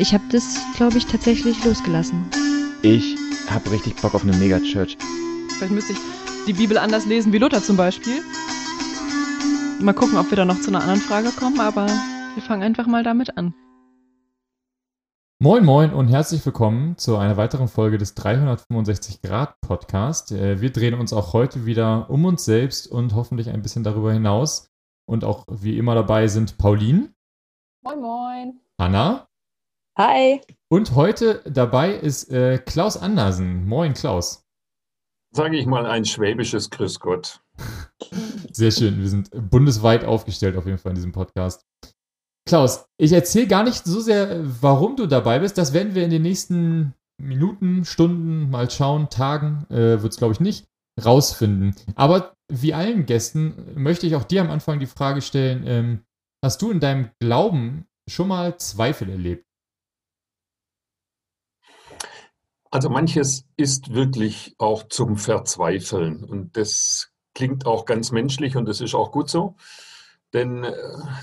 Ich habe das, glaube ich, tatsächlich losgelassen. Ich habe richtig Bock auf eine Megachurch. Vielleicht müsste ich die Bibel anders lesen wie Luther zum Beispiel. Mal gucken, ob wir da noch zu einer anderen Frage kommen, aber wir fangen einfach mal damit an. Moin Moin und herzlich willkommen zu einer weiteren Folge des 365 Grad Podcast. Wir drehen uns auch heute wieder um uns selbst und hoffentlich ein bisschen darüber hinaus. Und auch wie immer dabei sind Pauline. Moin Moin. Hanna. Hi. Und heute dabei ist äh, Klaus Andersen. Moin, Klaus. Sage ich mal ein schwäbisches Grüß Gott. Sehr schön. Wir sind bundesweit aufgestellt auf jeden Fall in diesem Podcast. Klaus, ich erzähle gar nicht so sehr, warum du dabei bist. Das werden wir in den nächsten Minuten, Stunden, mal schauen, Tagen, äh, wird es glaube ich nicht, rausfinden. Aber wie allen Gästen möchte ich auch dir am Anfang die Frage stellen, ähm, hast du in deinem Glauben schon mal Zweifel erlebt? Also manches ist wirklich auch zum Verzweifeln und das klingt auch ganz menschlich und das ist auch gut so, denn äh,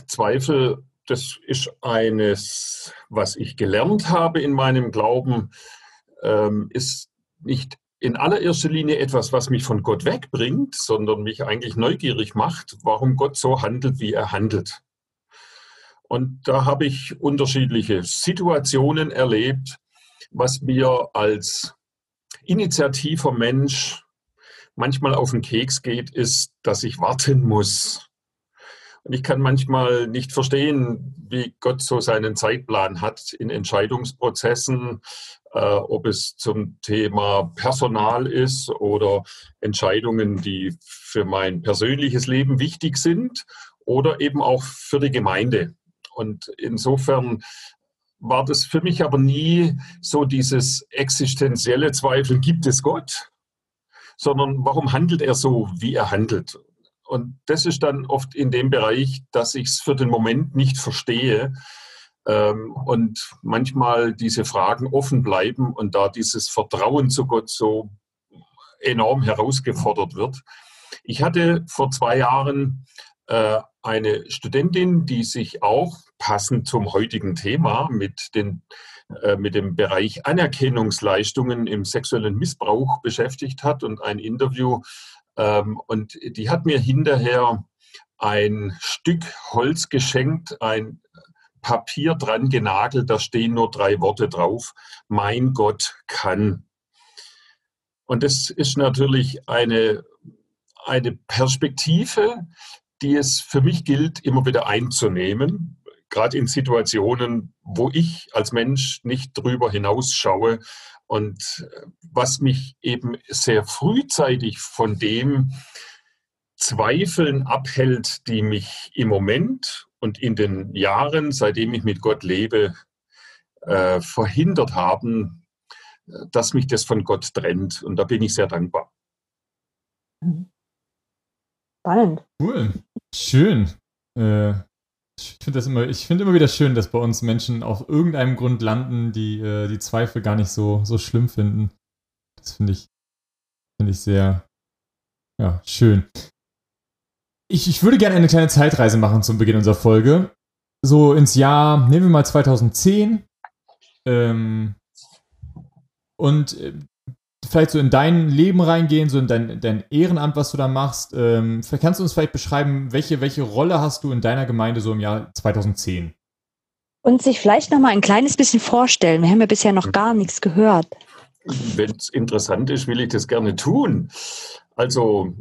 Zweifel, das ist eines, was ich gelernt habe in meinem Glauben, ähm, ist nicht in allererster Linie etwas, was mich von Gott wegbringt, sondern mich eigentlich neugierig macht, warum Gott so handelt, wie er handelt. Und da habe ich unterschiedliche Situationen erlebt, was mir als initiativer Mensch manchmal auf den Keks geht, ist, dass ich warten muss. Und ich kann manchmal nicht verstehen, wie Gott so seinen Zeitplan hat in Entscheidungsprozessen, äh, ob es zum Thema Personal ist oder Entscheidungen, die für mein persönliches Leben wichtig sind oder eben auch für die Gemeinde. Und insofern war das für mich aber nie so dieses existenzielle Zweifel, gibt es Gott? Sondern warum handelt er so, wie er handelt? Und das ist dann oft in dem Bereich, dass ich es für den Moment nicht verstehe ähm, und manchmal diese Fragen offen bleiben und da dieses Vertrauen zu Gott so enorm herausgefordert wird. Ich hatte vor zwei Jahren äh, eine Studentin, die sich auch passend zum heutigen Thema mit, den, äh, mit dem Bereich Anerkennungsleistungen im sexuellen Missbrauch beschäftigt hat und ein Interview. Ähm, und die hat mir hinterher ein Stück Holz geschenkt, ein Papier dran genagelt, da stehen nur drei Worte drauf. Mein Gott kann. Und das ist natürlich eine, eine Perspektive, die es für mich gilt, immer wieder einzunehmen, gerade in Situationen, wo ich als Mensch nicht drüber hinausschaue und äh, was mich eben sehr frühzeitig von dem Zweifeln abhält, die mich im Moment und in den Jahren, seitdem ich mit Gott lebe, äh, verhindert haben, dass mich das von Gott trennt. Und da bin ich sehr dankbar. Spannend. Cool. Schön. Äh, ich finde immer, ich immer wieder schön, dass bei uns Menschen auf irgendeinem Grund landen, die äh, die Zweifel gar nicht so, so schlimm finden. Das finde ich, finde ich sehr, ja, schön. Ich, ich würde gerne eine kleine Zeitreise machen zum Beginn unserer Folge. So ins Jahr, nehmen wir mal 2010. Ähm, und äh, vielleicht so in dein Leben reingehen, so in dein, dein Ehrenamt, was du da machst. Ähm, kannst du uns vielleicht beschreiben, welche, welche Rolle hast du in deiner Gemeinde so im Jahr 2010? Und sich vielleicht noch mal ein kleines bisschen vorstellen. Wir haben ja bisher noch gar nichts gehört. Wenn es interessant ist, will ich das gerne tun. Also,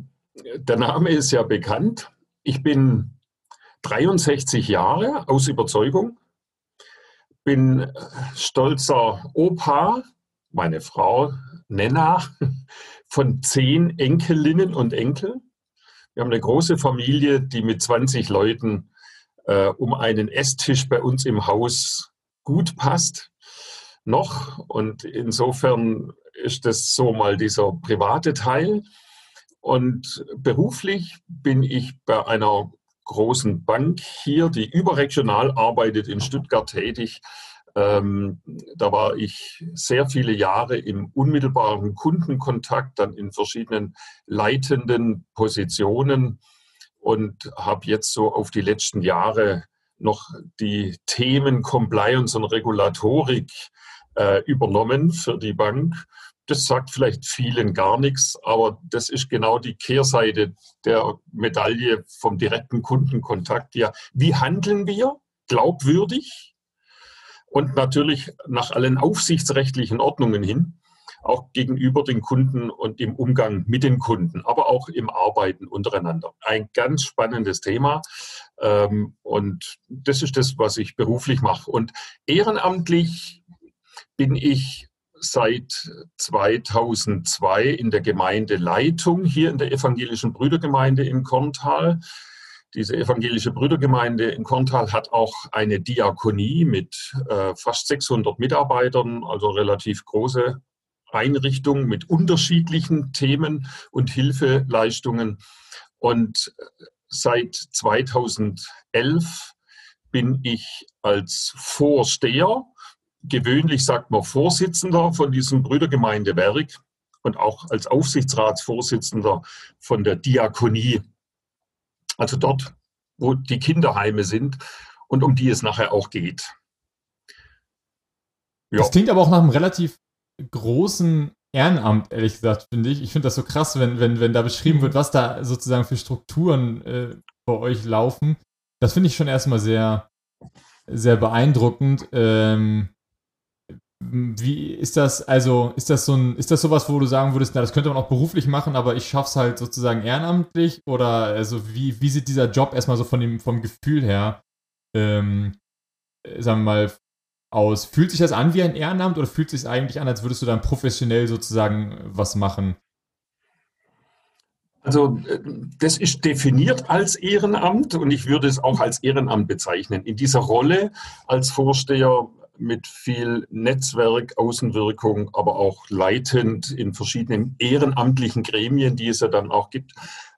der Name ist ja bekannt. Ich bin 63 Jahre aus Überzeugung, bin stolzer Opa. Meine Frau Nenna von zehn Enkelinnen und Enkel. Wir haben eine große Familie, die mit 20 Leuten äh, um einen Esstisch bei uns im Haus gut passt. Noch. Und insofern ist das so mal dieser private Teil. Und beruflich bin ich bei einer großen Bank hier, die überregional arbeitet, in Stuttgart tätig, ähm, da war ich sehr viele Jahre im unmittelbaren Kundenkontakt, dann in verschiedenen leitenden Positionen und habe jetzt so auf die letzten Jahre noch die Themen Compliance und Regulatorik äh, übernommen für die Bank. Das sagt vielleicht vielen gar nichts, aber das ist genau die Kehrseite der Medaille vom direkten Kundenkontakt. Ja, wie handeln wir glaubwürdig und natürlich nach allen aufsichtsrechtlichen Ordnungen hin, auch gegenüber den Kunden und im Umgang mit den Kunden, aber auch im Arbeiten untereinander. Ein ganz spannendes Thema. Ähm, und das ist das, was ich beruflich mache. Und ehrenamtlich bin ich seit 2002 in der Gemeindeleitung hier in der evangelischen Brüdergemeinde in Korntal. Diese evangelische Brüdergemeinde in Korntal hat auch eine Diakonie mit äh, fast 600 Mitarbeitern, also relativ große Einrichtung mit unterschiedlichen Themen und Hilfeleistungen. Und seit 2011 bin ich als Vorsteher gewöhnlich sagt man Vorsitzender von diesem Brüdergemeindewerk und auch als Aufsichtsratsvorsitzender von der Diakonie. Also dort, wo die Kinderheime sind und um die es nachher auch geht. Ja. Das klingt aber auch nach einem relativ großen Ehrenamt, ehrlich gesagt, finde ich. Ich finde das so krass, wenn, wenn, wenn da beschrieben wird, was da sozusagen für Strukturen äh, bei euch laufen. Das finde ich schon erstmal sehr, sehr beeindruckend. Ähm, wie ist das, also, ist das so ein, ist das sowas, wo du sagen würdest, na, das könnte man auch beruflich machen, aber ich schaff's halt sozusagen ehrenamtlich? Oder also wie, wie sieht dieser Job erstmal so von dem, vom Gefühl her, ähm, sagen wir mal, aus? Fühlt sich das an wie ein Ehrenamt oder fühlt sich eigentlich an, als würdest du dann professionell sozusagen was machen? Also äh, das ist definiert als Ehrenamt und ich würde es auch als Ehrenamt bezeichnen. In dieser Rolle als Vorsteher mit viel Netzwerk, Außenwirkung, aber auch leitend in verschiedenen ehrenamtlichen Gremien, die es ja dann auch gibt,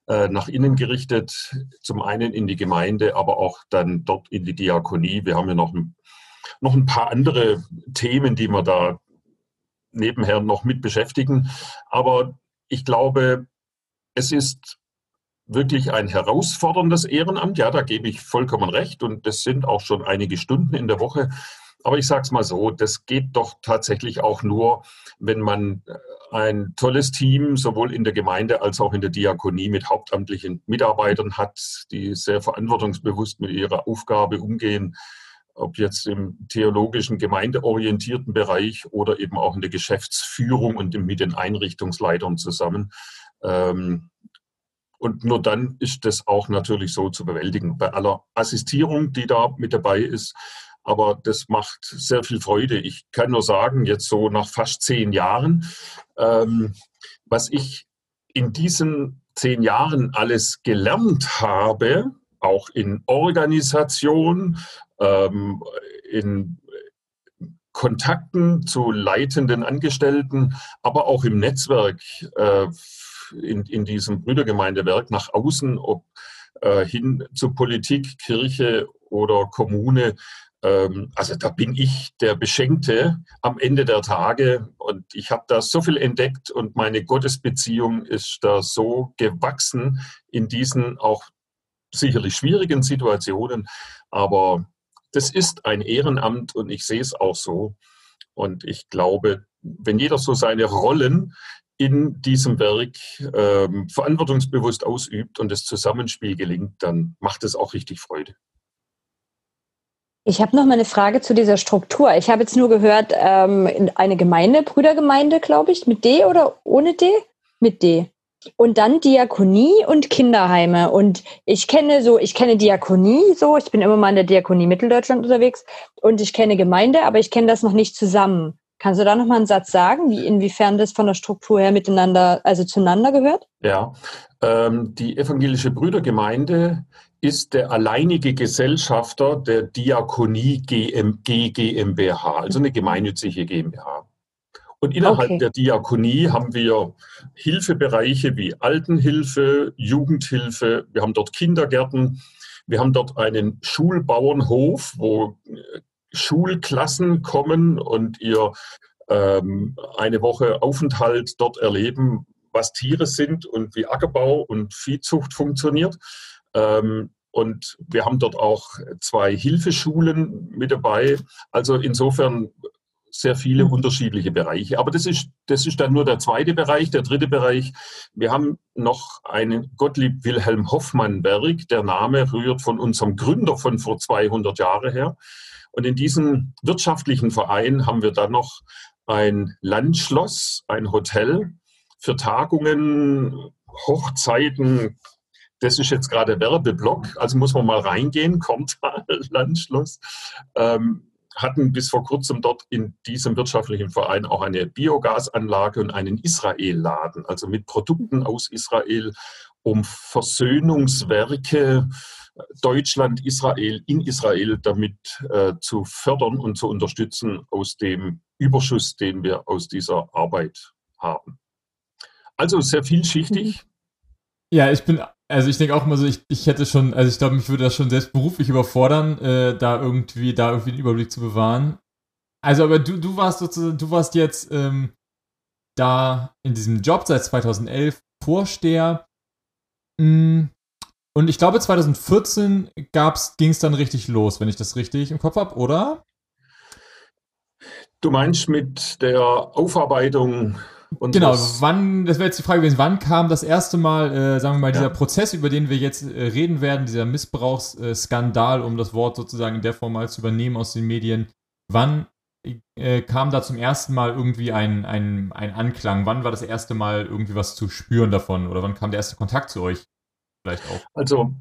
äh, nach innen gerichtet, zum einen in die Gemeinde, aber auch dann dort in die Diakonie. Wir haben ja noch ein, noch ein paar andere Themen, die wir da nebenher noch mit beschäftigen. Aber ich glaube, es ist wirklich ein herausforderndes Ehrenamt. Ja, da gebe ich vollkommen recht. Und das sind auch schon einige Stunden in der Woche. Aber ich sage es mal so, das geht doch tatsächlich auch nur, wenn man äh, ein tolles Team sowohl in der Gemeinde als auch in der Diakonie mit hauptamtlichen Mitarbeitern hat, die sehr verantwortungsbewusst mit ihrer Aufgabe umgehen, ob jetzt im theologischen, gemeindeorientierten Bereich oder eben auch in der Geschäftsführung und mit den Einrichtungsleitern zusammen. Ähm, und nur dann ist das auch natürlich so zu bewältigen. Bei aller Assistierung, die da mit dabei ist, aber das macht sehr viel Freude. Ich kann nur sagen, jetzt so nach fast zehn Jahren, ähm, was ich in diesen zehn Jahren alles gelernt habe, auch in Organisation, ähm, in Kontakten zu leitenden Angestellten, aber auch im Netzwerk äh, in, in diesem Brüdergemeindewerk nach außen, ob äh, hin zu Politik, Kirche oder Kommune, also da bin ich der Beschenkte am Ende der Tage und ich habe da so viel entdeckt und meine Gottesbeziehung ist da so gewachsen in diesen auch sicherlich schwierigen Situationen. Aber das ist ein Ehrenamt und ich sehe es auch so. Und ich glaube, wenn jeder so seine Rollen in diesem Werk ähm, verantwortungsbewusst ausübt und das Zusammenspiel gelingt, dann macht es auch richtig Freude. Ich habe noch mal eine Frage zu dieser Struktur. Ich habe jetzt nur gehört, ähm, eine Gemeinde, Brüdergemeinde, glaube ich, mit D oder ohne D? Mit D. Und dann Diakonie und Kinderheime. Und ich kenne so, ich kenne Diakonie so, ich bin immer mal in der Diakonie Mitteldeutschland unterwegs und ich kenne Gemeinde, aber ich kenne das noch nicht zusammen. Kannst du da noch mal einen Satz sagen, wie inwiefern das von der Struktur her miteinander, also zueinander gehört? Ja, ähm, die evangelische Brüdergemeinde ist der alleinige Gesellschafter der Diakonie GM, GmbH, also eine gemeinnützige GmbH. Und innerhalb okay. der Diakonie haben wir Hilfebereiche wie Altenhilfe, Jugendhilfe, wir haben dort Kindergärten, wir haben dort einen Schulbauernhof, wo äh, Schulklassen kommen und ihr ähm, eine Woche Aufenthalt dort erleben, was Tiere sind und wie Ackerbau und Viehzucht funktioniert. Ähm, Und wir haben dort auch zwei Hilfeschulen mit dabei. Also insofern sehr viele Mhm. unterschiedliche Bereiche. Aber das ist, das ist dann nur der zweite Bereich. Der dritte Bereich, wir haben noch einen Gottlieb Wilhelm Hoffmann-Berg. Der Name rührt von unserem Gründer von vor 200 Jahren her. Und in diesem wirtschaftlichen Verein haben wir dann noch ein Landschloss, ein Hotel für Tagungen, Hochzeiten. Das ist jetzt gerade Werbeblock, also muss man mal reingehen, Korntal, Landschloss. Ähm, hatten bis vor kurzem dort in diesem wirtschaftlichen Verein auch eine Biogasanlage und einen Israel-Laden, also mit Produkten aus Israel, um Versöhnungswerke Deutschland, Israel, in Israel damit äh, zu fördern und zu unterstützen aus dem Überschuss, den wir aus dieser Arbeit haben. Also sehr vielschichtig. Ja, ich bin, also ich denke auch immer so, ich, ich hätte schon, also ich glaube, mich würde das schon selbst beruflich überfordern, äh, da irgendwie, da irgendwie einen Überblick zu bewahren. Also, aber du, du warst sozusagen, du warst jetzt ähm, da in diesem Job seit 2011 Vorsteher. Mm, Und ich glaube, 2014 ging es dann richtig los, wenn ich das richtig im Kopf habe, oder? Du meinst mit der Aufarbeitung Genau, unseres wann, das wäre jetzt die Frage gewesen, wann kam das erste Mal, äh, sagen wir mal, dieser Ja. Prozess, über den wir jetzt äh, reden werden, dieser Missbrauchsskandal, um das Wort sozusagen in der Form mal zu übernehmen aus den Medien, wann äh, kam da zum ersten Mal irgendwie ein, ein, ein Anklang? Wann war das erste Mal irgendwie was zu spüren davon? Oder wann kam der erste Kontakt zu euch? Vielleicht auch. Also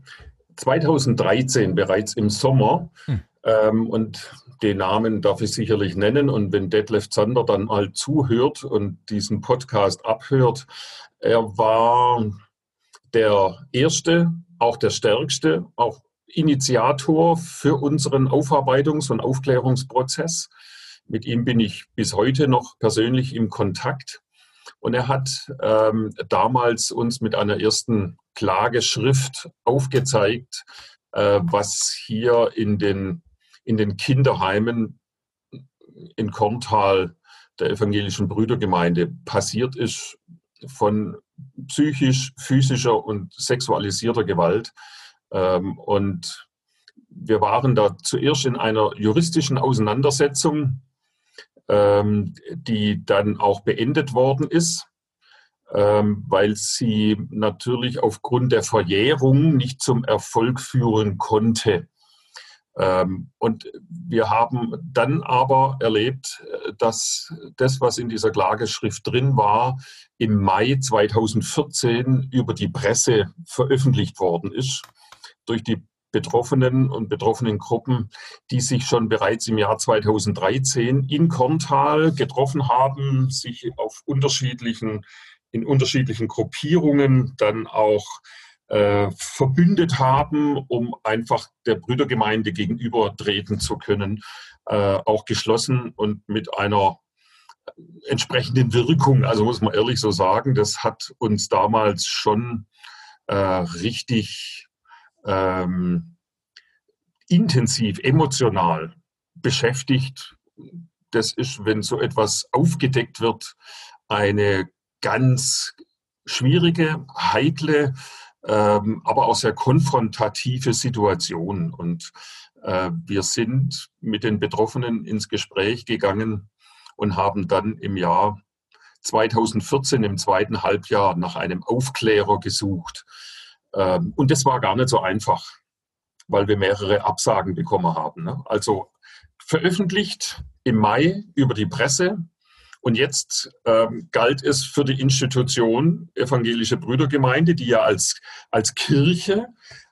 2013 bereits im Sommer. Hm. Ähm, und den Namen darf ich sicherlich nennen. Und wenn Detlef Zander dann mal zuhört und diesen Podcast abhört, er war der Erste, auch der Stärkste, auch Initiator für unseren Aufarbeitungs- und Aufklärungsprozess. Mit ihm bin ich bis heute noch persönlich im Kontakt. Und er hat ähm, damals uns mit einer ersten Klageschrift aufgezeigt, äh, was hier in den, in den Kinderheimen in Korntal der evangelischen Brüdergemeinde passiert ist von psychisch, physischer und sexualisierter Gewalt. Ähm, und wir waren da zuerst in einer juristischen Auseinandersetzung, ähm, die dann auch beendet worden ist ähm, weil sie natürlich aufgrund der Verjährung nicht zum Erfolg führen konnte. Ähm, und wir haben dann aber erlebt, äh, dass das, was in dieser Klageschrift drin war, im Mai 2014 über die Presse veröffentlicht worden ist durch die Betroffenen und betroffenen Gruppen, die sich schon bereits im Jahr 2013 in Korntal getroffen haben, sich auf unterschiedlichen in unterschiedlichen Gruppierungen dann auch äh, verbündet haben, um einfach der Brüdergemeinde gegenüber treten zu können, äh, auch geschlossen und mit einer entsprechenden Wirkung. Also muss man ehrlich so sagen, das hat uns damals schon äh, richtig ähm, intensiv, emotional beschäftigt. Das ist, wenn so etwas aufgedeckt wird, eine ganz schwierige, heikle, ähm, aber auch sehr konfrontative Situation. Und äh, wir sind mit den Betroffenen ins Gespräch gegangen und haben dann im Jahr 2014, im zweiten Halbjahr, nach einem Aufklärer gesucht. Ähm, und das war gar nicht so einfach, weil wir mehrere Absagen bekommen haben. Ne? Also veröffentlicht im Mai über die Presse, und jetzt ähm, galt es für die Institution Evangelische Brüdergemeinde, die ja als, als Kirche,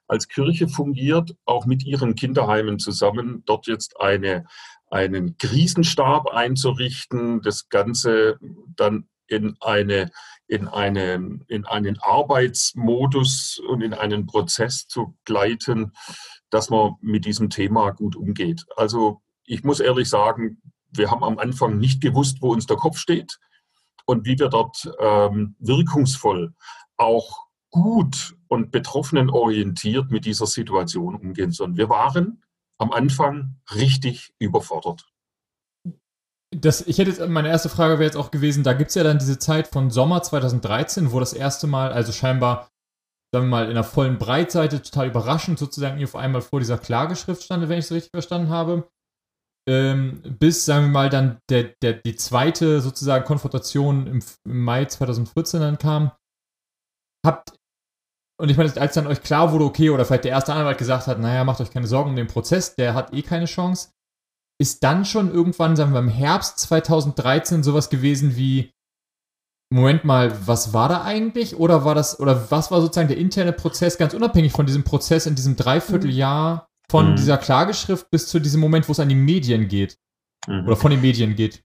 als Kirche fungiert, auch mit ihren Kinderheimen zusammen, dort jetzt eine, einen Krisenstab einzurichten, das Ganze dann in, eine, in, eine, in einen Arbeitsmodus und in einen Prozess zu gleiten, dass man mit diesem Thema gut umgeht. Also ich muss ehrlich sagen, wir haben am Anfang nicht gewusst, wo uns der Kopf steht und wie wir dort ähm, wirkungsvoll auch gut und betroffenen orientiert mit dieser Situation umgehen sollen. Wir waren am Anfang richtig überfordert. Das, ich hätte jetzt, meine erste Frage wäre jetzt auch gewesen, da gibt es ja dann diese Zeit von Sommer 2013, wo das erste Mal, also scheinbar sagen wir mal, in der vollen Breitseite, total überraschend sozusagen auf einmal vor dieser Klageschrift stand, wenn ich es richtig verstanden habe. Ähm, bis, sagen wir mal, dann der, der, die zweite sozusagen Konfrontation im, im Mai 2014 dann kam. Habt, und ich meine, als dann euch klar wurde, okay, oder vielleicht der erste Anwalt gesagt hat, naja, macht euch keine Sorgen um den Prozess, der hat eh keine Chance, ist dann schon irgendwann, sagen wir, im Herbst 2013 sowas gewesen wie, Moment mal, was war da eigentlich? Oder war das, oder was war sozusagen der interne Prozess, ganz unabhängig von diesem Prozess in diesem Dreivierteljahr von mhm. dieser Klageschrift bis zu diesem Moment, wo es an die Medien geht? Mhm. Oder von den Medien geht?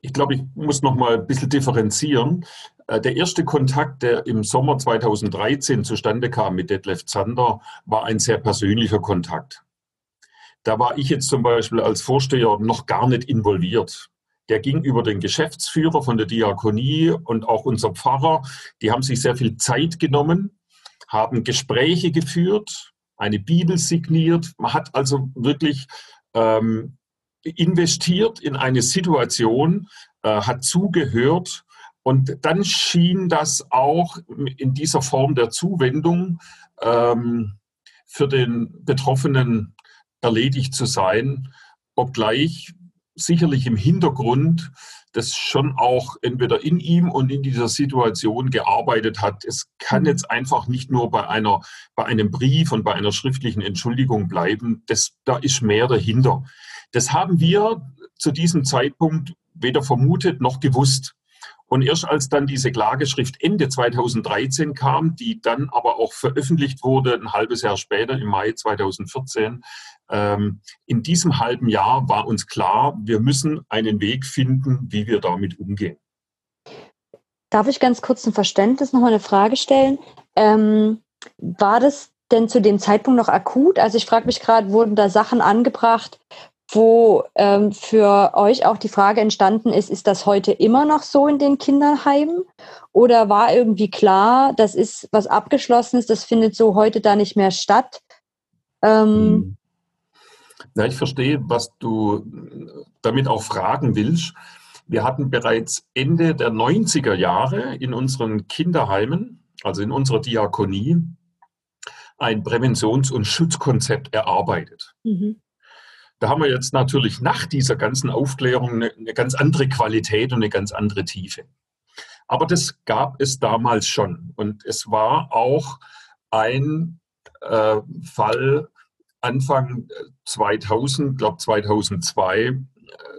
Ich glaube, ich muss noch mal ein bisschen differenzieren. Äh, der erste Kontakt, der im Sommer 2013 zustande kam mit Detlef Zander, war ein sehr persönlicher Kontakt. Da war ich jetzt zum Beispiel als Vorsteher noch gar nicht involviert. Der ging über den Geschäftsführer von der Diakonie und auch unser Pfarrer. Die haben sich sehr viel Zeit genommen, haben Gespräche geführt, eine Bibel signiert. Man hat also wirklich ähm, investiert in eine Situation, äh, hat zugehört und dann schien das auch in dieser Form der Zuwendung ähm, für den Betroffenen erledigt zu sein, obgleich sicherlich im Hintergrund das schon auch entweder in ihm und in dieser Situation gearbeitet hat. Es kann mhm. jetzt einfach nicht nur bei einer, bei einem Brief und bei einer schriftlichen Entschuldigung bleiben. Das, da ist mehr dahinter. Das haben wir zu diesem Zeitpunkt weder vermutet noch gewusst. Und erst als dann diese Klageschrift Ende 2013 kam, die dann aber auch veröffentlicht wurde, ein halbes Jahr später, im Mai 2014, ähm, in diesem halben Jahr war uns klar, wir müssen einen Weg finden, wie wir damit umgehen. Darf ich ganz kurz ein Verständnis nochmal eine Frage stellen? Ähm, war das denn zu dem Zeitpunkt noch akut? Also ich frage mich gerade, wurden da Sachen angebracht, wo ähm, für euch auch die Frage entstanden ist, ist das heute immer noch so in den Kinderheimen? Oder war irgendwie klar, das ist was Abgeschlossenes, das findet so heute da nicht mehr statt? Ähm, hm. ja, ich verstehe, was du damit auch fragen willst. Wir hatten bereits Ende der 90er Jahre in unseren Kinderheimen, also in unserer Diakonie, ein Präventions- und Schutzkonzept erarbeitet. Mhm. Da haben wir jetzt natürlich nach dieser ganzen Aufklärung eine, eine ganz andere Qualität und eine ganz andere Tiefe. Aber das gab es damals schon. Und es war auch ein äh, Fall Anfang 2000, glaube 2002, äh,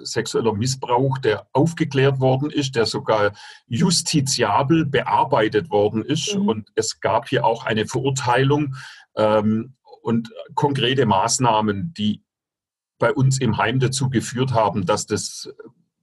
sexueller Missbrauch, der aufgeklärt worden ist, der sogar justiziabel bearbeitet worden ist. Mhm. Und es gab hier auch eine Verurteilung ähm, und konkrete Maßnahmen, die bei uns im Heim dazu geführt haben, dass das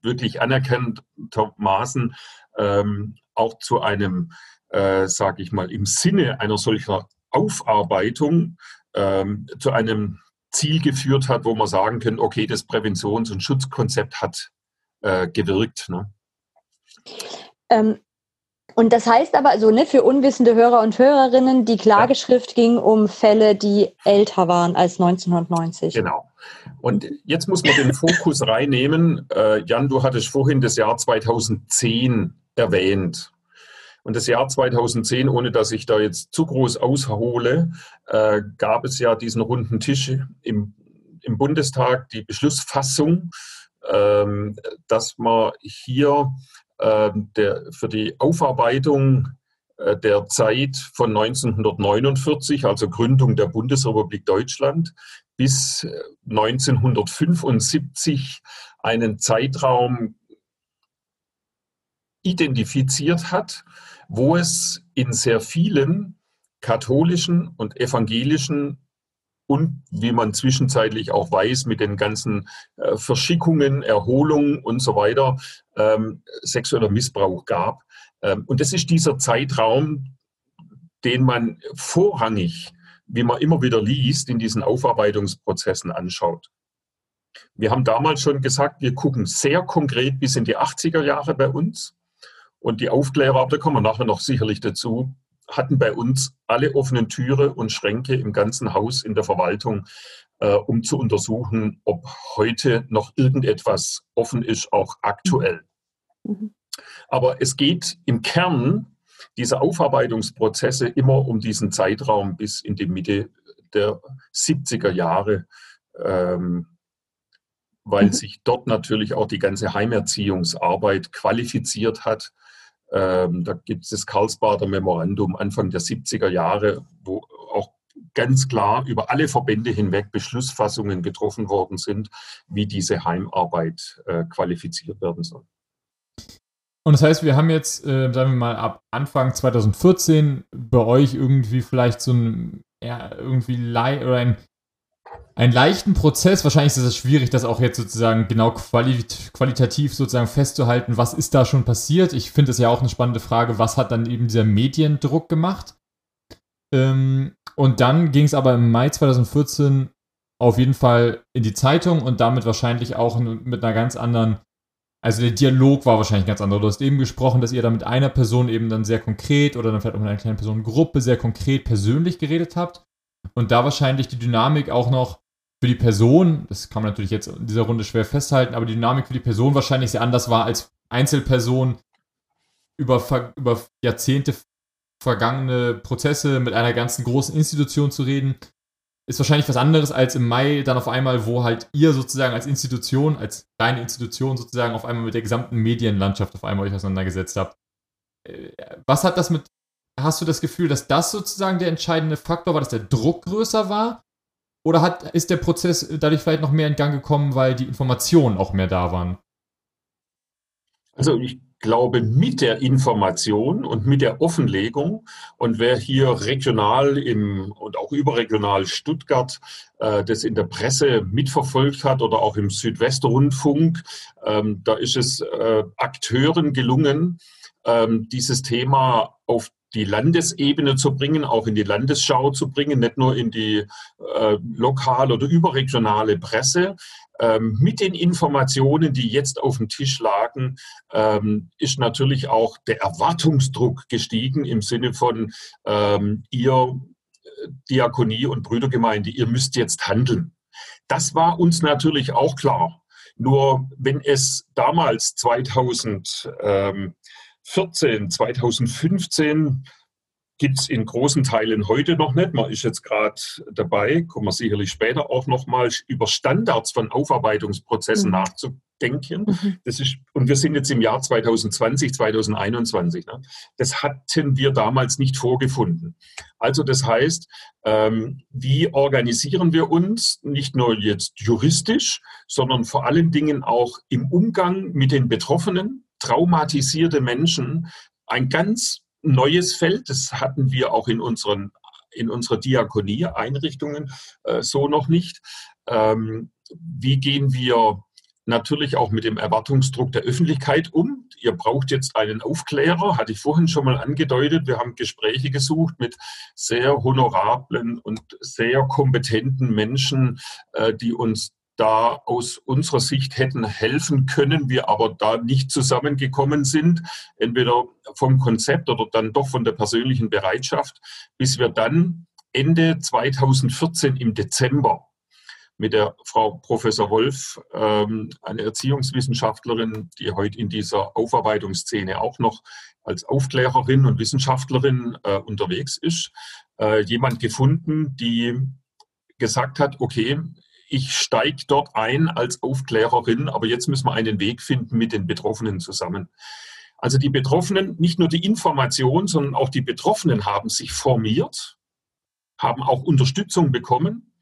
wirklich anerkanntermaßen ähm, auch zu einem, äh, sage ich mal, im Sinne einer solcher Aufarbeitung ähm, zu einem Ziel geführt hat, wo man sagen kann, okay, das Präventions- und Schutzkonzept hat äh, gewirkt. Ne? Ähm, und das heißt aber, also ne, für unwissende Hörer und Hörerinnen, die Klageschrift ja. ging um Fälle, die älter waren als 1990. Genau. Und jetzt muss man den Fokus reinnehmen. Äh, Jan, du hattest vorhin das Jahr 2010 erwähnt. Und das Jahr 2010, ohne dass ich da jetzt zu groß aushole, äh, gab es ja diesen runden Tisch im, im Bundestag, die Beschlussfassung, ähm, dass man hier äh, der, für die Aufarbeitung äh, der Zeit von 1949, also Gründung der Bundesrepublik Deutschland, bis 1975 einen Zeitraum identifiziert hat, wo es in sehr vielen katholischen und evangelischen und wie man zwischenzeitlich auch weiß, mit den ganzen äh, Verschickungen, Erholungen und so weiter, ähm, sexueller Missbrauch gab. Ähm, und das ist dieser Zeitraum, den man vorrangig wie man immer wieder liest, in diesen Aufarbeitungsprozessen anschaut. Wir haben damals schon gesagt, wir gucken sehr konkret bis in die 80er Jahre bei uns. Und die Aufklärer, da kommen wir nachher noch sicherlich dazu, hatten bei uns alle offenen Türe und Schränke im ganzen Haus in der Verwaltung, äh, um zu untersuchen, ob heute noch irgendetwas offen ist, auch aktuell. Mhm. Aber es geht im Kern diese Aufarbeitungsprozesse immer um diesen Zeitraum bis in die Mitte der 70er Jahre, ähm, weil mhm. sich dort natürlich auch die ganze Heimerziehungsarbeit qualifiziert hat. Ähm, da gibt es das Karlsbader Memorandum Anfang der 70er Jahre, wo auch ganz klar über alle Verbände hinweg Beschlussfassungen getroffen worden sind, wie diese Heimarbeit äh, qualifiziert werden soll. Und das heißt, wir haben jetzt, äh, sagen wir mal, ab Anfang 2014 bei euch irgendwie vielleicht so ein, ja, irgendwie oder ein, einen leichten Prozess. Wahrscheinlich ist es schwierig, das auch jetzt sozusagen genau quali qualitativ sozusagen festzuhalten, was ist da schon passiert. Ich finde es ja auch eine spannende Frage, was hat dann eben dieser Mediendruck gemacht? Ähm, und dann ging es aber im Mai 2014 auf jeden Fall in die Zeitung und damit wahrscheinlich auch mit einer ganz anderen also der Dialog war wahrscheinlich ganz anderer. Du hast eben gesprochen, dass ihr da mit einer Person eben dann sehr konkret oder dann vielleicht auch mit einer kleinen Personengruppe sehr konkret persönlich geredet habt. Und da wahrscheinlich die Dynamik auch noch für die Person, das kann man natürlich jetzt in dieser Runde schwer festhalten, aber die Dynamik für die Person wahrscheinlich sehr anders war als Einzelperson über, über Jahrzehnte vergangene Prozesse mit einer ganzen großen Institution zu reden, ist wahrscheinlich was anderes als im Mai dann auf einmal, wo halt ihr sozusagen als Institution, als kleine Institution sozusagen auf einmal mit der gesamten Medienlandschaft auf einmal euch auseinandergesetzt habt. Äh, was hat das mit, hast du das Gefühl, dass das sozusagen der entscheidende Faktor war, dass der Druck größer war? Oder hat, ist der Prozess dadurch vielleicht noch mehr in Gang gekommen, weil die Informationen auch mehr da waren? Also ich glaube, mit der Information und mit der Offenlegung und wer hier regional im, und auch überregional Stuttgart äh, das in der Presse mitverfolgt hat oder auch im Südwestrundfunk, ähm, da ist es äh, Akteuren gelungen, ähm, dieses Thema auf die Landesebene zu bringen, auch in die Landesschau zu bringen, nicht nur in die äh, lokale oder überregionale Presse. Ähm, mit den Informationen, die jetzt auf dem Tisch lagen, ähm, ist natürlich auch der Erwartungsdruck gestiegen im Sinne von ähm, ihr äh, Diakonie und Brüdergemeinde, ihr müsst jetzt handeln. Das war uns natürlich auch klar. Nur wenn es damals 2014, 2015 gibt es in großen Teilen heute noch nicht. Man ist jetzt gerade dabei, kommen wir sicherlich später auch nochmal über Standards von Aufarbeitungsprozessen mhm. nachzudenken. Mhm. Das ist, und wir sind jetzt im Jahr 2020, 2021. Ne? Das hatten wir damals nicht vorgefunden. Also das heißt, ähm, wie organisieren wir uns nicht nur jetzt juristisch, sondern vor allen Dingen auch im Umgang mit den Betroffenen, traumatisierte Menschen, ein ganz neues Feld. Das hatten wir auch in unseren in unserer Diakonie-Einrichtungen äh, so noch nicht. Ähm, wie gehen wir natürlich auch mit dem Erwartungsdruck der Öffentlichkeit um. Ihr braucht jetzt einen Aufklärer, hatte ich vorhin schon mal angedeutet. Wir haben Gespräche gesucht mit sehr honorablen und sehr kompetenten Menschen, äh, die uns da aus unserer Sicht hätten helfen können, wir aber da nicht zusammengekommen sind, entweder vom Konzept oder dann doch von der persönlichen Bereitschaft, bis wir dann Ende 2014 im Dezember mit der Frau Professor Wolf, ähm, eine Erziehungswissenschaftlerin, die heute in dieser Aufarbeitungsszene auch noch als Aufklärerin und Wissenschaftlerin äh, unterwegs ist, äh, jemand gefunden, die gesagt hat, okay, ich steige dort ein als Aufklärerin, aber jetzt müssen wir einen Weg finden mit den Betroffenen zusammen. Also die Betroffenen, nicht nur die Information, sondern auch die Betroffenen haben sich formiert, haben auch Unterstützung bekommen.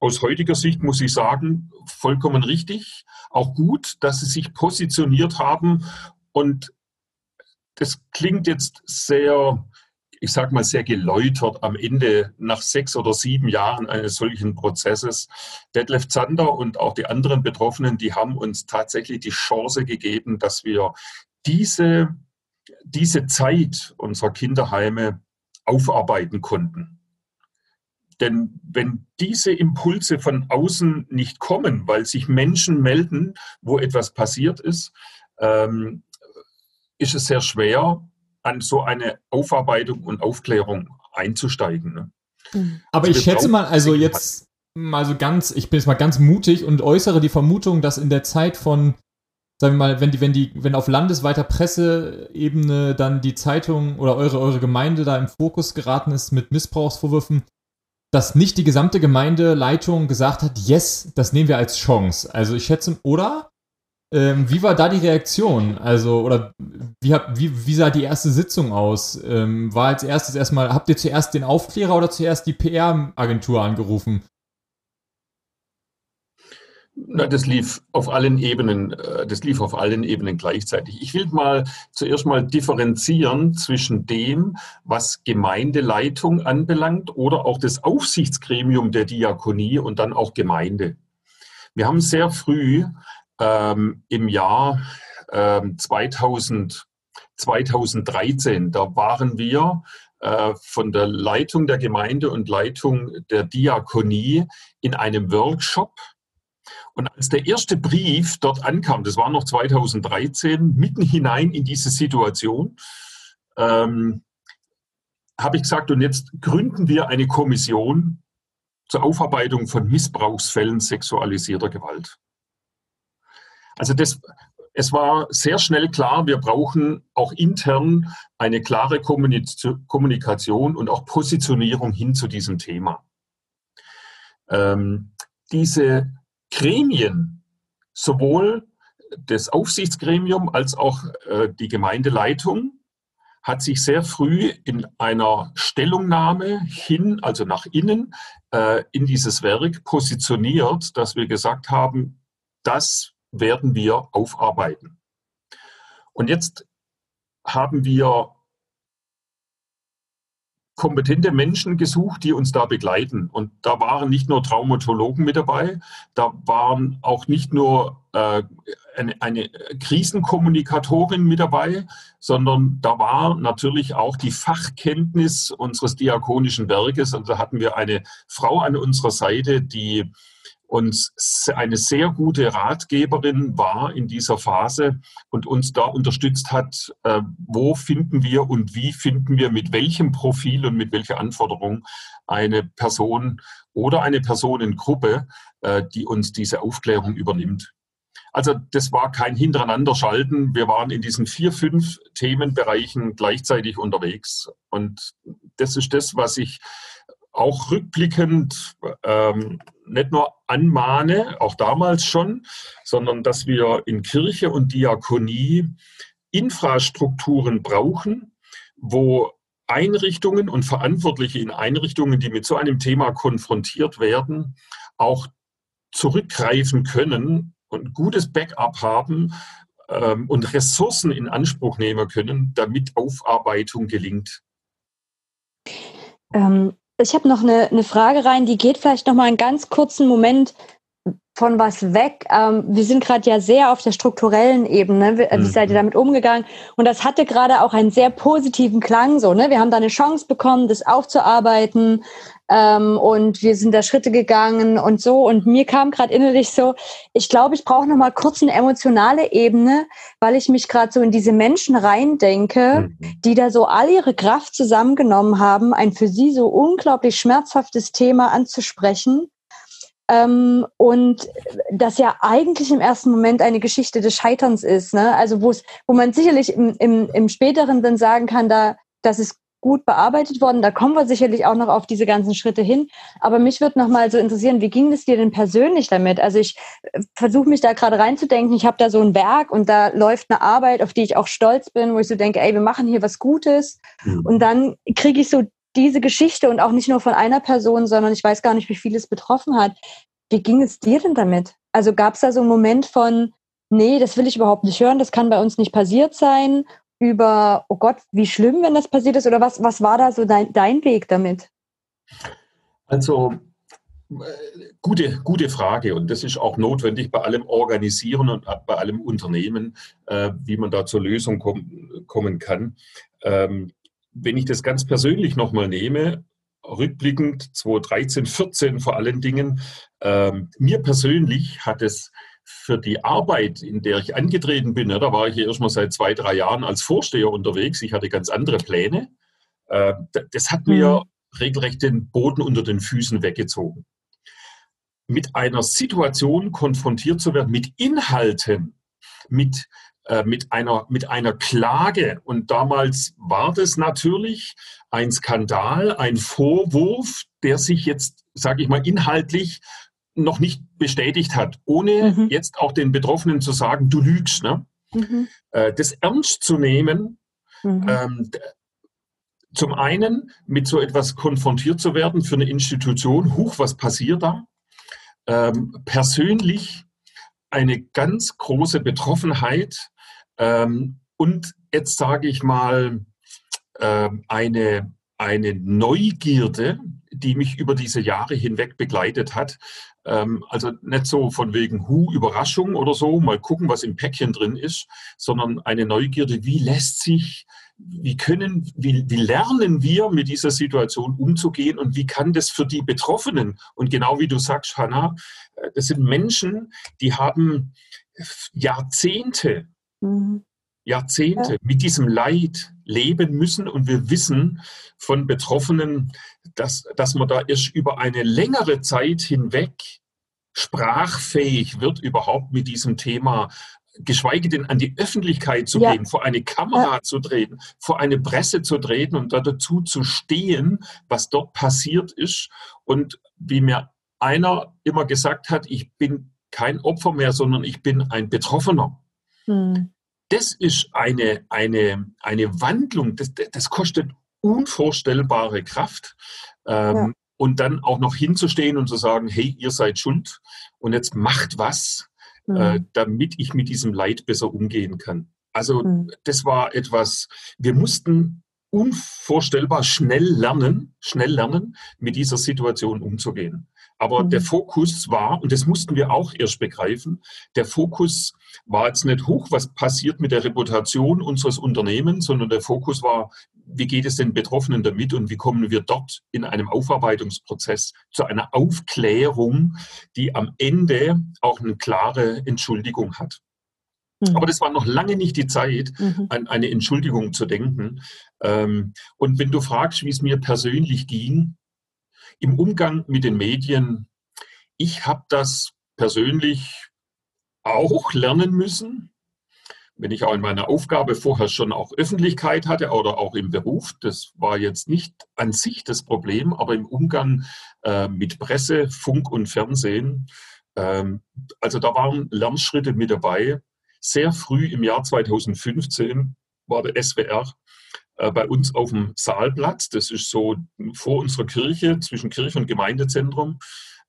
Aus heutiger Sicht muss ich sagen, vollkommen richtig, auch gut, dass sie sich positioniert haben. Und das klingt jetzt sehr ich sage mal, sehr geläutert am Ende nach sechs oder sieben Jahren eines solchen Prozesses. Detlef Zander und auch die anderen Betroffenen, die haben uns tatsächlich die Chance gegeben, dass wir diese, diese Zeit unserer Kinderheime aufarbeiten konnten. Denn wenn diese Impulse von außen nicht kommen, weil sich Menschen melden, wo etwas passiert ist, ähm, ist es sehr schwer, an so eine Aufarbeitung und Aufklärung einzusteigen. Ne? Mhm. Aber also ich schätze mal, also jetzt mal so ganz, ich bin jetzt mal ganz mutig und äußere die Vermutung, dass in der Zeit von sagen wir mal, wenn die, wenn die, wenn auf landesweiter Presseebene dann die Zeitung oder eure, eure Gemeinde da im Fokus geraten ist mit Missbrauchsvorwürfen, dass nicht die gesamte Gemeindeleitung gesagt hat, yes, das nehmen wir als Chance. Also ich schätze, oder? Ähm, wie war da die Reaktion? Also, oder wie, hab, wie, wie sah die erste Sitzung aus? Ähm, war als erstes erstmal, habt ihr zuerst den Aufklärer oder zuerst die PR-Agentur angerufen? Na, das lief auf allen Ebenen, äh, das lief auf allen Ebenen gleichzeitig. Ich will mal zuerst mal differenzieren zwischen dem, was Gemeindeleitung anbelangt oder auch das Aufsichtsgremium der Diakonie und dann auch Gemeinde. Wir haben sehr früh ähm, im Jahr ähm, 2000, 2013, da waren wir äh, von der Leitung der Gemeinde und Leitung der Diakonie in einem Workshop und als der erste Brief dort ankam, das war noch 2013, mitten hinein in diese Situation, ähm, habe ich gesagt, und jetzt gründen wir eine Kommission zur Aufarbeitung von Missbrauchsfällen sexualisierter Gewalt. Also das, es war sehr schnell klar, wir brauchen auch intern eine klare Kommunikation und auch Positionierung hin zu diesem Thema. Ähm, diese Gremien, sowohl das Aufsichtsgremium als auch äh, die Gemeindeleitung, hat sich sehr früh in einer Stellungnahme hin, also nach innen, äh, in dieses Werk positioniert, dass wir gesagt haben, das werden wir aufarbeiten. Und jetzt haben wir kompetente Menschen gesucht, die uns da begleiten. Und da waren nicht nur Traumatologen mit dabei, da waren auch nicht nur äh, eine, eine Krisenkommunikatorin mit dabei, sondern da war natürlich auch die Fachkenntnis unseres diakonischen Werkes. Und da hatten wir eine Frau an unserer Seite, die uns eine sehr gute Ratgeberin war in dieser Phase und uns da unterstützt hat, äh, wo finden wir und wie finden wir mit welchem Profil und mit welcher Anforderung eine Person oder eine Personengruppe, äh, die uns diese Aufklärung übernimmt. Also das war kein Hintereinanderschalten. Wir waren in diesen vier, fünf Themenbereichen gleichzeitig unterwegs. Und das ist das, was ich auch rückblickend ähm, nicht nur anmahne, auch damals schon, sondern dass wir in Kirche und Diakonie Infrastrukturen brauchen, wo Einrichtungen und Verantwortliche in Einrichtungen, die mit so einem Thema konfrontiert werden, auch zurückgreifen können und gutes Backup haben ähm, und Ressourcen in Anspruch nehmen können, damit Aufarbeitung gelingt. Ähm, ich habe noch eine, eine Frage rein, die geht vielleicht noch mal einen ganz kurzen Moment von was weg. Ähm, wir sind gerade ja sehr auf der strukturellen Ebene. Wie, mhm. seid ihr damit umgegangen? Und das hatte gerade auch einen sehr positiven Klang. So, ne? Wir haben da eine Chance bekommen, das aufzuarbeiten. Ähm, und wir sind da Schritte gegangen und so. Und mir kam gerade innerlich so, ich glaube, ich brauche noch mal kurz eine emotionale Ebene, weil ich mich gerade so in diese Menschen reindenke, mhm. die da so all ihre Kraft zusammengenommen haben, ein für sie so unglaublich schmerzhaftes Thema anzusprechen ähm, und das ja eigentlich im ersten Moment eine Geschichte des Scheiterns ist, ne? Also wo es, wo man sicherlich im, im, im späteren dann sagen kann, da, das ist gut bearbeitet worden. Da kommen wir sicherlich auch noch auf diese ganzen Schritte hin. Aber mich würde noch mal so interessieren, wie ging es dir denn persönlich damit? Also ich äh, versuche mich da gerade reinzudenken. Ich habe da so ein Werk und da läuft eine Arbeit, auf die ich auch stolz bin, wo ich so denke, ey, wir machen hier was Gutes. Mhm. Und dann kriege ich so diese Geschichte und auch nicht nur von einer Person, sondern ich weiß gar nicht, wie viel es betroffen hat. Wie ging es dir denn damit? Also gab es da so einen Moment von, nee, das will ich überhaupt nicht hören, das kann bei uns nicht passiert sein, über, oh Gott, wie schlimm, wenn das passiert ist? Oder was, was war da so dein, dein Weg damit? Also, äh, gute, gute Frage. Und das ist auch notwendig bei allem Organisieren und bei allem Unternehmen, äh, wie man da zur Lösung kom kommen kann. Ähm, wenn ich das ganz persönlich nochmal nehme, rückblickend 2013, 14 vor allen Dingen, ähm, mir persönlich hat es für die Arbeit, in der ich angetreten bin, da war ich ja erstmal seit zwei, drei Jahren als Vorsteher unterwegs, ich hatte ganz andere Pläne, äh, das hat mir mhm. regelrecht den Boden unter den Füßen weggezogen. Mit einer Situation konfrontiert zu werden, mit Inhalten, mit, äh, mit, einer, mit einer Klage. Und damals war das natürlich ein Skandal, ein Vorwurf, der sich jetzt, sage ich mal, inhaltlich noch nicht bestätigt hat, ohne mhm. jetzt auch den Betroffenen zu sagen, du lügst. Ne? Mhm. Äh, das ernst zu nehmen, mhm. ähm, zum einen mit so etwas konfrontiert zu werden für eine Institution, huch, was passiert da? Ähm, persönlich eine ganz große Betroffenheit ähm, und jetzt sage ich mal eine, eine Neugierde, die mich über diese Jahre hinweg begleitet hat. Ähm, also nicht so von wegen Hu, Überraschung oder so, mal gucken, was im Päckchen drin ist, sondern eine Neugierde, wie lässt sich wie können, wie, wie lernen wir mit dieser Situation umzugehen und wie kann das für die Betroffenen und genau wie du sagst, Hannah, äh, das sind Menschen, die haben Jahrzehnte, mhm. Jahrzehnte ja. mit diesem Leid leben müssen und wir wissen von Betroffenen, dass, dass man da erst über eine längere Zeit hinweg sprachfähig wird, überhaupt mit diesem Thema geschweige denn an die Öffentlichkeit zu ja. gehen, vor eine Kamera ja. zu treten, vor eine Presse zu treten und da dazu zu stehen, was dort passiert ist. Und wie mir einer immer gesagt hat, ich bin kein Opfer mehr, sondern ich bin ein Betroffener. Hm. Das ist eine, eine, eine Wandlung, das, das kostet unvorstellbare Kraft. Ähm, ja. Und dann auch noch hinzustehen und zu sagen, hey, ihr seid schuld und jetzt macht was, mhm. äh, damit ich mit diesem Leid besser umgehen kann. Also mhm. das war etwas, wir mussten unvorstellbar schnell lernen, schnell lernen, mit dieser Situation umzugehen. Aber mhm. der Fokus war, und das mussten wir auch erst begreifen, der Fokus war jetzt nicht hoch, was passiert mit der Reputation unseres Unternehmens, sondern der Fokus war, wie geht es den Betroffenen damit und wie kommen wir dort in einem Aufarbeitungsprozess zu einer Aufklärung, die am Ende auch eine klare Entschuldigung hat. Mhm. Aber das war noch lange nicht die Zeit, mhm. an eine Entschuldigung zu denken. Ähm, und wenn du fragst, wie es mir persönlich ging, im Umgang mit den Medien, ich habe das persönlich auch lernen müssen wenn ich auch in meiner Aufgabe vorher schon auch Öffentlichkeit hatte oder auch im Beruf, das war jetzt nicht an sich das Problem, aber im Umgang äh, mit Presse, Funk und Fernsehen, ähm, also da waren Lernschritte mit dabei. Sehr früh im Jahr 2015 war der SWR bei uns auf dem Saalplatz. Das ist so vor unserer Kirche, zwischen Kirche und Gemeindezentrum.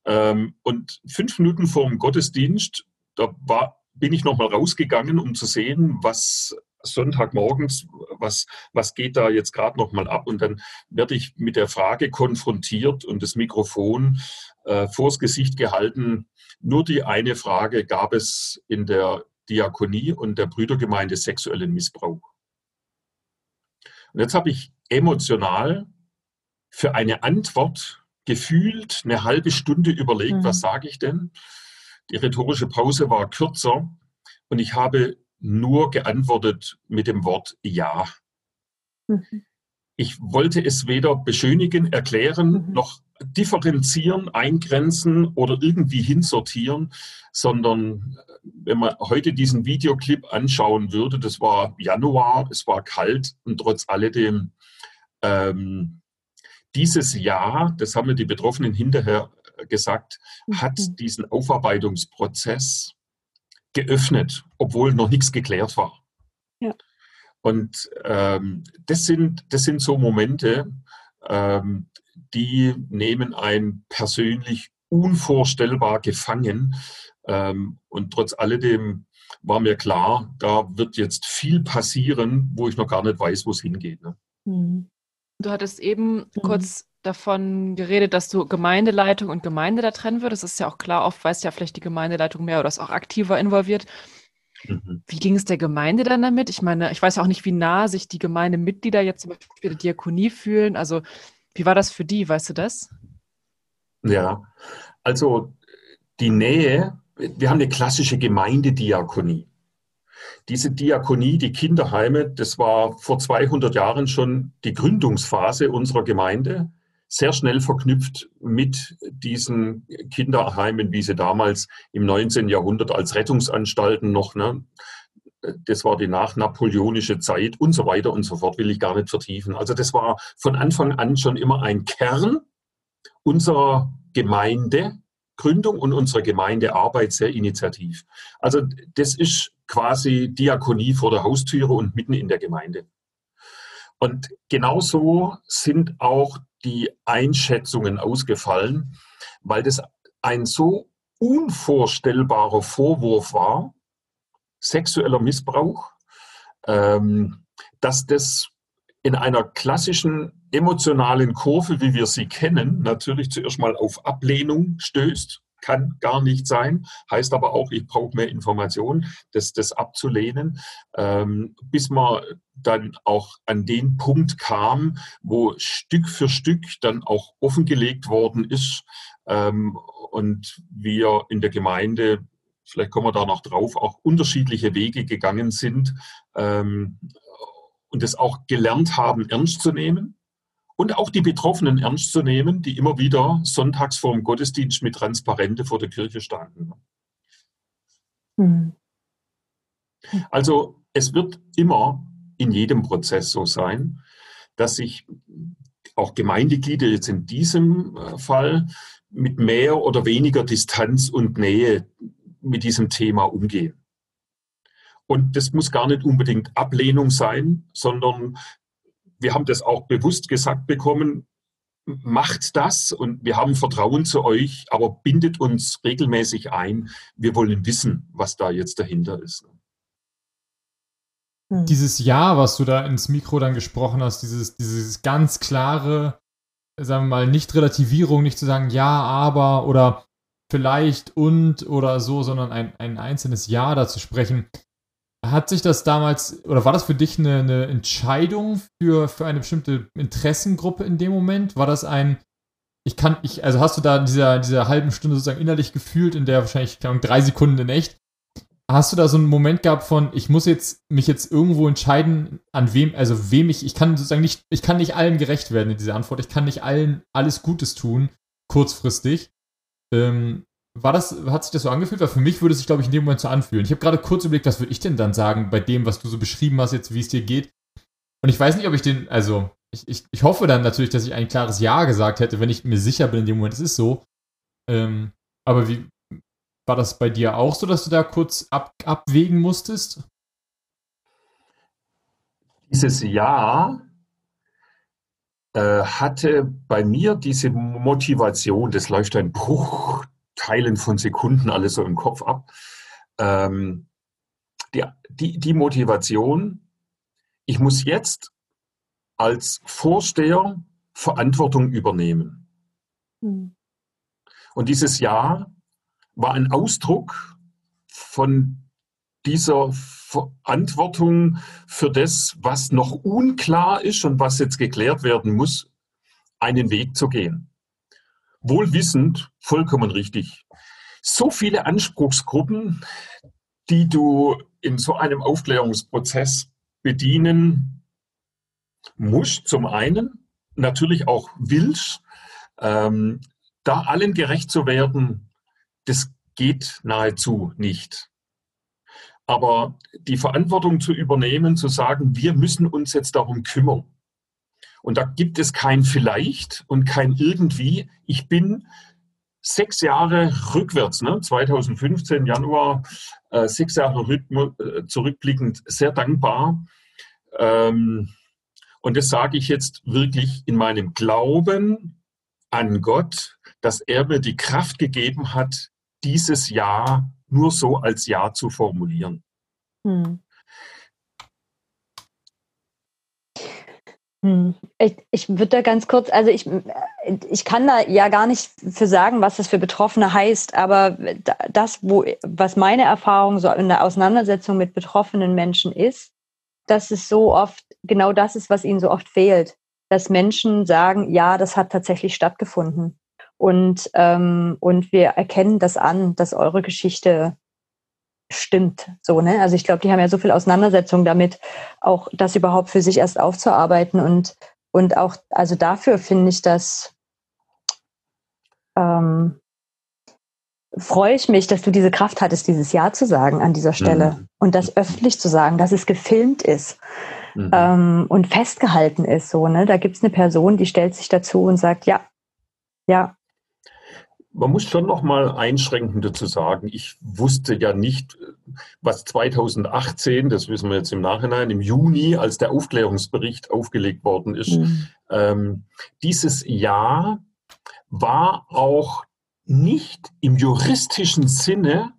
Ähm, und fünf Minuten vor dem Gottesdienst, da war bin ich nochmal rausgegangen, um zu sehen, was Sonntagmorgens, was, was geht da jetzt gerade nochmal ab? Und dann werde ich mit der Frage konfrontiert und das Mikrofon äh, vors Gesicht gehalten. Nur die eine Frage, gab es in der Diakonie und der Brüdergemeinde sexuellen Missbrauch? Und jetzt habe ich emotional für eine Antwort gefühlt eine halbe Stunde überlegt, mhm. was sage ich denn? Die rhetorische Pause war kürzer und ich habe nur geantwortet mit dem Wort Ja. Mhm. Ich wollte es weder beschönigen, erklären, mhm. noch differenzieren, eingrenzen oder irgendwie hinsortieren, sondern äh, wenn man heute diesen Videoclip anschauen würde, das war Januar, es war kalt und trotz alledem ähm, dieses Jahr, das haben mir die Betroffenen hinterher gesagt, hat mhm. diesen Aufarbeitungsprozess geöffnet, obwohl noch nichts geklärt war. Ja. Und ähm, das, sind, das sind so Momente, ähm, die nehmen einen persönlich unvorstellbar gefangen. Ähm, und trotz alledem war mir klar, da wird jetzt viel passieren, wo ich noch gar nicht weiß, wo es hingeht. Ne? Mhm. Du hattest eben mhm. kurz davon geredet, dass du Gemeindeleitung und Gemeinde da trennen würdest. Das ist ja auch klar, oft weiß ja vielleicht die Gemeindeleitung mehr oder ist auch aktiver involviert. Mhm. Wie ging es der Gemeinde dann damit? Ich meine, ich weiß auch nicht, wie nah sich die Gemeindemitglieder jetzt zum Beispiel der Diakonie fühlen. Also, wie war das für die? Weißt du das? Ja, also die Nähe, wir haben eine klassische Gemeindediakonie. Diese Diakonie, die Kinderheime, das war vor 200 Jahren schon die Gründungsphase unserer Gemeinde sehr schnell verknüpft mit diesen Kinderheimen, wie sie damals im 19. Jahrhundert als Rettungsanstalten noch, ne, das war die nachnapoleonische Zeit und so weiter und so fort, will ich gar nicht vertiefen. Also das war von Anfang an schon immer ein Kern unserer Gemeindegründung und unserer Gemeindearbeit sehr initiativ. Also das ist quasi Diakonie vor der Haustüre und mitten in der Gemeinde. Und genauso sind auch die Einschätzungen ausgefallen, weil das ein so unvorstellbarer Vorwurf war, sexueller Missbrauch, ähm, dass das in einer klassischen emotionalen Kurve, wie wir sie kennen, natürlich zuerst mal auf Ablehnung stößt. Kann gar nicht sein, heißt aber auch, ich brauche mehr Informationen, das, das abzulehnen, ähm, bis man dann auch an den Punkt kam, wo Stück für Stück dann auch offengelegt worden ist ähm, und wir in der Gemeinde vielleicht kommen wir da noch drauf, auch unterschiedliche Wege gegangen sind ähm, und es auch gelernt haben, ernst zu nehmen. Und auch die Betroffenen ernst zu nehmen, die immer wieder sonntags vor dem Gottesdienst mit Transparente vor der Kirche standen. Mhm. Also es wird immer in jedem Prozess so sein, dass sich auch Gemeindeglieder jetzt in diesem äh, Fall mit mehr oder weniger Distanz und Nähe mit diesem Thema umgehen. Und das muss gar nicht unbedingt Ablehnung sein, sondern wir haben das auch bewusst gesagt bekommen, macht das und wir haben Vertrauen zu euch, aber bindet uns regelmäßig ein. Wir wollen wissen, was da jetzt dahinter ist. Hm. Dieses Ja, was du da ins Mikro dann gesprochen hast, dieses, dieses ganz klare, sagen wir mal, nicht Relativierung, nicht zu sagen Ja, aber oder vielleicht und oder so, sondern ein, ein einzelnes Ja dazu sprechen. Hat sich das damals, oder war das für dich eine, eine Entscheidung für, für eine bestimmte Interessengruppe in dem Moment? War das ein, ich kann, ich, also hast du da in dieser, dieser halben Stunde sozusagen innerlich gefühlt, in der wahrscheinlich, Ahnung, drei Sekunden in echt, hast du da so einen Moment gehabt von, ich muss jetzt mich jetzt irgendwo entscheiden, an wem, also wem ich, ich kann sozusagen nicht, ich kann nicht allen gerecht werden in dieser Antwort, ich kann nicht allen alles Gutes tun, kurzfristig. Ähm, war das, hat sich das so angefühlt? Weil für mich würde es sich, glaube ich, in dem Moment so anfühlen. Ich habe gerade kurz überlegt, was würde ich denn dann sagen bei dem, was du so beschrieben hast, jetzt, wie es dir geht. Und ich weiß nicht, ob ich den, also, ich, ich, ich hoffe dann natürlich, dass ich ein klares Ja gesagt hätte, wenn ich mir sicher bin in dem Moment, es ist so. Ähm, aber wie, war das bei dir auch so, dass du da kurz ab, abwägen musstest? Dieses Ja hatte bei mir diese Motivation, das läuft ein Bruchteilen von Sekunden alles so im Kopf ab. Ähm, die, die, die Motivation, ich muss jetzt als Vorsteher Verantwortung übernehmen. Mhm. Und dieses Ja war ein Ausdruck von dieser Verantwortung für das, was noch unklar ist und was jetzt geklärt werden muss, einen Weg zu gehen. Wohlwissend, vollkommen richtig. So viele Anspruchsgruppen, die du in so einem Aufklärungsprozess bedienen musst, zum einen, natürlich auch willst, ähm, da allen gerecht zu werden, das geht nahezu nicht. Aber die Verantwortung zu übernehmen, zu sagen, wir müssen uns jetzt darum kümmern. Und da gibt es kein vielleicht und kein irgendwie. Ich bin sechs Jahre rückwärts, ne, 2015 Januar, äh, sechs Jahre äh, zurückblickend sehr dankbar. Ähm, und das sage ich jetzt wirklich in meinem Glauben an Gott, dass er mir die Kraft gegeben hat, dieses Ja nur so als Ja zu formulieren. Hm. hm. Ich, ich würde da ganz kurz, also ich, ich kann da ja gar nicht für sagen, was das für Betroffene heißt, aber das, wo, was meine Erfahrung so in der Auseinandersetzung mit betroffenen Menschen ist, dass es so oft genau das ist, was ihnen so oft fehlt. Dass Menschen sagen, ja, das hat tatsächlich stattgefunden. Und, ähm, und wir erkennen das an, dass eure Geschichte stimmt. So, ne? Also ich glaube, die haben ja so viel Auseinandersetzung damit, auch das überhaupt für sich erst aufzuarbeiten. Und, und auch, also dafür finde ich das ähm, freue ich mich, dass du diese Kraft hattest, dieses Ja zu sagen an dieser Stelle mhm. und das öffentlich zu sagen, dass es gefilmt ist mhm. ähm, und festgehalten ist. So, ne? Da gibt es eine Person, die stellt sich dazu und sagt, ja, ja. Man muss schon noch mal einschränkend dazu sagen, ich wusste ja nicht, was 2018, das wissen wir jetzt im Nachhinein, im Juni, als der Aufklärungsbericht aufgelegt worden ist, mhm. ähm, dieses Jahr war auch nicht im juristischen Sinne,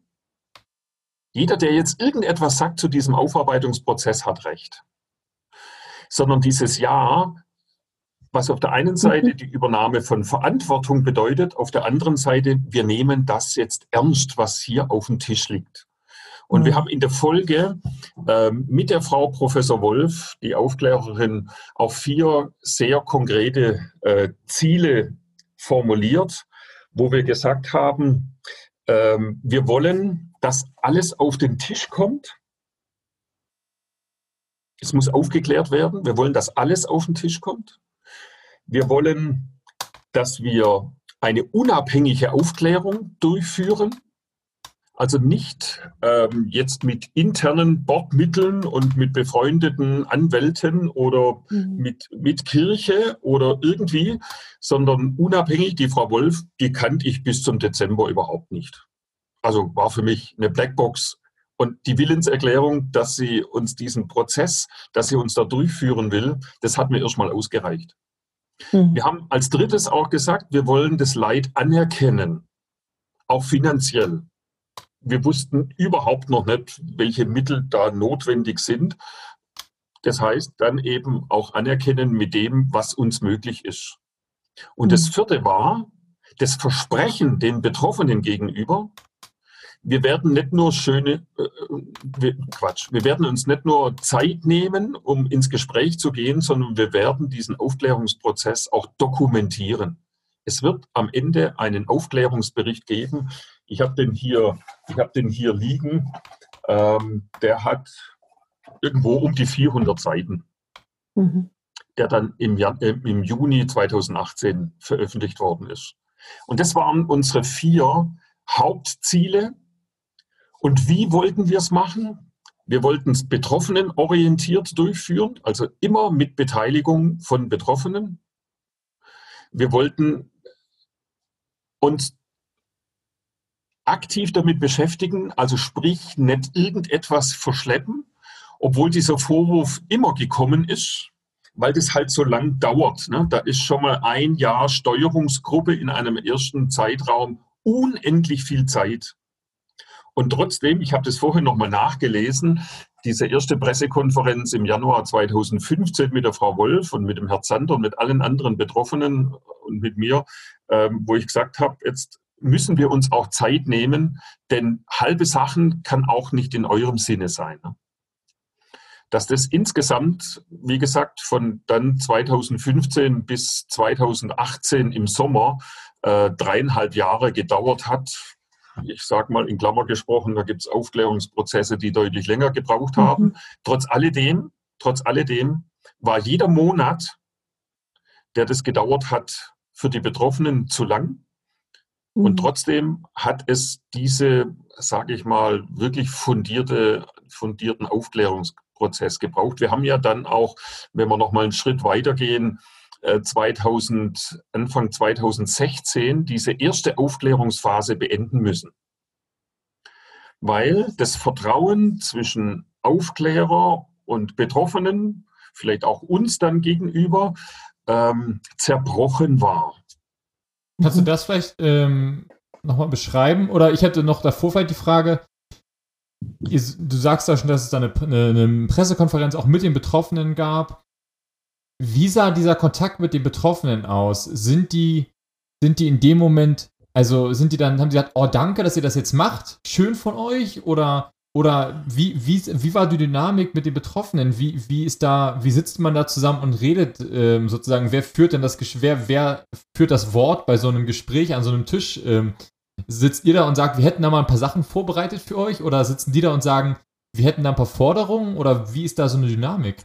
jeder, der jetzt irgendetwas sagt zu diesem Aufarbeitungsprozess, hat recht. Sondern dieses Ja, was auf der einen Seite die Übernahme von Verantwortung bedeutet, auf der anderen Seite, wir nehmen das jetzt ernst, was hier auf dem Tisch liegt. Und wir mhm. haben in der Folge äh, mit der Frau Professor Wolf, die Aufklärerin, auch vier sehr konkrete äh, Ziele formuliert, wo wir gesagt haben, ähm, wir wollen, dass alles auf den Tisch kommt. Es muss aufgeklärt werden. Wir wollen, dass alles auf den Tisch kommt. Wir wollen, dass wir eine unabhängige Aufklärung durchführen. Also nicht ähm, jetzt mit internen Bordmitteln und mit befreundeten Anwälten oder mhm. mit, mit Kirche oder irgendwie, sondern unabhängig. Die Frau Wolf, die kannte ich bis zum Dezember überhaupt nicht. Also war für mich eine Blackbox. Und die Willenserklärung, dass sie uns diesen Prozess, dass sie uns da durchführen will, das hat mir erstmal ausgereicht. Mhm. Wir haben als drittes auch gesagt, wir wollen das Leid anerkennen, auch finanziell wir wussten überhaupt noch nicht, welche Mittel da notwendig sind. Das heißt, dann eben auch anerkennen mit dem, was uns möglich ist. Und das mhm. vierte war das Versprechen den Betroffenen gegenüber. Wir werden nicht nur schöne, äh, wir, Quatsch, wir werden uns nicht nur Zeit nehmen, um ins Gespräch zu gehen, sondern wir werden diesen Aufklärungsprozess auch dokumentieren. Es wird am Ende einen Aufklärungsbericht geben, ich habe den hier, ich habe den hier liegen. Ähm, der hat irgendwo um die 400 Seiten, mhm. der dann im, Jan äh, im Juni 2018 veröffentlicht worden ist. Und das waren unsere vier Hauptziele. Und wie wollten wir es machen? Wir wollten es Betroffenen orientiert durchführen, also immer mit Beteiligung von Betroffenen. Wir wollten uns aktiv damit beschäftigen, also sprich nicht irgendetwas verschleppen, obwohl dieser Vorwurf immer gekommen ist, weil das halt so lang dauert. Ne? Da ist schon mal ein Jahr Steuerungsgruppe in einem ersten Zeitraum unendlich viel Zeit. Und trotzdem, ich habe das vorhin nochmal nachgelesen, diese erste Pressekonferenz im Januar 2015 mit der Frau Wolf und mit dem Herrn Zander und mit allen anderen Betroffenen und mit mir, ähm, wo ich gesagt habe, jetzt müssen wir uns auch Zeit nehmen, denn halbe Sachen kann auch nicht in eurem Sinne sein. Ne? Dass das insgesamt, wie gesagt, von dann 2015 bis 2018 im Sommer äh, dreieinhalb Jahre gedauert hat. Ich sage mal in Klammer gesprochen, da gibt es Aufklärungsprozesse, die deutlich länger gebraucht haben. Mhm. Trotz alledem, trotz alledem war jeder Monat, der das gedauert hat, für die Betroffenen zu lang. Und mhm. trotzdem hat es diese, sage ich mal, wirklich fundierte, fundierten Aufklärungsprozess gebraucht. Wir haben ja dann auch, wenn wir noch mal einen Schritt weitergehen, 2000, äh, Anfang 2016 diese erste Aufklärungsphase beenden müssen. Weil das Vertrauen zwischen Aufklärer und Betroffenen, vielleicht auch uns dann gegenüber, ähm, zerbrochen war. Kannst du das vielleicht ähm, nochmal beschreiben? Oder ich hätte noch davor vielleicht die Frage, du sagst ja schon, dass es da eine, eine, eine Pressekonferenz auch mit den Betroffenen gab. Wie sah dieser Kontakt mit den Betroffenen aus? Sind die, sind die in dem Moment, also sind die dann, haben die gesagt, oh danke, dass ihr das jetzt macht, schön von euch? Oder oder wie, wie, wie war die Dynamik mit den Betroffenen? Wie, wie ist da, wie sitzt man da zusammen und redet ähm, sozusagen, wer führt denn das wer, wer führt das Wort bei so einem Gespräch an so einem Tisch? Ähm, sitzt ihr da und sagt, wir hätten da mal ein paar Sachen vorbereitet für euch? Oder sitzen die da und sagen, wir hätten da ein paar Forderungen? Oder wie ist da so eine Dynamik?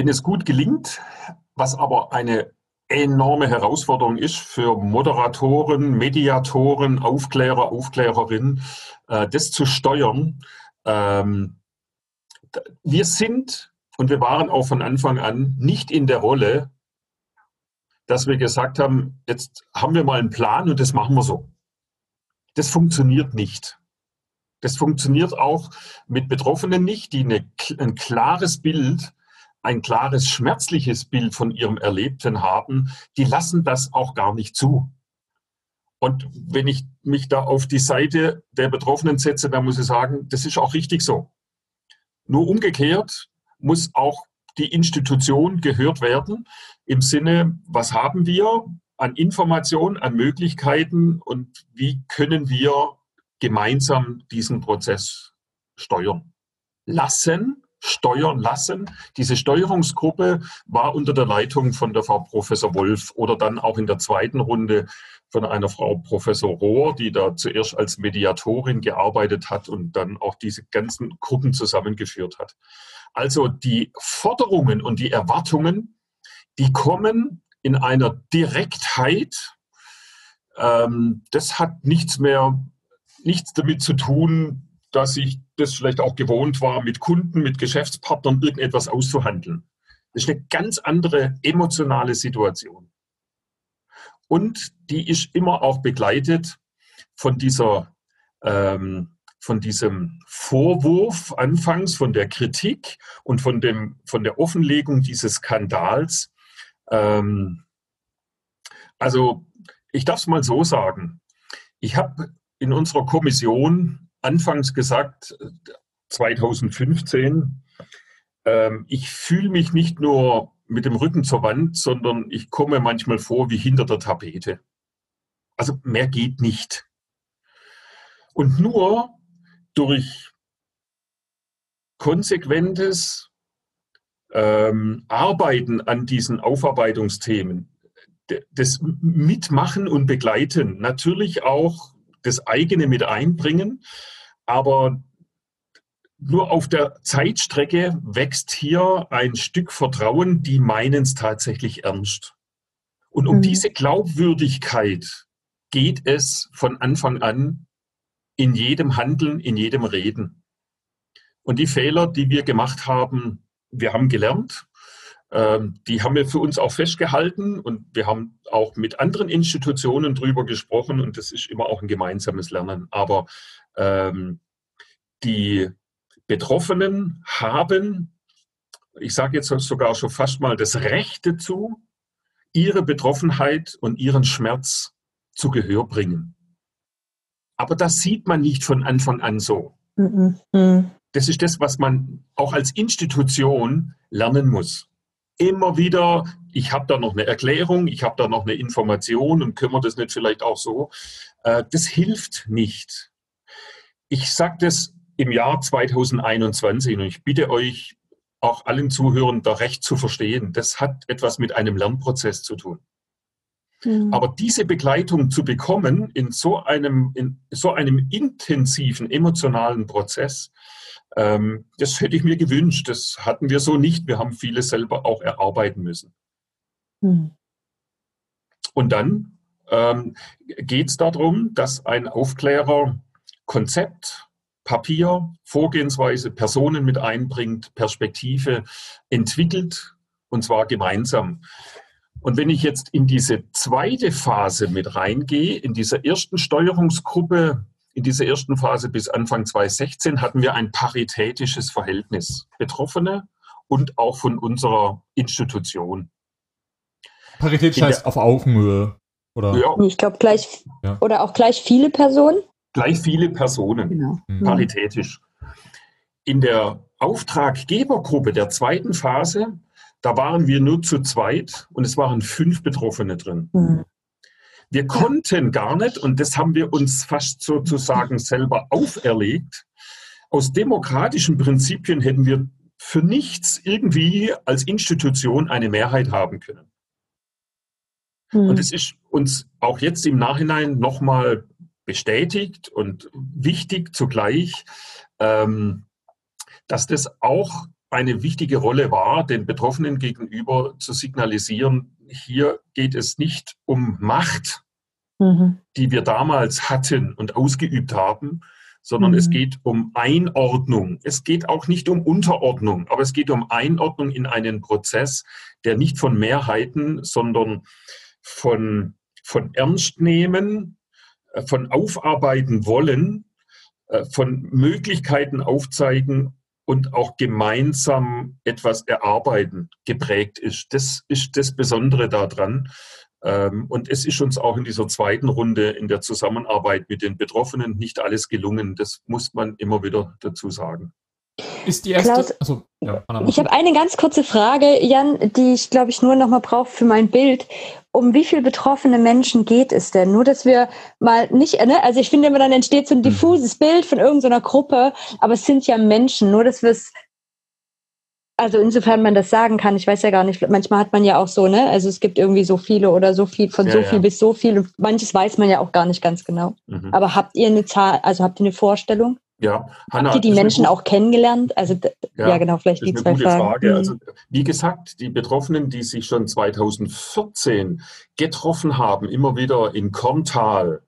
Wenn es gut gelingt, was aber eine enorme Herausforderung ist für Moderatoren, Mediatoren, Aufklärer, Aufklärerinnen, äh, das zu steuern. Ähm, wir sind und wir waren auch von Anfang an nicht in der Rolle, dass wir gesagt haben, jetzt haben wir mal einen Plan und das machen wir so. Das funktioniert nicht. Das funktioniert auch mit Betroffenen nicht, die eine, ein klares Bild ein klares schmerzliches Bild von ihrem Erlebten haben, die lassen das auch gar nicht zu. Und wenn ich mich da auf die Seite der Betroffenen setze, dann muss ich sagen, das ist auch richtig so. Nur umgekehrt muss auch die Institution gehört werden im Sinne, was haben wir an Informationen, an Möglichkeiten und wie können wir gemeinsam diesen Prozess steuern lassen steuern lassen. Diese Steuerungsgruppe war unter der Leitung von der Frau Professor Wolf oder dann auch in der zweiten Runde von einer Frau Professor Rohr, die da zuerst als Mediatorin gearbeitet hat und dann auch diese ganzen Gruppen zusammengeführt hat. Also die Forderungen und die Erwartungen, die kommen in einer Direktheit. Ähm, das hat nichts mehr, nichts damit zu tun, dass ich das vielleicht auch gewohnt war, mit Kunden, mit Geschäftspartnern irgendetwas auszuhandeln. Das ist eine ganz andere emotionale Situation. Und die ist immer auch begleitet von dieser, ähm, von diesem Vorwurf anfangs, von der Kritik und von, dem, von der Offenlegung dieses Skandals. Ähm, also ich darf es mal so sagen. Ich habe in unserer Kommission anfangs gesagt, 2015, ähm, ich fühle mich nicht nur mit dem Rücken zur Wand, sondern ich komme manchmal vor wie hinter der Tapete. Also mehr geht nicht. Und nur durch konsequentes ähm, Arbeiten an diesen Aufarbeitungsthemen, das Mitmachen und Begleiten, natürlich auch das eigene mit einbringen. Aber nur auf der Zeitstrecke wächst hier ein Stück Vertrauen, die meinen es tatsächlich ernst. Und um mhm. diese Glaubwürdigkeit geht es von Anfang an in jedem Handeln, in jedem Reden. Und die Fehler, die wir gemacht haben, wir haben gelernt, die haben wir für uns auch festgehalten und wir haben auch mit anderen Institutionen drüber gesprochen und das ist immer auch ein gemeinsames Lernen. Aber ähm, die Betroffenen haben, ich sage jetzt sogar schon fast mal das Recht dazu, ihre Betroffenheit und ihren Schmerz zu Gehör bringen. Aber das sieht man nicht von Anfang an so. Mhm. Das ist das, was man auch als Institution lernen muss immer wieder, ich habe da noch eine Erklärung, ich habe da noch eine Information und können wir das nicht vielleicht auch so. Äh, das hilft nicht. Ich sage das im Jahr 2021 und ich bitte euch, auch allen Zuhörern da recht zu verstehen. Das hat etwas mit einem Lernprozess zu tun. Mhm. Aber diese Begleitung zu bekommen in so einem, in so einem intensiven emotionalen Prozess, das hätte ich mir gewünscht. Das hatten wir so nicht. Wir haben vieles selber auch erarbeiten müssen. Mhm. Und dann ähm, geht es darum, dass ein Aufklärer Konzept, Papier, Vorgehensweise, Personen mit einbringt, Perspektive entwickelt und zwar gemeinsam. Und wenn ich jetzt in diese zweite Phase mit reingehe, in dieser ersten Steuerungsgruppe in dieser ersten Phase bis Anfang 2016 hatten wir ein paritätisches Verhältnis. Betroffene und auch von unserer Institution. Paritätisch heißt auf Augenhöhe, oder? Ja. Ich glaube gleich, ja. oder auch gleich viele Personen? Gleich viele Personen, genau. Mhm. paritätisch. In der Auftraggebergruppe der zweiten Phase, da waren wir nur zu zweit und es waren fünf Betroffene drin. Mhm. Wir konnten gar nicht, und das haben wir uns fast sozusagen selber auferlegt, aus demokratischen Prinzipien hätten wir für nichts irgendwie als Institution eine Mehrheit haben können. Mhm. Und es ist uns auch jetzt im Nachhinein nochmal bestätigt und wichtig zugleich, ähm, dass das auch eine wichtige Rolle war, den Betroffenen gegenüber zu signalisieren, hier geht es nicht um Macht, mhm. die wir damals hatten und ausgeübt haben, sondern mhm. es geht um Einordnung. Es geht auch nicht um Unterordnung, aber es geht um Einordnung in einen Prozess, der nicht von Mehrheiten, sondern von, von Ernst nehmen, äh, von aufarbeiten wollen, äh, von Möglichkeiten aufzeigen und auch gemeinsam etwas erarbeiten geprägt ist. Das ist das Besondere daran. Ähm, und es ist uns auch in dieser zweiten Runde in der Zusammenarbeit mit den Betroffenen nicht alles gelungen. Das muss man immer wieder dazu sagen. Ist die erste. Klaus, also, ja, ich habe eine ganz kurze Frage, Jan, die ich glaube ich nur noch mal brauche für mein Bild. Um wie viele betroffene Menschen geht es denn? Nur, dass wir mal nicht, ne? also ich finde immer, dann entsteht so ein hm. diffuses Bild von irgendeiner Gruppe, aber es sind ja Menschen, nur dass wir es also insofern man das sagen kann, ich weiß ja gar nicht, manchmal hat man ja auch so, ne? Also es gibt irgendwie so viele oder so viel, von ja, so viel ja. bis so viel und manches weiß man ja auch gar nicht ganz genau. Mhm. Aber habt ihr eine Zahl, also habt ihr eine Vorstellung? Ja, Hanna, habt ihr die Menschen auch kennengelernt? Also ja, ja genau, vielleicht die zwei Fragen. Frage. Mhm. Also, wie gesagt, die Betroffenen, die sich schon 2014 getroffen haben, immer wieder in Korntal,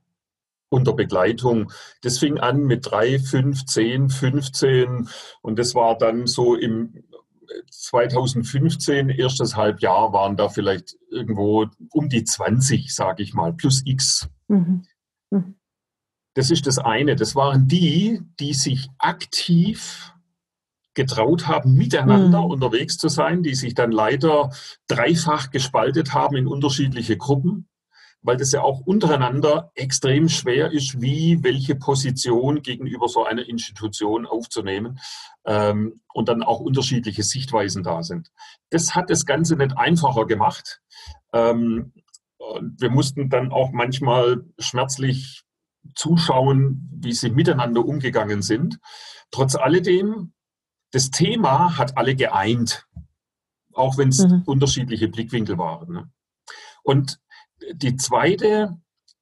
unter Begleitung. Das fing an mit drei, fünf, zehn, 15 und das war dann so im 2015, erstes Halbjahr, waren da vielleicht irgendwo um die 20, sage ich mal, plus X. Mhm. Das ist das eine. Das waren die, die sich aktiv getraut haben, miteinander mhm. unterwegs zu sein, die sich dann leider dreifach gespaltet haben in unterschiedliche Gruppen weil das ja auch untereinander extrem schwer ist, wie welche Position gegenüber so einer Institution aufzunehmen ähm, und dann auch unterschiedliche Sichtweisen da sind. Das hat das Ganze nicht einfacher gemacht. Ähm, wir mussten dann auch manchmal schmerzlich zuschauen, wie sie miteinander umgegangen sind. Trotz alledem, das Thema hat alle geeint, auch wenn es mhm. unterschiedliche Blickwinkel waren. Ne? Und die zweite,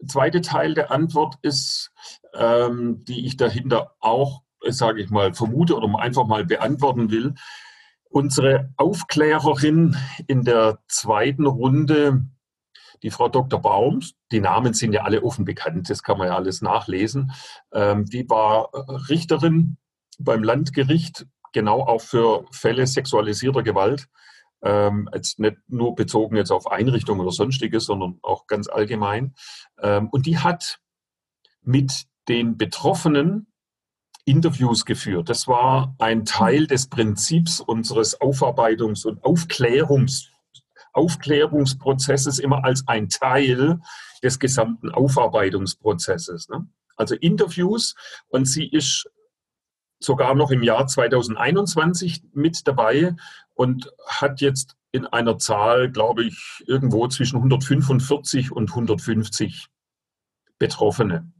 zweite Teil der Antwort ist, ähm, die ich dahinter auch, sage ich mal, vermute oder einfach mal beantworten will. Unsere Aufklärerin in der zweiten Runde, die Frau Dr. Baums, die Namen sind ja alle offen bekannt, das kann man ja alles nachlesen, ähm, die war Richterin beim Landgericht, genau auch für Fälle sexualisierter Gewalt ähm, jetzt nicht nur bezogen jetzt auf Einrichtungen oder sonstiges, sondern auch ganz allgemein. Ähm, und die hat mit den Betroffenen Interviews geführt. Das war ein Teil des Prinzips unseres Aufarbeitungs- und Aufklärungs Aufklärungsprozesses immer als ein Teil des gesamten Aufarbeitungsprozesses. Ne? Also Interviews und sie ist sogar noch im Jahr 2021 mit dabei und hat jetzt in einer Zahl, glaube ich, irgendwo zwischen 145 und 150 Betroffene.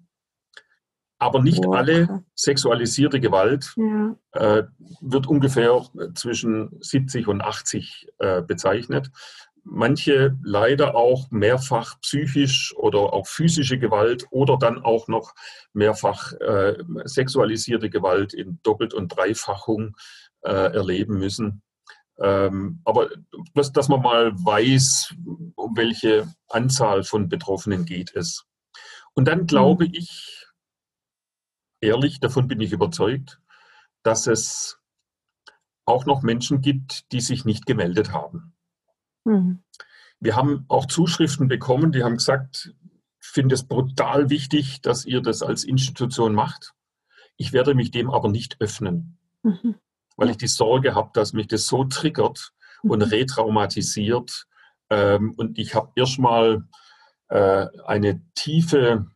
Aber nicht oh, alle sexualisierte Gewalt ja. äh, wird ungefähr zwischen 70 und 80 äh, bezeichnet. Manche leider auch mehrfach psychisch oder auch physische Gewalt oder dann auch noch mehrfach äh, sexualisierte Gewalt in Doppelt- und Dreifachung äh, erleben müssen. Ähm, aber bloß, dass man mal weiß, um welche Anzahl von Betroffenen geht es. Und dann glaube mhm. ich, ehrlich, davon bin ich überzeugt, dass es auch noch Menschen gibt, die sich nicht gemeldet haben. Mhm. Wir haben auch Zuschriften bekommen, die haben gesagt, ich finde es brutal wichtig, dass ihr das als Institution macht. Ich werde mich dem aber nicht öffnen. Mhm weil ich die Sorge habe, dass mich das so triggert und mhm. retraumatisiert. Ähm, und ich habe erstmal äh, eine tiefe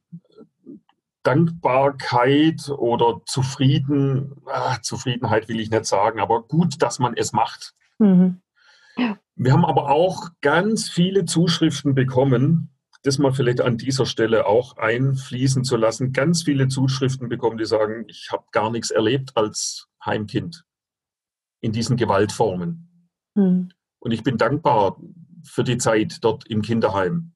Dankbarkeit oder Zufrieden, ah, Zufriedenheit will ich nicht sagen, aber gut, dass man es macht. Mhm. Ja. Wir haben aber auch ganz viele Zuschriften bekommen, das mal vielleicht an dieser Stelle auch einfließen zu lassen. Ganz viele Zuschriften bekommen, die sagen, ich habe gar nichts erlebt als Heimkind in diesen Gewaltformen. Mhm. Und ich bin dankbar für die Zeit dort im Kinderheim.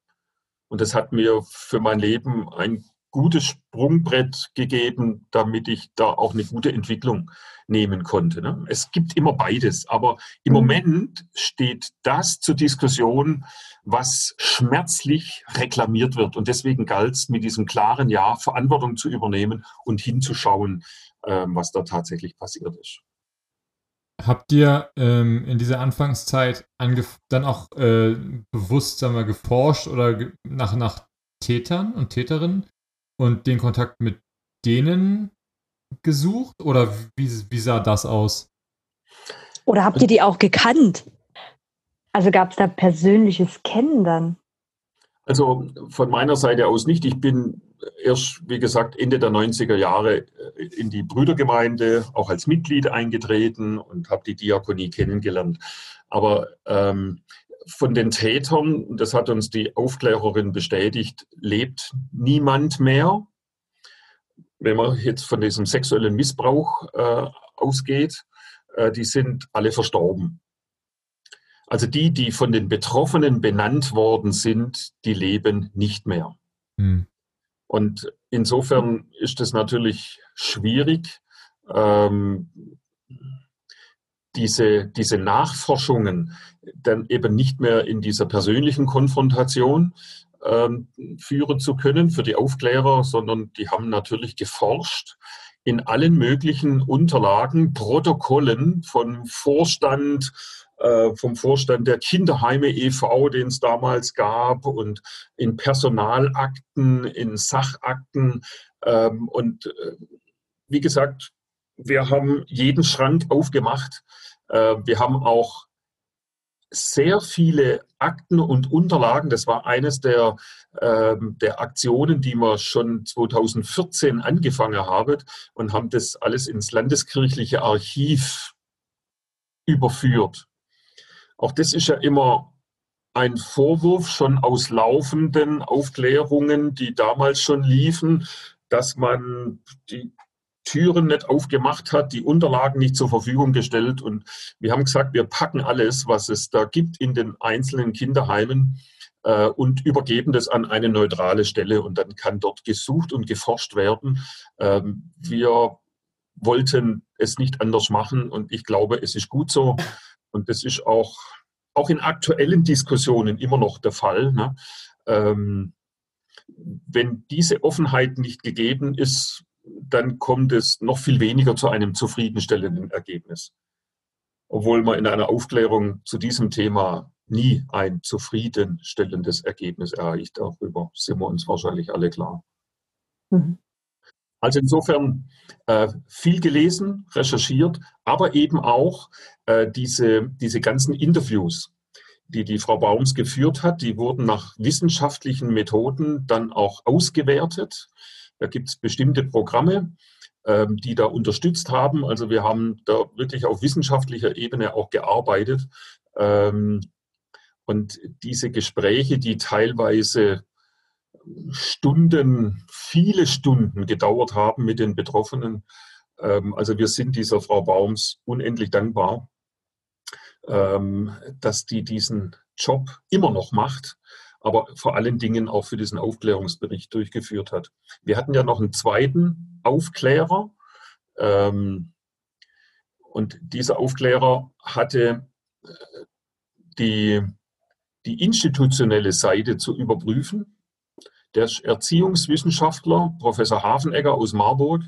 Und das hat mir für mein Leben ein gutes Sprungbrett gegeben, damit ich da auch eine gute Entwicklung nehmen konnte. Ne? Es gibt immer beides, aber im mhm. Moment steht das zur Diskussion, was schmerzlich reklamiert wird. Und deswegen galt es mit diesem klaren Ja, Verantwortung zu übernehmen und hinzuschauen, ähm, was da tatsächlich passiert ist. Habt ihr ähm, in dieser Anfangszeit dann auch äh, bewusst sagen wir, geforscht oder nach, nach Tätern und Täterinnen und den Kontakt mit denen gesucht? Oder wie, wie sah das aus? Oder habt ihr die auch gekannt? Also gab es da persönliches Kennen dann? Also von meiner Seite aus nicht. Ich bin erst, wie gesagt, Ende der 90er Jahre äh, in die Brüdergemeinde auch als Mitglied eingetreten und habe die Diakonie kennengelernt. Aber ähm, von den Tätern, das hat uns die Aufklärerin bestätigt, lebt niemand mehr. Wenn man jetzt von diesem sexuellen Missbrauch äh, ausgeht, äh, die sind alle verstorben. Also die, die von den Betroffenen benannt worden sind, die leben nicht mehr. Hm. Und insofern ist es natürlich schwierig, ähm, diese, diese Nachforschungen dann eben nicht mehr in dieser persönlichen Konfrontation ähm, führen zu können für die Aufklärer, sondern die haben natürlich geforscht in allen möglichen Unterlagen, Protokollen von Vorstand, äh, vom Vorstand der Kinderheime e.V., den es damals gab, und in Personalakten, in Sachakten. Ähm, und äh, wie gesagt, wir haben jeden Schrank aufgemacht. Äh, wir haben auch sehr viele Akten und Unterlagen. Das war eines der, ähm, der Aktionen, die wir schon 2014 angefangen haben und haben das alles ins landeskirchliche Archiv überführt. Auch das ist ja immer ein Vorwurf schon aus laufenden Aufklärungen, die damals schon liefen, dass man die Türen nicht aufgemacht hat, die Unterlagen nicht zur Verfügung gestellt. Und wir haben gesagt, wir packen alles, was es da gibt in den einzelnen Kinderheimen äh, und übergeben das an eine neutrale Stelle. Und dann kann dort gesucht und geforscht werden. Ähm, wir wollten es nicht anders machen und ich glaube, es ist gut so. Und das ist auch, auch in aktuellen Diskussionen immer noch der Fall. Ne? Ähm, wenn diese Offenheit nicht gegeben ist, dann kommt es noch viel weniger zu einem zufriedenstellenden Ergebnis. Obwohl man in einer Aufklärung zu diesem Thema nie ein zufriedenstellendes Ergebnis erreicht. Darüber sind wir uns wahrscheinlich alle klar. Mhm. Also insofern äh, viel gelesen, recherchiert, aber eben auch äh, diese, diese ganzen Interviews, die die Frau Baums geführt hat, die wurden nach wissenschaftlichen Methoden dann auch ausgewertet. Da gibt es bestimmte Programme, ähm, die da unterstützt haben. Also wir haben da wirklich auf wissenschaftlicher Ebene auch gearbeitet. Ähm, und diese Gespräche, die teilweise Stunden, viele Stunden gedauert haben mit den Betroffenen. Ähm, also wir sind dieser Frau Baums unendlich dankbar, dass die diesen Job immer noch macht, aber vor allen Dingen auch für diesen Aufklärungsbericht durchgeführt hat. Wir hatten ja noch einen zweiten Aufklärer. Ähm, und dieser Aufklärer hatte äh, die, die institutionelle Seite zu überprüfen der Erziehungswissenschaftler, Professor Hafenegger aus Marburg.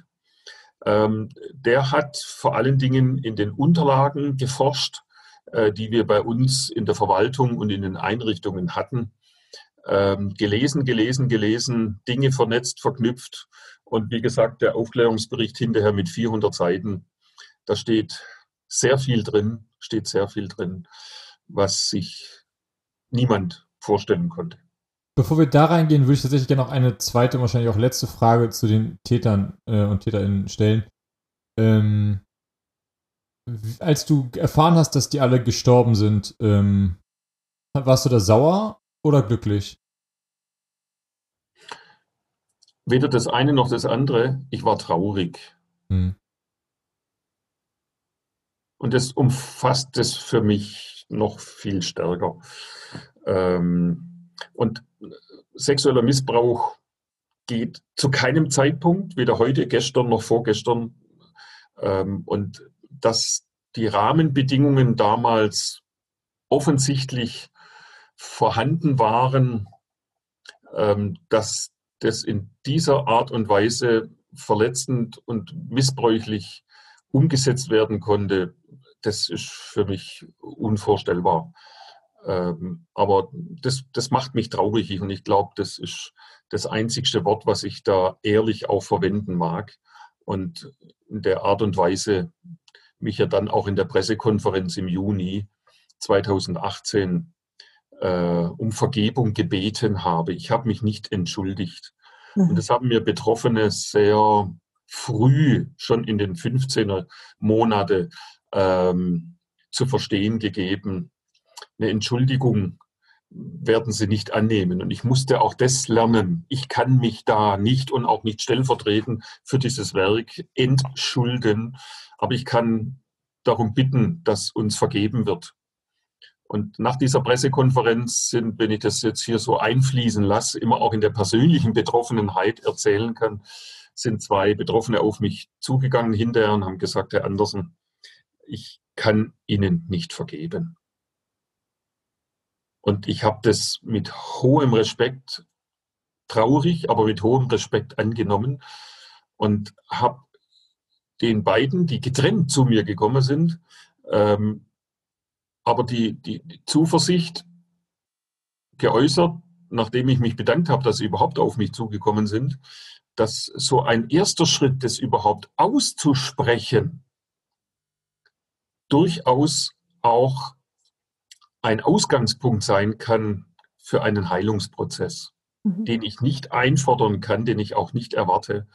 Ähm, der hat vor allen Dingen in den Unterlagen geforscht, äh, die wir bei uns in der Verwaltung und in den Einrichtungen hatten. Ähm, gelesen, gelesen, gelesen, Dinge vernetzt, verknüpft. Und wie gesagt, der Aufklärungsbericht hinterher mit 400 Seiten, da steht sehr viel drin, steht sehr viel drin, was sich niemand vorstellen konnte. Bevor wir da reingehen, würde ich tatsächlich gerne noch eine zweite, wahrscheinlich auch letzte Frage zu den Tätern äh, und TäterInnen stellen. Ähm, als du erfahren hast, dass die alle gestorben sind, ähm, warst du da sauer oder glücklich? Weder das eine noch das andere. Ich war traurig. Hm. Und das umfasst es für mich noch viel stärker. Ähm, und sexueller Missbrauch geht zu keinem Zeitpunkt, weder heute, gestern noch vorgestern. Ähm, und dass die Rahmenbedingungen damals offensichtlich vorhanden waren, ähm, dass das in dieser Art und Weise verletzend und missbräuchlich umgesetzt werden konnte, das ist für mich unvorstellbar. Ähm, aber das, das macht mich traurig und ich glaube, das ist das einzigste Wort, was ich da ehrlich auch verwenden mag. Und in der Art und Weise mich ja dann auch in der Pressekonferenz im Juni 2018 äh, um Vergebung gebeten habe. Ich habe mich nicht entschuldigt. Mhm. Und das haben mir Betroffene sehr früh, schon in den 15er Monate, ähm, zu verstehen gegeben. Eine Entschuldigung werden sie nicht annehmen. Und ich musste auch das lernen. Ich kann mich da nicht und auch nicht stellvertretend für dieses Werk entschulden, aber ich kann darum bitten, dass uns vergeben wird. Und nach dieser Pressekonferenz sind, wenn ich das jetzt hier so einfließen lasse, immer auch in der persönlichen Betroffenheit erzählen kann, sind zwei Betroffene auf mich zugegangen hinterher und haben gesagt, Herr Andersen, ich kann Ihnen nicht vergeben. Und ich habe das mit hohem Respekt, traurig, aber mit hohem Respekt angenommen und habe den beiden, die getrennt zu mir gekommen sind, ähm, aber die, die, die Zuversicht geäußert, nachdem ich mich bedankt habe, dass sie überhaupt auf mich zugekommen sind, dass so ein erster Schritt, das überhaupt auszusprechen, durchaus auch ein Ausgangspunkt sein kann für einen Heilungsprozess, mhm. den ich nicht einfordern kann, den ich auch nicht erwarte.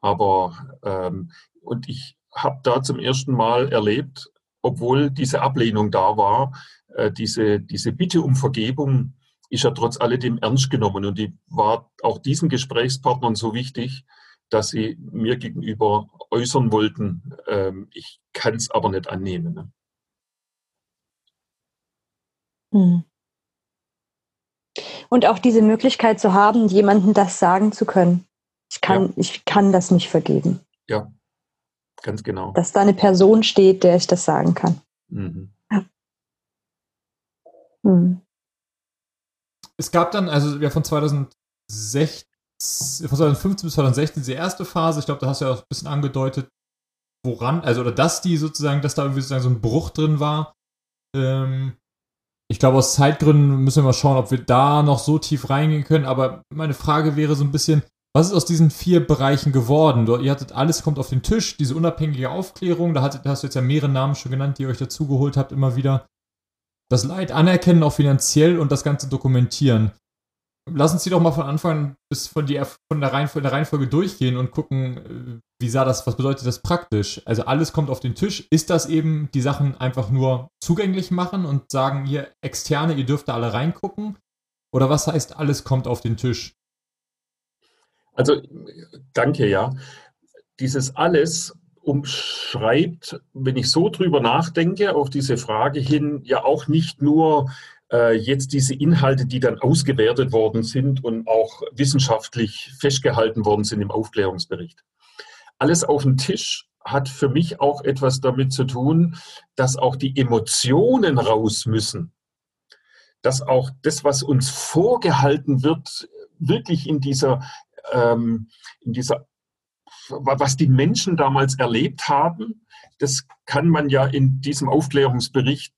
Aber ähm, und ich habe da zum ersten Mal erlebt, obwohl diese Ablehnung da war, äh, diese, diese Bitte um Vergebung ist ja trotz alledem ernst genommen und die war auch diesen Gesprächspartnern so wichtig, dass sie mir gegenüber äußern wollten, ähm, ich kann es aber nicht annehmen. Ne? Hm. Und auch diese Möglichkeit zu haben, jemandem das sagen zu können. Ich kann, ja. ich kann das nicht vergeben. Ja, Ganz genau. Dass da eine Person steht, der ich das sagen kann. Mhm. Ja. Mhm. Es gab dann, also ja, von 2016, von 2015 bis 2016 diese erste Phase, ich glaube, da hast du ja auch ein bisschen angedeutet, woran, also oder dass die sozusagen, dass da irgendwie sozusagen so ein Bruch drin war. Ähm, ich glaube, aus Zeitgründen müssen wir mal schauen, ob wir da noch so tief reingehen können. Aber meine Frage wäre so ein bisschen, was ist aus diesen vier Bereichen geworden? ihr hattet alles kommt auf den Tisch, diese unabhängige Aufklärung, da, hattet, hast du jetzt ja mehrere Namen schon genannt, die ihr euch dazugeholt habt, immer wieder. Das Leid anerkennen, auch finanziell und das Ganze dokumentieren. Lass uns die doch mal von Anfang bis von, die, von der, Reihenfolge, der Reihenfolge durchgehen und gucken, äh, wie sah das, was bedeutet das praktisch? Also alles kommt auf den Tisch. Ist das eben die Sachen einfach nur zugänglich machen und sagen, hier Externe, ihr dürft da alle reingucken? Oder was heißt, alles kommt auf den Tisch? Also danke, ja. Dieses alles umschreibt, wenn ich so drüber nachdenke, auf diese Frage hin, ja auch nicht nur äh, jetzt diese Inhalte, die dann ausgewertet worden sind und auch wissenschaftlich festgehalten worden sind im Aufklärungsbericht. Alles auf dem Tisch hat für mich auch etwas damit zu tun, dass auch die Emotionen raus müssen. Dass auch das, was uns vorgehalten wird, wirklich in dieser ähm, in dieser, was die Menschen damals erlebt haben, das kann man ja in diesem Aufklärungsbericht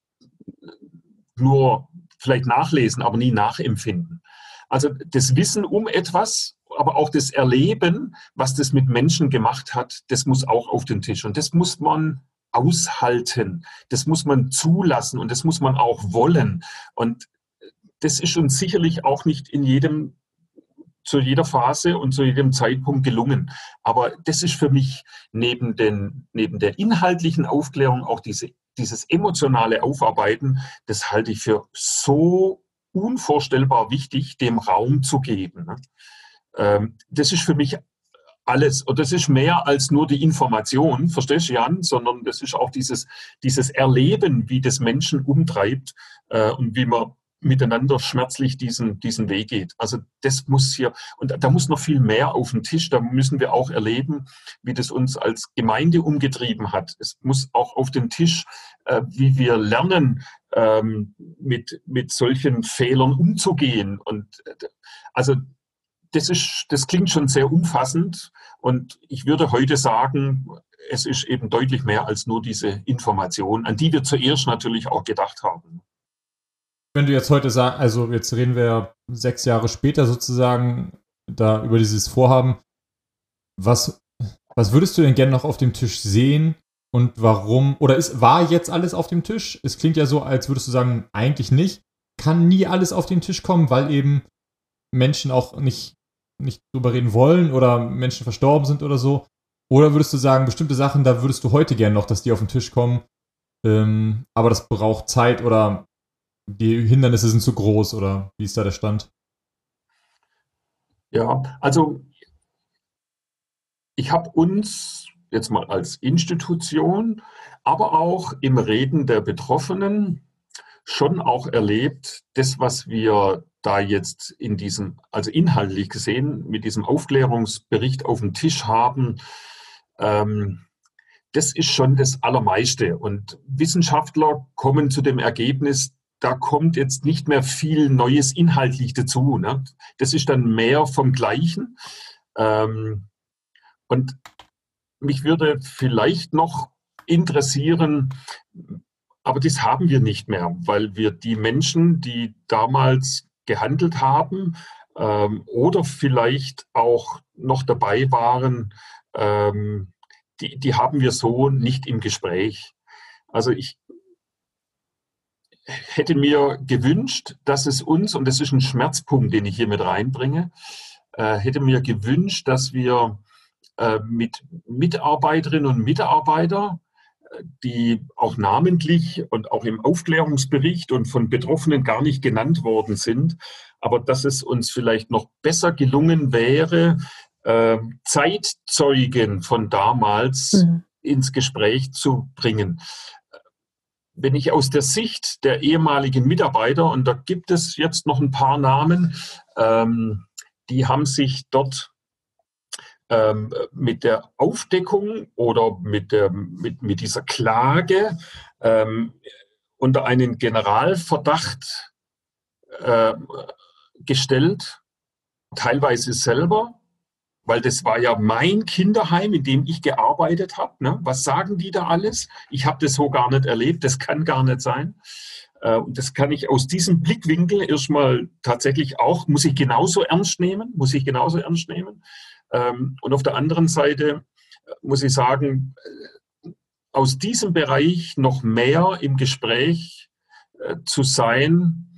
nur vielleicht nachlesen, aber nie nachempfinden. Also das Wissen um etwas, aber auch das Erleben, was das mit Menschen gemacht hat, das muss auch auf den Tisch. Und das muss man aushalten, das muss man zulassen und das muss man auch wollen. Und das ist uns sicherlich auch nicht in jedem zu jeder Phase und zu jedem Zeitpunkt gelungen. Aber das ist für mich neben, den, neben der inhaltlichen Aufklärung auch diese, dieses emotionale Aufarbeiten, das halte ich für so unvorstellbar wichtig, dem Raum zu geben. Ne? Ähm, das ist für mich alles. Und das ist mehr als nur die Information, verstehst du, Jan? Sondern das ist auch dieses, dieses Erleben, wie das Menschen umtreibt äh, und wie man miteinander schmerzlich diesen, diesen Weg geht. Also das muss hier, und da muss noch viel mehr auf den Tisch, da müssen wir auch erleben, wie das uns als Gemeinde umgetrieben hat. Es muss auch auf den Tisch, äh, wie wir lernen, ähm, mit, mit solchen Fehlern umzugehen. Und äh, also das ist, das klingt schon sehr umfassend und ich würde heute sagen, es ist eben deutlich mehr als nur diese Information, an die wir zuerst natürlich auch gedacht haben wenn du jetzt heute sagst, also jetzt reden wir sechs Jahre später sozusagen da über dieses Vorhaben, was, was würdest du denn gerne noch auf dem Tisch sehen und warum? Oder ist, war jetzt alles auf dem Tisch? Es klingt ja so, als würdest du sagen, eigentlich nicht. Kann nie alles auf den Tisch kommen, weil eben Menschen auch nicht, nicht drüber reden wollen oder Menschen verstorben sind oder so. Oder würdest du sagen, bestimmte Sachen, da würdest du heute gerne noch, dass die auf den Tisch kommen, ähm, aber das braucht Zeit oder die Hindernisse sind zu groß oder wie ist da der Stand? Ja, also ich habe uns jetzt mal als Institution, aber auch im Reden der Betroffenen schon auch erlebt, das, was wir da jetzt in diesem, also inhaltlich gesehen, mit diesem Aufklärungsbericht auf dem Tisch haben, ähm, das ist schon das Allermeiste. Und Wissenschaftler kommen zu dem Ergebnis, da kommt jetzt nicht mehr viel Neues inhaltlich dazu. Ne? Das ist dann mehr vom Gleichen. Ähm, und mich würde vielleicht noch interessieren, aber das haben wir nicht mehr, weil wir die Menschen, die damals gehandelt haben ähm, oder vielleicht auch noch dabei waren, ähm, die, die haben wir so nicht im Gespräch. Also ich, hätte mir gewünscht, dass es uns, und das ist ein Schmerzpunkt, den ich hier mit reinbringe, äh, hätte mir gewünscht, dass wir äh, mit Mitarbeiterinnen und Mitarbeitern, äh, die auch namentlich und auch im Aufklärungsbericht und von Betroffenen gar nicht genannt worden sind, aber dass es uns vielleicht noch besser gelungen wäre, äh, Zeitzeugen von damals mhm. ins Gespräch zu bringen wenn ich aus der Sicht der ehemaligen Mitarbeiter, und da gibt es jetzt noch ein paar Namen, ähm, die haben sich dort ähm, mit der Aufdeckung oder mit, der, mit, mit dieser Klage ähm, unter einen Generalverdacht äh, gestellt, teilweise selber, weil das war ja mein Kinderheim, in dem ich gearbeitet habe. Ne? Was sagen die da alles? Ich habe das so gar nicht erlebt, das kann gar nicht sein. Äh, und das kann ich aus diesem Blickwinkel erstmal tatsächlich auch, muss ich genauso ernst nehmen, muss ich genauso ernst nehmen. Ähm, und auf der anderen Seite äh, muss ich sagen, äh, aus diesem Bereich noch mehr im Gespräch zu sein,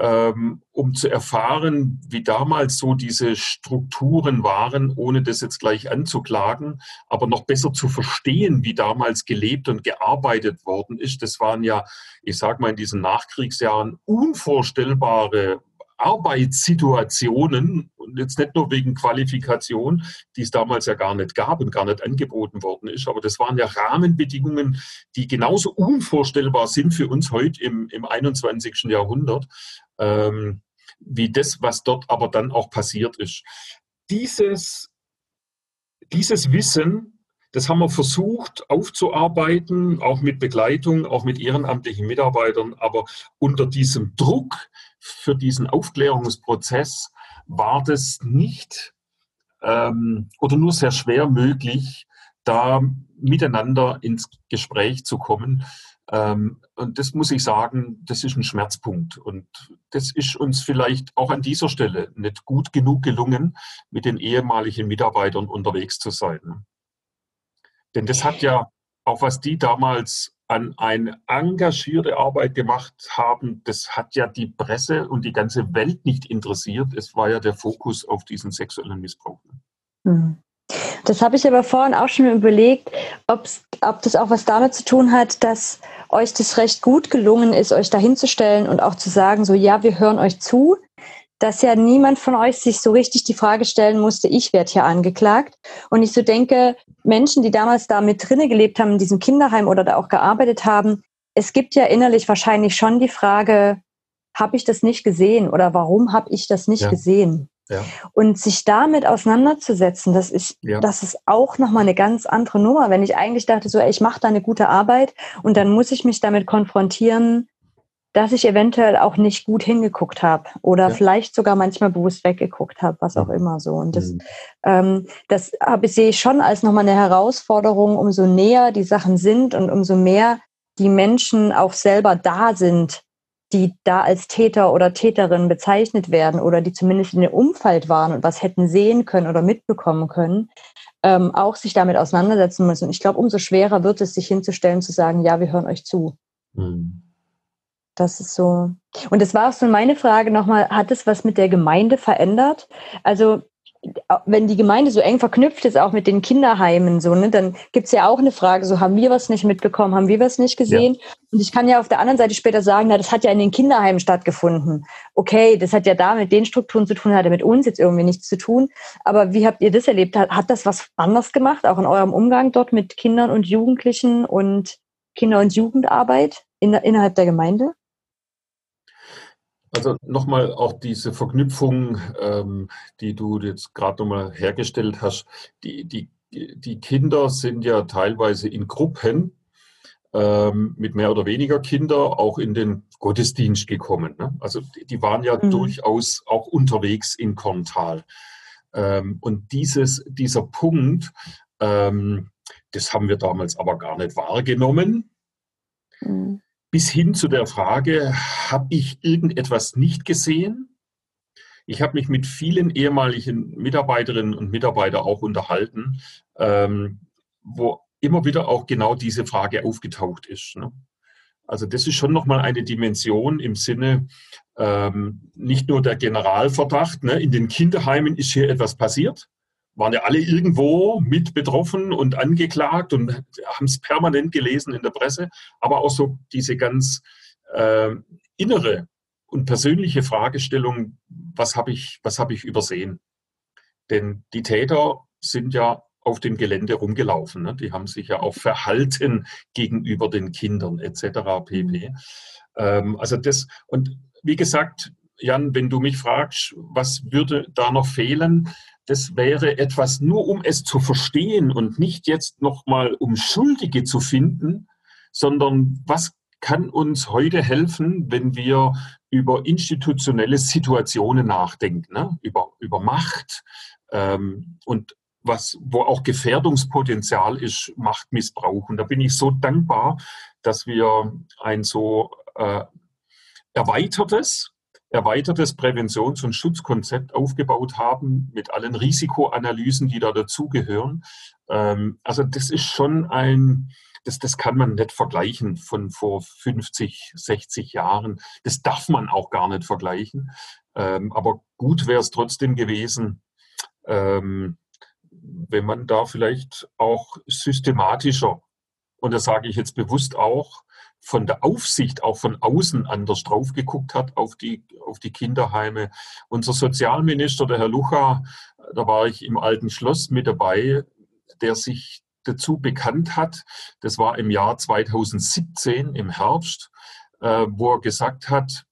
um zu erfahren, wie damals so diese Strukturen waren, ohne das jetzt gleich anzuklagen, aber noch besser zu verstehen, wie damals gelebt und gearbeitet worden ist. Das waren ja, ich sage mal, in diesen Nachkriegsjahren unvorstellbare Arbeitssituationen und jetzt nicht nur wegen Qualifikation, die es damals ja gar nicht gab und gar nicht angeboten worden ist, aber das waren ja Rahmenbedingungen, die genauso unvorstellbar sind für uns heute im, im 21. Jahrhundert ähm, wie das, was dort aber dann auch passiert ist. Dieses, dieses Wissen, das haben wir versucht aufzuarbeiten, auch mit Begleitung, auch mit ehrenamtlichen Mitarbeitern, aber unter diesem Druck für diesen Aufklärungsprozess war das nicht ähm, oder nur sehr schwer möglich, da miteinander ins Gespräch zu kommen. Ähm, und das muss ich sagen, das ist ein Schmerzpunkt. Und das ist uns vielleicht auch an dieser Stelle nicht gut genug gelungen, mit den ehemaligen Mitarbeitern unterwegs zu sein. Denn das hat ja auch, was die damals an eine engagierte Arbeit gemacht haben, das hat ja die Presse und die ganze Welt nicht interessiert. Es war ja der Fokus auf diesen sexuellen Missbrauch. Mhm. Das habe ich aber vorhin auch schon überlegt, ob das auch was damit zu tun hat, dass euch das recht gut gelungen ist, euch dahinzustellen und auch zu sagen, so ja, wir hören euch zu, dass ja niemand von euch sich so richtig die Frage stellen musste, ich werde hier angeklagt. Und ich so denke, Menschen, die damals da mit drinne gelebt haben, in diesem Kinderheim oder da auch gearbeitet haben, es gibt ja innerlich wahrscheinlich schon die Frage, habe ich das nicht gesehen oder warum habe ich das nicht Ja. gesehen? Ja. Und sich damit auseinanderzusetzen, das ist, Ja. das ist auch nochmal eine ganz andere Nummer. Wenn ich eigentlich dachte, so, ey, ich mache da eine gute Arbeit und dann muss ich mich damit konfrontieren, dass ich eventuell auch nicht gut hingeguckt habe oder Ja. vielleicht sogar manchmal bewusst weggeguckt habe, was auch immer so. Und das, Mhm. ähm, das habe, sehe ich schon als nochmal eine Herausforderung, umso näher die Sachen sind und umso mehr die Menschen auch selber da sind, die da als Täter oder Täterin bezeichnet werden oder die zumindest in dem Umfeld waren und was hätten sehen können oder mitbekommen können, ähm, auch sich damit auseinandersetzen müssen. Und ich glaube, umso schwerer wird es, sich hinzustellen, zu sagen, ja, wir hören euch zu. Mhm. Das ist so. Und das war auch so meine Frage nochmal, hat es was mit der Gemeinde verändert? Also wenn die Gemeinde so eng verknüpft ist, auch mit den Kinderheimen, so, ne, dann gibt's ja auch eine Frage, so haben wir was nicht mitbekommen, haben wir was nicht gesehen? Und ich kann ja auf der anderen Seite später sagen, na, das hat ja in den Kinderheimen stattgefunden. Okay, das hat ja da mit den Strukturen zu tun, hat ja mit uns jetzt irgendwie nichts zu tun. Aber wie habt ihr das erlebt? Hat, hat das was anders gemacht, auch in eurem Umgang dort mit Kindern und Jugendlichen und Kinder- und Jugendarbeit in, innerhalb der Gemeinde? Also nochmal auch diese Verknüpfung, ähm, die du jetzt gerade nochmal hergestellt hast. Die, die, die Kinder sind ja teilweise in Gruppen ähm, mit mehr oder weniger Kinder auch in den Gottesdienst gekommen. Ne? Also die, die waren ja Mhm. durchaus auch unterwegs in Korntal. Ähm, und dieses, dieser Punkt, ähm, das haben wir damals aber gar nicht wahrgenommen Mhm. Bis hin zu der Frage, habe ich irgendetwas nicht gesehen? Ich habe mich mit vielen ehemaligen Mitarbeiterinnen und Mitarbeitern auch unterhalten, ähm, wo immer wieder auch genau diese Frage aufgetaucht ist. Ne? Also das ist schon nochmal eine Dimension im Sinne, ähm, nicht nur der Generalverdacht, ne, in den Kinderheimen ist hier etwas passiert, waren ja alle irgendwo mit betroffen und angeklagt und haben es permanent gelesen in der Presse, aber auch so diese ganz äh, innere und persönliche Fragestellung, was habe ich, habe ich übersehen? Denn die Täter sind ja auf dem Gelände rumgelaufen. Ne? Die haben sich ja auch verhalten gegenüber den Kindern etc. pp. Ähm, also das, und wie gesagt, Jan, wenn du mich fragst, was würde da noch fehlen, das wäre etwas nur, um es zu verstehen und nicht jetzt nochmal um Schuldige zu finden, sondern was kann uns heute helfen, wenn wir über institutionelle Situationen nachdenken, ne? über, über Macht ähm, und was, wo auch Gefährdungspotenzial ist, Machtmissbrauch. Und da bin ich so dankbar, dass wir ein so äh, erweitertes, erweitertes Präventions- und Schutzkonzept aufgebaut haben mit allen Risikoanalysen, die da dazugehören. Ähm, also das ist schon ein, das, das kann man nicht vergleichen von vor 50, 60 Jahren. Das darf man auch gar nicht vergleichen. Ähm, aber gut wäre es trotzdem gewesen, ähm, wenn man da vielleicht auch systematischer, und das sage ich jetzt bewusst auch, von der Aufsicht auch von außen anders drauf geguckt hat auf die, auf die Kinderheime. Unser Sozialminister, der Herr Lucha, da war ich im alten Schloss mit dabei, der sich dazu bekannt hat, das war im Jahr 2017 im Herbst, äh, wo er gesagt hat,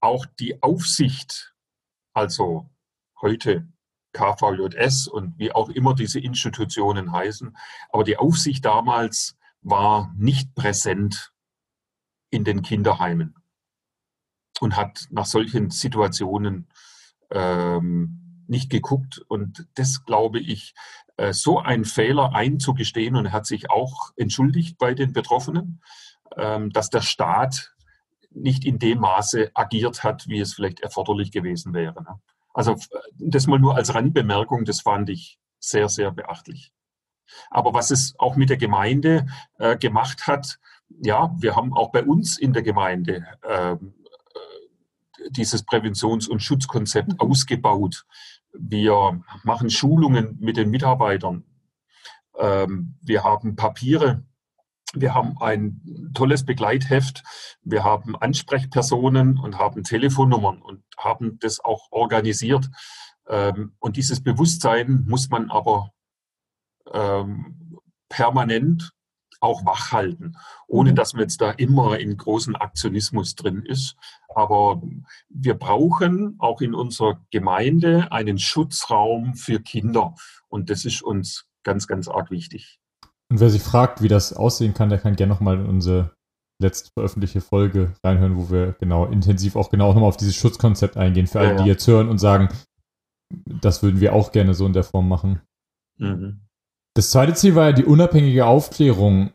auch die Aufsicht, also heute KVJS und wie auch immer diese Institutionen heißen, aber die Aufsicht damals war nicht präsent in den Kinderheimen und hat nach solchen Situationen ähm, nicht geguckt. Und das glaube ich, äh, so einen Fehler einzugestehen und hat sich auch entschuldigt bei den Betroffenen, ähm, dass der Staat nicht in dem Maße agiert hat, wie es vielleicht erforderlich gewesen wäre. Ne? Also das mal nur als Randbemerkung, das fand ich sehr, sehr beachtlich. Aber was es auch mit der Gemeinde äh, gemacht hat, ja, wir haben auch bei uns in der Gemeinde ähm, äh, dieses Präventions- und Schutzkonzept mhm. ausgebaut. Wir machen Schulungen mit den Mitarbeitern. Ähm, wir haben Papiere. Wir haben ein tolles Begleitheft. Wir haben Ansprechpersonen und haben Telefonnummern und haben das auch organisiert. Ähm, und dieses Bewusstsein muss man aber ähm, permanent auch wach halten, ohne mhm. dass man jetzt da immer in großen Aktionismus drin ist. Aber wir brauchen auch in unserer Gemeinde einen Schutzraum für Kinder. Und das ist uns ganz, ganz arg wichtig. Und wer sich fragt, wie das aussehen kann, der kann gerne nochmal in unsere letzte veröffentlichte Folge reinhören, wo wir genau intensiv auch genau nochmal auf dieses Schutzkonzept eingehen, für alle, ja, ja. die jetzt hören und sagen, das würden wir auch gerne so in der Form machen. Mhm. Das zweite Ziel war ja die unabhängige Aufklärung.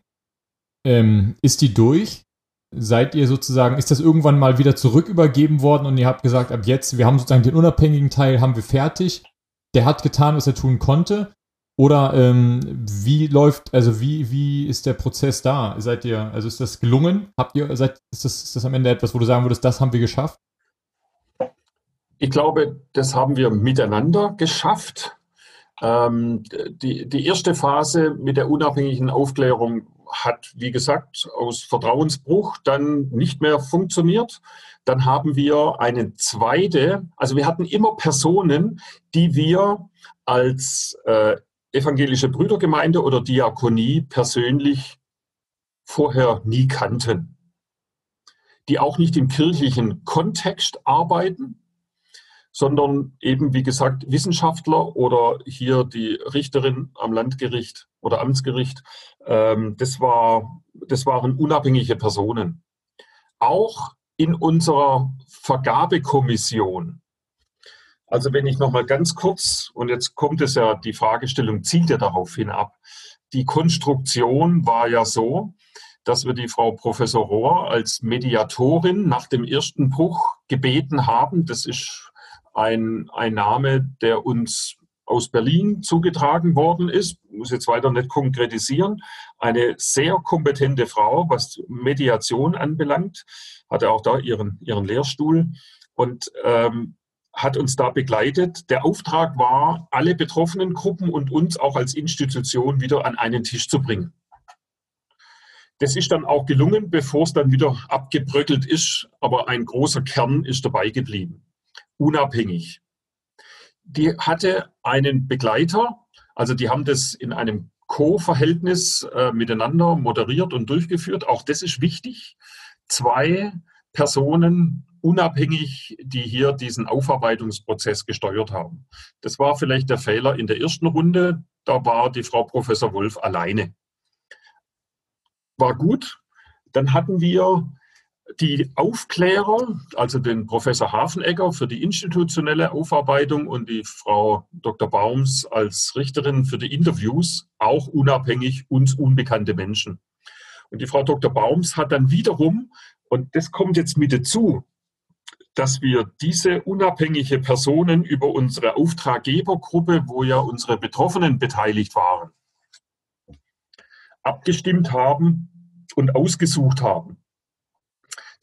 Ähm, ist die durch? Seid ihr sozusagen, ist das irgendwann mal wieder zurück übergeben worden und ihr habt gesagt, ab jetzt, wir haben sozusagen den unabhängigen Teil, haben wir fertig. Der hat getan, was er tun konnte. Oder ähm, wie läuft, also wie, wie ist der Prozess da? Seid ihr, also ist das gelungen? Habt ihr, seid, ist das, ist das am Ende etwas, wo du sagen würdest, das haben wir geschafft? Ich glaube, das haben wir miteinander geschafft. Ähm, die, die erste Phase mit der unabhängigen Aufklärung hat, wie gesagt, aus Vertrauensbruch dann nicht mehr funktioniert. Dann haben wir eine zweite, also wir hatten immer Personen, die wir als äh, evangelische Brüdergemeinde oder Diakonie persönlich vorher nie kannten, die auch nicht im kirchlichen Kontext arbeiten, sondern eben, wie gesagt, Wissenschaftler oder hier die Richterin am Landgericht oder Amtsgericht. Ähm, das, war, das waren unabhängige Personen. Auch in unserer Vergabekommission also wenn ich nochmal ganz kurz, und jetzt kommt es ja, die Fragestellung zielt ja darauf hin ab. Die Konstruktion war ja so, dass wir die Frau Professor Rohr als Mediatorin nach dem ersten Bruch gebeten haben. Das ist ein, ein Name, der uns aus Berlin zugetragen worden ist, muss jetzt weiter nicht konkretisieren. Eine sehr kompetente Frau, was Mediation anbelangt, hatte auch da ihren, ihren Lehrstuhl. Und ähm, hat uns da begleitet. Der Auftrag war, alle betroffenen Gruppen und uns auch als Institution wieder an einen Tisch zu bringen. Das ist dann auch gelungen, bevor es dann wieder abgebröckelt ist, aber ein großer Kern ist dabei geblieben. Unabhängig. Die hatte einen Begleiter, also die haben das in einem Co-Verhältnis äh, miteinander moderiert und durchgeführt. Auch das ist wichtig. Zwei Personen unabhängig, die hier diesen Aufarbeitungsprozess gesteuert haben. Das war vielleicht der Fehler in der ersten Runde. Da war die Frau Professor Wolf alleine. War gut. Dann hatten wir die Aufklärer, also den Professor Hafenegger für die institutionelle Aufarbeitung und die Frau Dr. Baums als Richterin für die Interviews, auch unabhängig uns unbekannte Menschen. Und die Frau Dr. Baums hat dann wiederum, und das kommt jetzt mit dazu, dass wir diese unabhängige Personen über unsere Auftraggebergruppe, wo ja unsere Betroffenen beteiligt waren, abgestimmt haben und ausgesucht haben.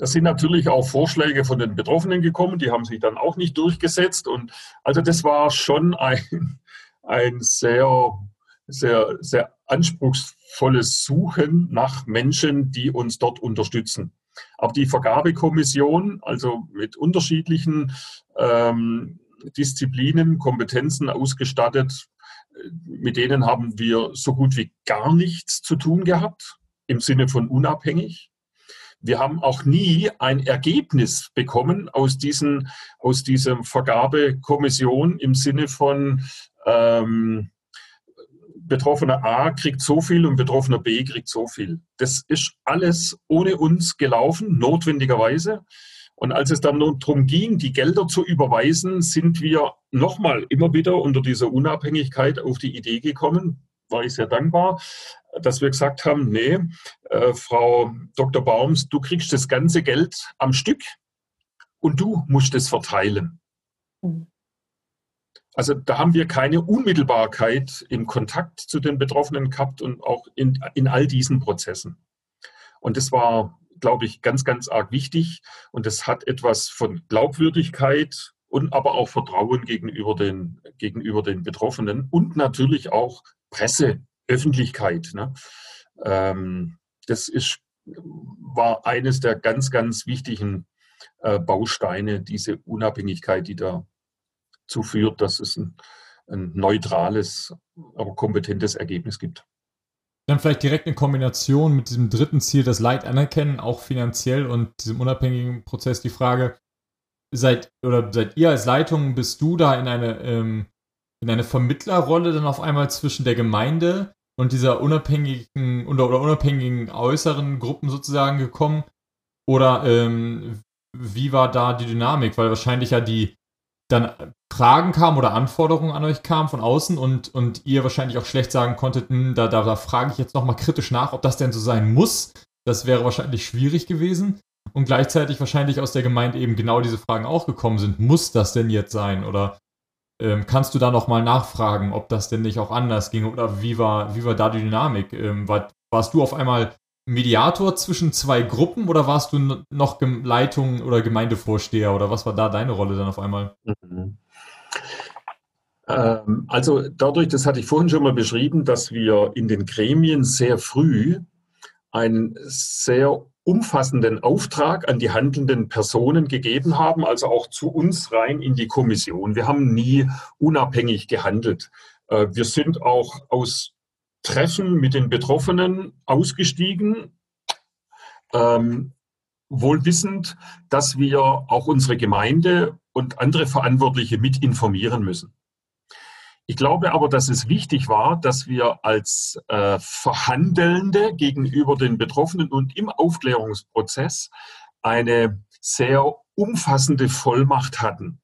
Das sind natürlich auch Vorschläge von den Betroffenen gekommen, die haben sich dann auch nicht durchgesetzt. Und also das war schon ein, ein sehr, sehr, sehr anspruchsvolles Suchen nach Menschen, die uns dort unterstützen. Aber die Vergabekommission, also mit unterschiedlichen ähm, Disziplinen, Kompetenzen ausgestattet, mit denen haben wir so gut wie gar nichts zu tun gehabt, im Sinne von unabhängig. Wir haben auch nie ein Ergebnis bekommen aus, diesen, aus dieser Vergabekommission im Sinne von, ähm, Betroffener A kriegt so viel und Betroffener B kriegt so viel. Das ist alles ohne uns gelaufen, notwendigerweise. Und als es dann darum ging, die Gelder zu überweisen, sind wir nochmal immer wieder unter dieser Unabhängigkeit auf die Idee gekommen, war ich sehr dankbar, dass wir gesagt haben, nee, äh, Frau Dr. Baums, du kriegst das ganze Geld am Stück und du musst es verteilen. Mhm. Also da haben wir keine Unmittelbarkeit im Kontakt zu den Betroffenen gehabt und auch in, in all diesen Prozessen. Und das war, glaube ich, ganz, ganz arg wichtig. Und das hat etwas von Glaubwürdigkeit und aber auch Vertrauen gegenüber den, gegenüber den Betroffenen und natürlich auch Presse, Öffentlichkeit. Ne? Ähm, das ist, war eines der ganz, ganz wichtigen äh, Bausteine, diese Unabhängigkeit, die da dazu führt, dass es ein, ein neutrales, aber kompetentes Ergebnis gibt. dann vielleicht direkt in Kombination mit diesem dritten Ziel, das Leid anerkennen, auch finanziell und diesem unabhängigen Prozess die Frage, seid oder seid ihr als Leitung, bist du da in eine, ähm, in eine Vermittlerrolle dann auf einmal zwischen der Gemeinde und dieser unabhängigen oder, oder unabhängigen äußeren Gruppen sozusagen gekommen? Oder ähm, wie war da die Dynamik? Weil wahrscheinlich ja die dann Fragen kamen oder Anforderungen an euch kamen von außen und, und ihr wahrscheinlich auch schlecht sagen konntet, hm, da, da, da frage ich jetzt nochmal kritisch nach, ob das denn so sein muss. Das wäre wahrscheinlich schwierig gewesen. Und gleichzeitig wahrscheinlich aus der Gemeinde eben genau diese Fragen auch gekommen sind. Muss das denn jetzt sein? Oder ähm, kannst du da nochmal nachfragen, ob das denn nicht auch anders ging? Oder wie war, wie war da die Dynamik? Ähm, war, warst du auf einmal Mediator zwischen zwei Gruppen oder warst du noch Leitung oder Gemeindevorsteher oder was war da deine Rolle dann auf einmal? Mhm. Ähm, also dadurch, das hatte ich vorhin schon mal beschrieben, dass wir in den Gremien sehr früh einen sehr umfassenden Auftrag an die handelnden Personen gegeben haben, also auch zu uns rein in die Kommission. Wir haben nie unabhängig gehandelt. Äh, wir sind auch aus Treffen mit den Betroffenen ausgestiegen, ähm, wohl wissend, dass wir auch unsere Gemeinde und andere Verantwortliche mit informieren müssen. Ich glaube aber, dass es wichtig war, dass wir als äh, Verhandelnde gegenüber den Betroffenen und im Aufklärungsprozess eine sehr umfassende Vollmacht hatten.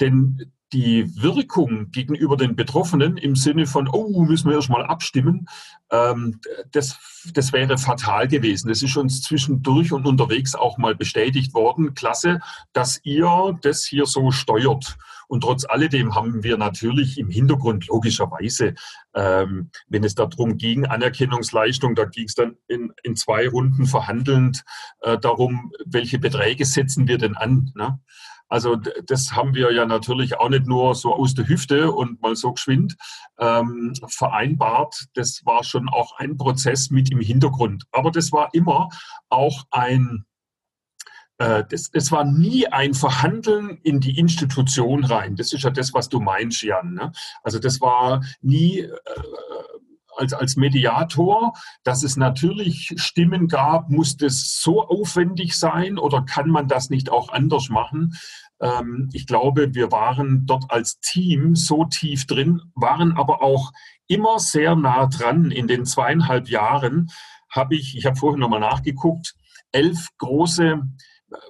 Denn die Wirkung gegenüber den Betroffenen im Sinne von, oh, müssen wir erst mal abstimmen, ähm, das, das wäre fatal gewesen. Das ist uns zwischendurch und unterwegs auch mal bestätigt worden. Klasse, dass ihr das hier so steuert. Und trotz alledem haben wir natürlich im Hintergrund logischerweise, ähm, wenn es darum ging, Anerkennungsleistung, da ging es dann in, in zwei Runden verhandelnd äh, darum, welche Beträge setzen wir denn an. Ne? Also das haben wir ja natürlich auch nicht nur so aus der Hüfte und mal so geschwind ähm, vereinbart. Das war schon auch ein Prozess mit im Hintergrund. Aber das war immer auch ein, äh, das, das war nie ein Verhandeln in die Institution rein. Das ist ja das, was du meinst, Jan. Ne? Also das war nie... Äh, als, als Mediator, dass es natürlich Stimmen gab, muss das so aufwendig sein oder kann man das nicht auch anders machen? Ähm, ich glaube, wir waren dort als Team so tief drin, waren aber auch immer sehr nah dran. In den zweieinhalb Jahren habe ich, ich habe vorhin nochmal nachgeguckt, elf große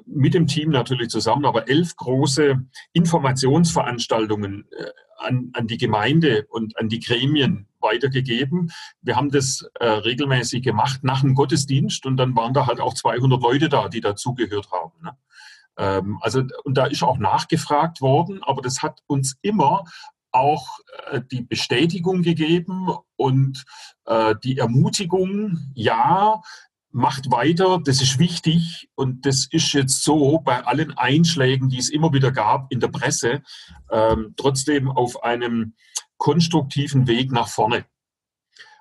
mit dem Team natürlich zusammen, aber elf große Informationsveranstaltungen äh, an, an die Gemeinde und an die Gremien weitergegeben. Wir haben das äh, regelmäßig gemacht nach dem Gottesdienst und dann waren da halt auch 200 Leute da, die dazugehört haben. Ne? Ähm, also, und da ist auch nachgefragt worden, aber das hat uns immer auch äh, die Bestätigung gegeben und äh, die Ermutigung, ja, macht weiter, das ist wichtig und das ist jetzt so bei allen Einschlägen, die es immer wieder gab in der Presse, ähm, trotzdem auf einem konstruktiven Weg nach vorne.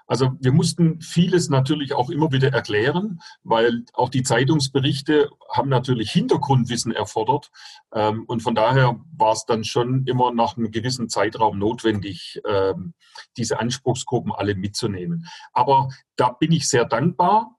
Also wir mussten vieles natürlich auch immer wieder erklären, weil auch die Zeitungsberichte haben natürlich Hintergrundwissen erfordert. Ähm, und von daher war es dann schon immer nach einem gewissen Zeitraum notwendig, ähm, diese Anspruchsgruppen alle mitzunehmen. Aber da bin ich sehr dankbar,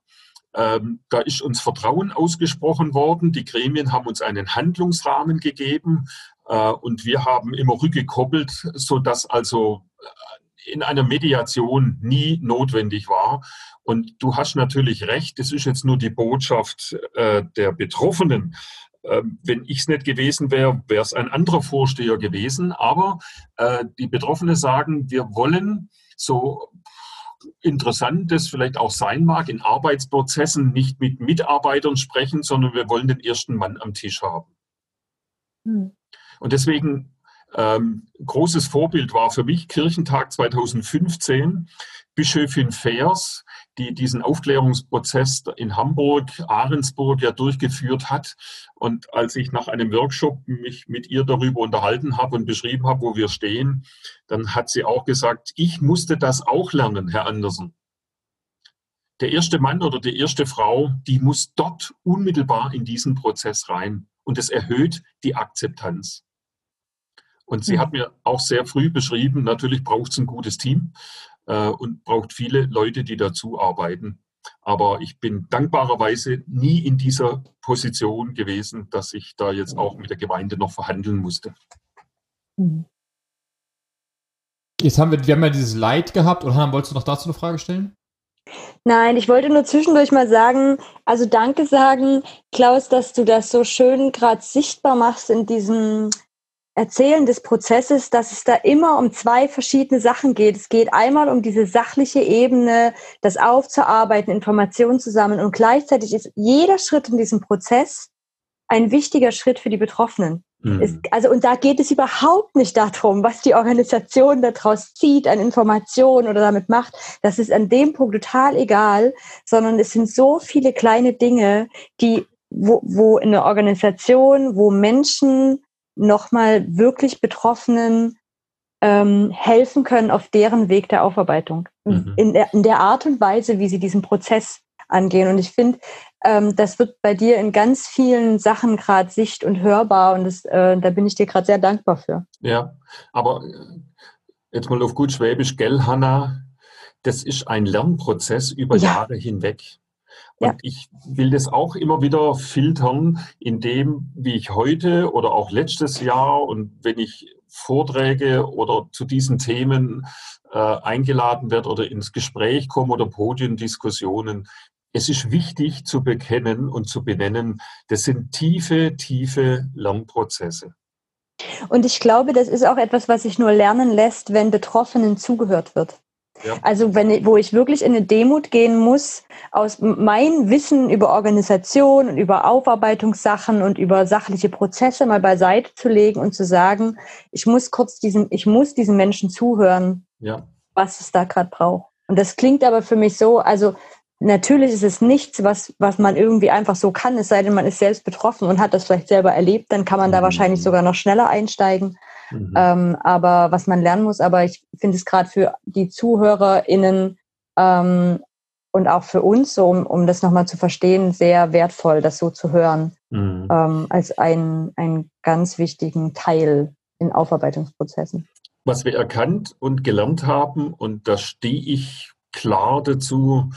ähm, da ist uns Vertrauen ausgesprochen worden. Die Gremien haben uns einen Handlungsrahmen gegeben äh, und wir haben immer rückgekoppelt, sodass also äh, in einer Mediation nie notwendig war. Und du hast natürlich recht, das ist jetzt nur die Botschaft äh, der Betroffenen. Ähm, wenn ich es nicht gewesen wäre, wäre es ein anderer Vorsteher gewesen. Aber äh, die Betroffenen sagen, wir wollen so interessant das vielleicht auch sein mag, in Arbeitsprozessen nicht mit Mitarbeitern sprechen, sondern wir wollen den ersten Mann am Tisch haben. Hm. Und deswegen ähm, großes Vorbild war für mich Kirchentag 2015, Bischöfin Fers, die diesen Aufklärungsprozess in Hamburg, Ahrensburg ja durchgeführt hat. Und als ich nach einem Workshop mich mit ihr darüber unterhalten habe und beschrieben habe, wo wir stehen, dann hat sie auch gesagt, ich musste das auch lernen, Herr Andersen. Der erste Mann oder die erste Frau, die muss dort unmittelbar in diesen Prozess rein. Und es erhöht die Akzeptanz. Und sie hm. hat mir auch sehr früh beschrieben, natürlich braucht es ein gutes Team. Äh, und braucht viele Leute, die dazu arbeiten. Aber ich bin dankbarerweise nie in dieser Position gewesen, dass ich da jetzt auch mit der Gemeinde noch verhandeln musste. Mhm. Jetzt haben wir, wir haben ja dieses Leid gehabt. Oder Hannah, wolltest du noch dazu eine Frage stellen? Nein, ich wollte nur zwischendurch mal sagen, also danke sagen, Klaus, dass du das so schön gerade sichtbar machst in diesem Erzählen des Prozesses, dass es da immer um zwei verschiedene Sachen geht. Es geht einmal um diese sachliche Ebene, das aufzuarbeiten, Informationen zu sammeln und gleichzeitig ist jeder Schritt in diesem Prozess ein wichtiger Schritt für die Betroffenen. Mhm. Es, also, und da geht es überhaupt nicht darum, was die Organisation daraus zieht an Informationen oder damit macht. Das ist an dem Punkt total egal, sondern es sind so viele kleine Dinge, die, wo, wo in der Organisation, wo Menschen nochmal wirklich Betroffenen ähm, helfen können auf deren Weg der Aufarbeitung. Mhm. In, der, in der Art und Weise, wie sie diesen Prozess angehen. Und ich finde, ähm, das wird bei dir in ganz vielen Sachen gerade sicht- und hörbar und das, äh, da bin ich dir gerade sehr dankbar für. Ja, aber äh, jetzt mal auf gut Schwäbisch, gell, Hanna, das ist ein Lernprozess über ja. Jahre hinweg. Und ja. ich will das auch immer wieder filtern, indem, wie ich heute oder auch letztes Jahr und wenn ich Vorträge oder zu diesen Themen äh, eingeladen werde oder ins Gespräch komme oder Podiendiskussionen, es ist wichtig zu bekennen und zu benennen, das sind tiefe, tiefe Lernprozesse. Und ich glaube, das ist auch etwas, was sich nur lernen lässt, wenn Betroffenen zugehört wird. Ja. Also wenn, wo ich wirklich in eine Demut gehen muss, aus meinem Wissen über Organisation und über Aufarbeitungssachen und über sachliche Prozesse mal beiseite zu legen und zu sagen, ich muss kurz diesen, ich muss diesen Menschen zuhören, ja. was es da gerade braucht. Und das klingt aber für mich so, also natürlich ist es nichts, was, was man irgendwie einfach so kann, es sei denn, man ist selbst betroffen und hat das vielleicht selber erlebt, dann kann man da mhm. wahrscheinlich sogar noch schneller einsteigen. Mhm. Ähm, aber was man lernen muss, aber ich finde es gerade für die ZuhörerInnen ähm, und auch für uns, so, um, um das nochmal zu verstehen, sehr wertvoll, das so zu hören, mhm. ähm, als einen, einen ganz wichtigen Teil in Aufarbeitungsprozessen. Was wir erkannt und gelernt haben, und da stehe ich klar dazu,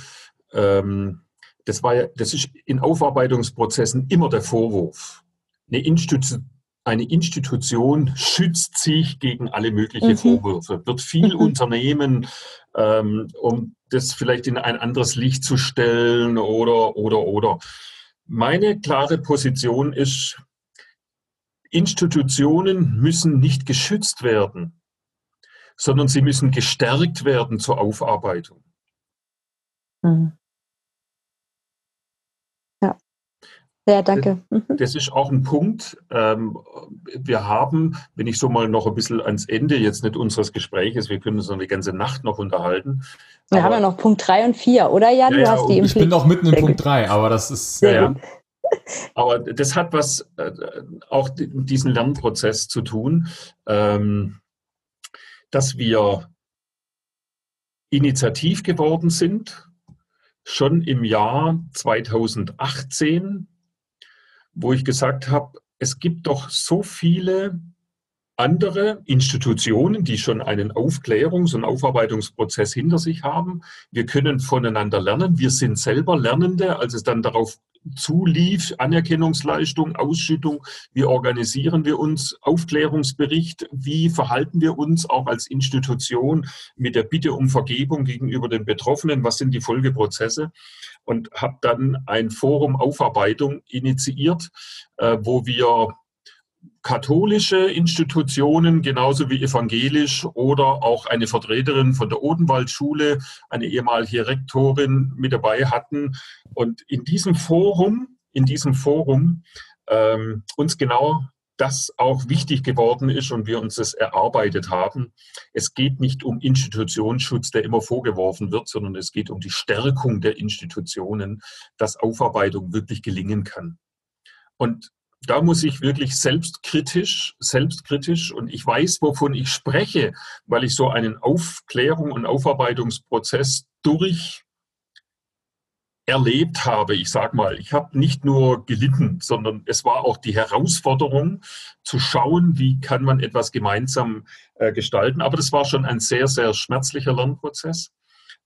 ähm, das war ja, das ist in Aufarbeitungsprozessen immer der Vorwurf. Eine Institution eine Institution schützt sich gegen alle möglichen mhm. Vorwürfe, wird viel mhm. unternehmen, ähm, um das vielleicht in ein anderes Licht zu stellen oder, oder, oder. Meine klare Position ist, Institutionen müssen nicht geschützt werden, sondern sie müssen gestärkt werden zur Aufarbeitung. Mhm. Ja, danke. Mhm. Das ist auch ein Punkt. Ähm, wir haben, wenn ich so mal noch ein bisschen ans Ende jetzt nicht unseres Gesprächs, wir können uns noch eine ganze Nacht noch unterhalten. Wir haben ja noch Punkt 3 und 4, oder Jan? Ja, du hast die ich bin noch mitten in Punkt 3, aber das ist. Ja, ja. Aber das hat was äh, auch diesen Lernprozess zu tun, ähm, dass wir initiativ geworden sind, schon im Jahr 2018 wo ich gesagt habe, es gibt doch so viele andere Institutionen, die schon einen Aufklärungs- und Aufarbeitungsprozess hinter sich haben. Wir können voneinander lernen. Wir sind selber Lernende, als es dann darauf zulief, Anerkennungsleistung, Ausschüttung, wie organisieren wir uns, Aufklärungsbericht, wie verhalten wir uns auch als Institution mit der Bitte um Vergebung gegenüber den Betroffenen, was sind die Folgeprozesse und habe dann ein Forum Aufarbeitung initiiert, äh, wo wir katholische Institutionen genauso wie evangelisch oder auch eine Vertreterin von der Odenwaldschule, eine ehemalige Rektorin mit dabei hatten und in diesem Forum, in diesem Forum ähm, uns genau das auch wichtig geworden ist und wir uns das erarbeitet haben. Es geht nicht um Institutionsschutz, der immer vorgeworfen wird, sondern es geht um die Stärkung der Institutionen, dass Aufarbeitung wirklich gelingen kann. Und da muss ich wirklich selbstkritisch, selbstkritisch und ich weiß, wovon ich spreche, weil ich so einen Aufklärung und Aufarbeitungsprozess durch erlebt habe. Ich sage mal, ich habe nicht nur gelitten, sondern es war auch die Herausforderung zu schauen, wie kann man etwas gemeinsam äh, gestalten. Aber das war schon ein sehr, sehr schmerzlicher Lernprozess.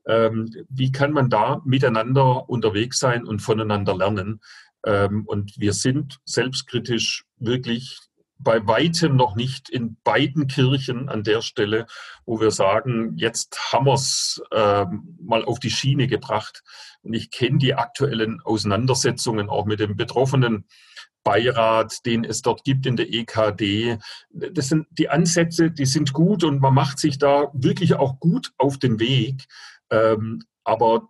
Ähm, wie kann man da miteinander unterwegs sein und voneinander lernen? Ähm, und wir sind selbstkritisch wirklich bei weitem noch nicht in beiden Kirchen an der Stelle, wo wir sagen, jetzt haben wir es äh, mal auf die Schiene gebracht. Und ich kenne die aktuellen Auseinandersetzungen auch mit dem betroffenen Beirat, den es dort gibt in der EKD. Das sind die Ansätze, die sind gut und man macht sich da wirklich auch gut auf den Weg. Ähm, aber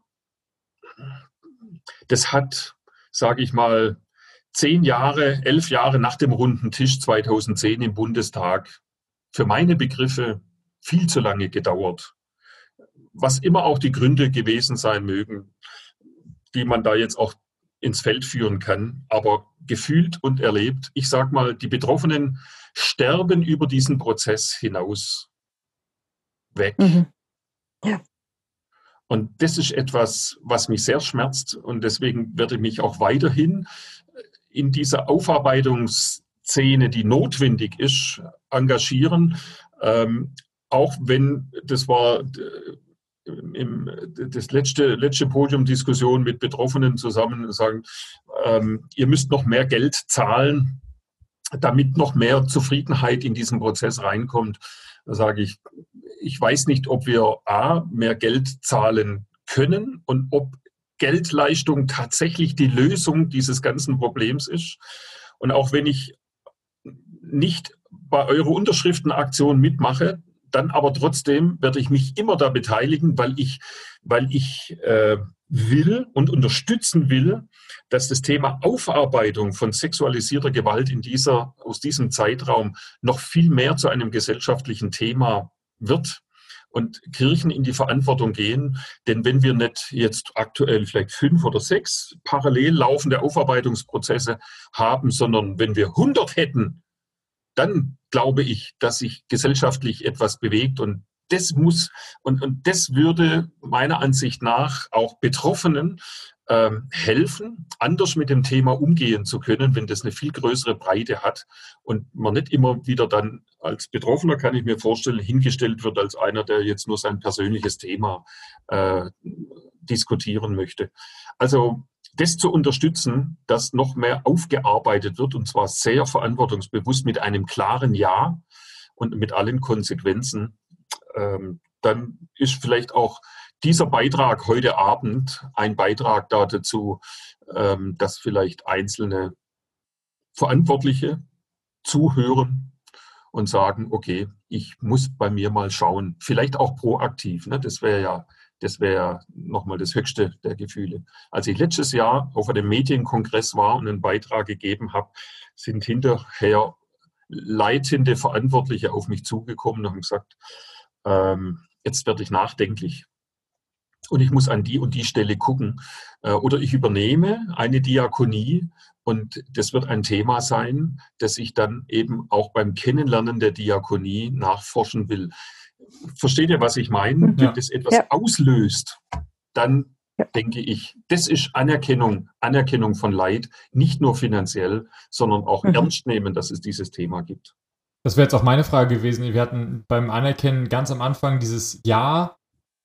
das hat, sage ich mal, zehn Jahre, elf Jahre nach dem runden Tisch 2010 im Bundestag für meine Begriffe viel zu lange gedauert. Was immer auch die Gründe gewesen sein mögen, die man da jetzt auch ins Feld führen kann, aber gefühlt und erlebt, ich sage mal, die Betroffenen sterben über diesen Prozess hinaus weg. Mhm. Ja. Und das ist etwas, was mich sehr schmerzt und deswegen werde ich mich auch weiterhin in dieser Aufarbeitungsszene, die notwendig ist, engagieren. Ähm, auch wenn das war äh, im, das letzte, letzte Podium-Diskussion mit Betroffenen zusammen sagen, ähm, ihr müsst noch mehr Geld zahlen, damit noch mehr Zufriedenheit in diesen Prozess reinkommt. Da sage ich, ich weiß nicht, ob wir A, mehr Geld zahlen können und ob Geldleistung tatsächlich die Lösung dieses ganzen Problems ist. Und auch wenn ich nicht bei eurer Unterschriftenaktion mitmache, dann aber trotzdem werde ich mich immer da beteiligen, weil ich, weil ich äh, will und unterstützen will, dass das Thema Aufarbeitung von sexualisierter Gewalt in dieser, aus diesem Zeitraum noch viel mehr zu einem gesellschaftlichen Thema wird und Kirchen in die Verantwortung gehen. Denn wenn wir nicht jetzt aktuell vielleicht fünf oder sechs parallel laufende Aufarbeitungsprozesse haben, sondern wenn wir 100 hätten, dann glaube ich, dass sich gesellschaftlich etwas bewegt und das muss und, und das würde meiner Ansicht nach auch Betroffenen ähm, helfen, anders mit dem Thema umgehen zu können, wenn das eine viel größere Breite hat und man nicht immer wieder dann als Betroffener, kann ich mir vorstellen, hingestellt wird als einer, der jetzt nur sein persönliches Thema äh, diskutieren möchte. Also das zu unterstützen, dass noch mehr aufgearbeitet wird und zwar sehr verantwortungsbewusst mit einem klaren Ja und mit allen Konsequenzen, ähm, dann ist vielleicht auch dieser Beitrag heute Abend ein Beitrag dazu, ähm, dass vielleicht einzelne Verantwortliche zuhören und sagen, okay, ich muss bei mir mal schauen, vielleicht auch proaktiv. Ne? Das wäre ja, das wäre nochmal das höchste der Gefühle. Als ich letztes Jahr auf einem Medienkongress war und einen Beitrag gegeben habe, sind hinterher leitende Verantwortliche auf mich zugekommen und haben gesagt, ähm, jetzt werde ich nachdenklich und ich muss an die und die Stelle gucken. Äh, oder ich übernehme eine Diakonie und das wird ein Thema sein, das ich dann eben auch beim Kennenlernen der Diakonie nachforschen will. Versteht ihr, was ich meine? Ja. Wenn das etwas ja. auslöst, dann ja. denke ich, das ist Anerkennung, Anerkennung von Leid, nicht nur finanziell, sondern auch mhm. ernst nehmen, dass es dieses Thema gibt. Das wäre jetzt auch meine Frage gewesen. Wir hatten beim Anerkennen ganz am Anfang dieses Ja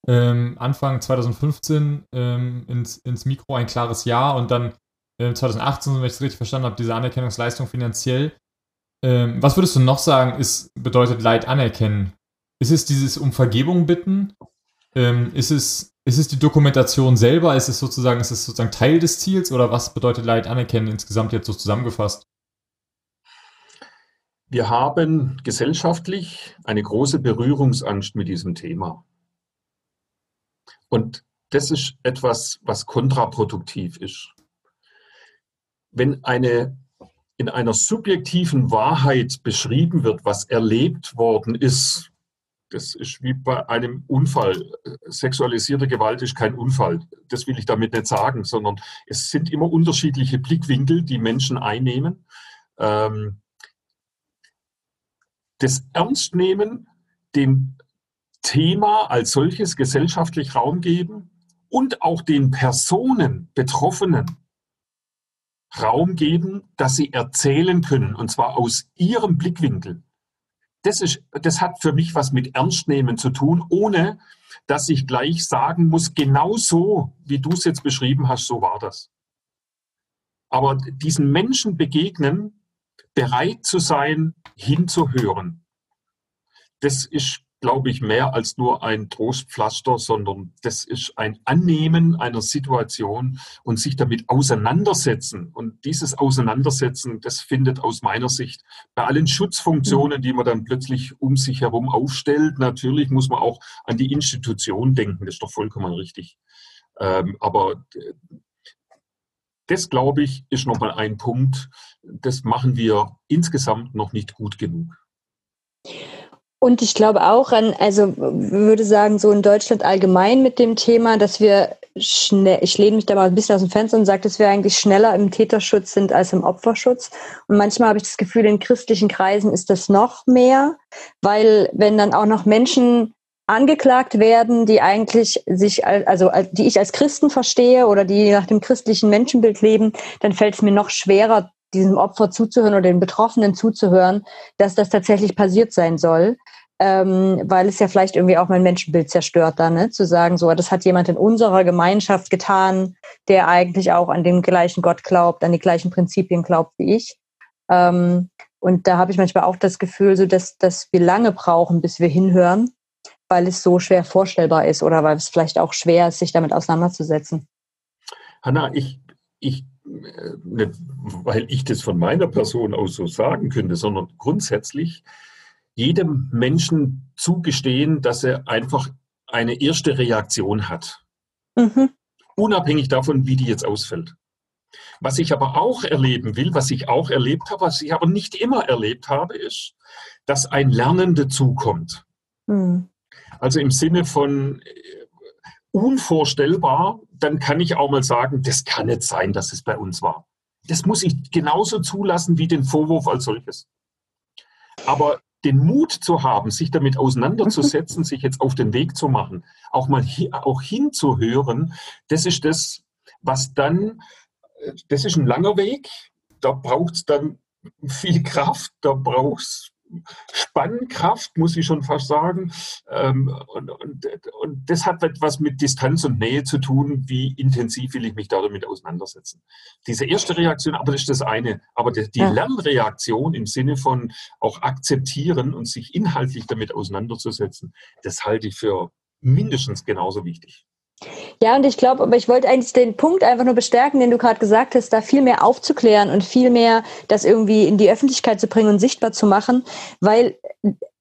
ähm, Anfang 2015 ähm, ins, ins Mikro ein klares Ja und dann äh, 2018, wenn ich es richtig verstanden habe, diese Anerkennungsleistung finanziell. Ähm, was würdest du noch sagen, ist, bedeutet Leid anerkennen? Ist es dieses um Vergebung bitten? Ähm, ist, es, ist es die Dokumentation selber? Ist es sozusagen, ist es sozusagen Teil des Ziels oder was bedeutet Leid anerkennen insgesamt jetzt so zusammengefasst? Wir haben gesellschaftlich eine große Berührungsangst mit diesem Thema. Und das ist etwas, was kontraproduktiv ist. Wenn eine in einer subjektiven Wahrheit beschrieben wird, was erlebt worden ist, das ist wie bei einem Unfall. Sexualisierte Gewalt ist kein Unfall. Das will ich damit nicht sagen, sondern es sind immer unterschiedliche Blickwinkel, die Menschen einnehmen. Ähm, das Ernstnehmen, den Thema als solches gesellschaftlich Raum geben und auch den Personen, Betroffenen, Raum geben, dass sie erzählen können, und zwar aus ihrem Blickwinkel. Das, ist, das hat für mich was mit Ernstnehmen zu tun, ohne dass ich gleich sagen muss, genau so, wie du es jetzt beschrieben hast, so war das. Aber diesen Menschen begegnen, bereit zu sein, hinzuhören, das ist glaube ich, mehr als nur ein Trostpflaster, sondern das ist ein Annehmen einer Situation und sich damit auseinandersetzen. Und dieses Auseinandersetzen, das findet aus meiner Sicht bei allen Schutzfunktionen, die man dann plötzlich um sich herum aufstellt, natürlich muss man auch an die Institution denken, das ist doch vollkommen richtig. Ähm, aber das, glaube ich, ist nochmal ein Punkt, das machen wir insgesamt noch nicht gut genug. Und ich glaube auch an, also würde sagen, so in Deutschland allgemein mit dem Thema, dass wir schnell, ich lehne mich da mal ein bisschen aus dem Fenster und sage, dass wir eigentlich schneller im Täterschutz sind als im Opferschutz. Und manchmal habe ich das Gefühl, in christlichen Kreisen ist das noch mehr, weil wenn dann auch noch Menschen angeklagt werden, die eigentlich sich, also die ich als Christen verstehe oder die nach dem christlichen Menschenbild leben, dann fällt es mir noch schwerer, diesem Opfer zuzuhören oder den Betroffenen zuzuhören, dass das tatsächlich passiert sein soll. Ähm, weil es ja vielleicht irgendwie auch mein Menschenbild zerstört dann, ne? zu sagen, so, das hat jemand in unserer Gemeinschaft getan, der eigentlich auch an den gleichen Gott glaubt, an die gleichen Prinzipien glaubt wie ich. Ähm, und da habe ich manchmal auch das Gefühl, so dass, dass wir lange brauchen, bis wir hinhören, weil es so schwer vorstellbar ist oder weil es vielleicht auch schwer ist, sich damit auseinanderzusetzen. Hanna, ich, ich nicht, weil ich das von meiner Person aus so sagen könnte, sondern grundsätzlich jedem Menschen zugestehen, dass er einfach eine erste Reaktion hat. Mhm. Unabhängig davon, wie die jetzt ausfällt. Was ich aber auch erleben will, was ich auch erlebt habe, was ich aber nicht immer erlebt habe, ist, dass ein Lernen dazukommt. Mhm. Also im Sinne von äh, unvorstellbar, dann kann ich auch mal sagen, das kann nicht sein, dass es bei uns war. Das muss ich genauso zulassen wie den Vorwurf als solches. Aber den Mut zu haben, sich damit auseinanderzusetzen, sich jetzt auf den Weg zu machen, auch mal hi auch hinzuhören, das ist das, was dann, das ist ein langer Weg, da braucht es dann viel Kraft, da braucht es Spannkraft, muss ich schon fast sagen. Ähm, und, und, und, das hat etwas mit Distanz und Nähe zu tun, wie intensiv will ich mich damit auseinandersetzen. Diese erste Reaktion, aber das ist das eine. Aber die, die ja. Lernreaktion im Sinne von auch akzeptieren und sich inhaltlich damit auseinanderzusetzen, das halte ich für mindestens genauso wichtig. Ja, und ich glaube, aber ich wollte eigentlich den Punkt einfach nur bestärken, den du gerade gesagt hast, da viel mehr aufzuklären und viel mehr das irgendwie in die Öffentlichkeit zu bringen und sichtbar zu machen, weil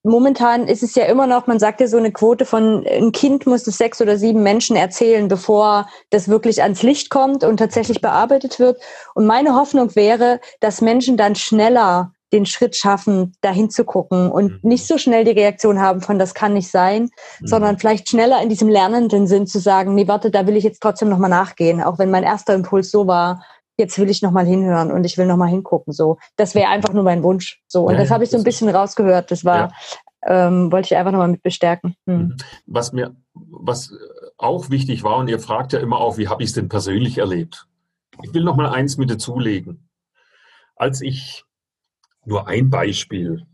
momentan ist es ja immer noch, man sagt ja so eine Quote von ein Kind muss es sechs oder sieben Menschen erzählen, bevor das wirklich ans Licht kommt und tatsächlich bearbeitet wird. Und meine Hoffnung wäre, dass Menschen dann schneller den Schritt schaffen, dahin zu gucken und mhm. nicht so schnell die Reaktion haben von das kann nicht sein, mhm. sondern vielleicht schneller in diesem lernenden Sinn zu sagen, nee, warte, da will ich jetzt trotzdem nochmal nachgehen, auch wenn mein erster Impuls so war, jetzt will ich nochmal hinhören und ich will nochmal hingucken. So, das wäre einfach nur mein Wunsch. So, und ja, das habe ich so ein bisschen rausgehört. Das war, ja. ähm, wollte ich einfach nochmal mit bestärken. Hm. Was mir, was auch wichtig war, und ihr fragt ja immer auch, wie habe ich es denn persönlich erlebt? Ich will nochmal eins mit dazulegen. Als ich nur ein Beispiel.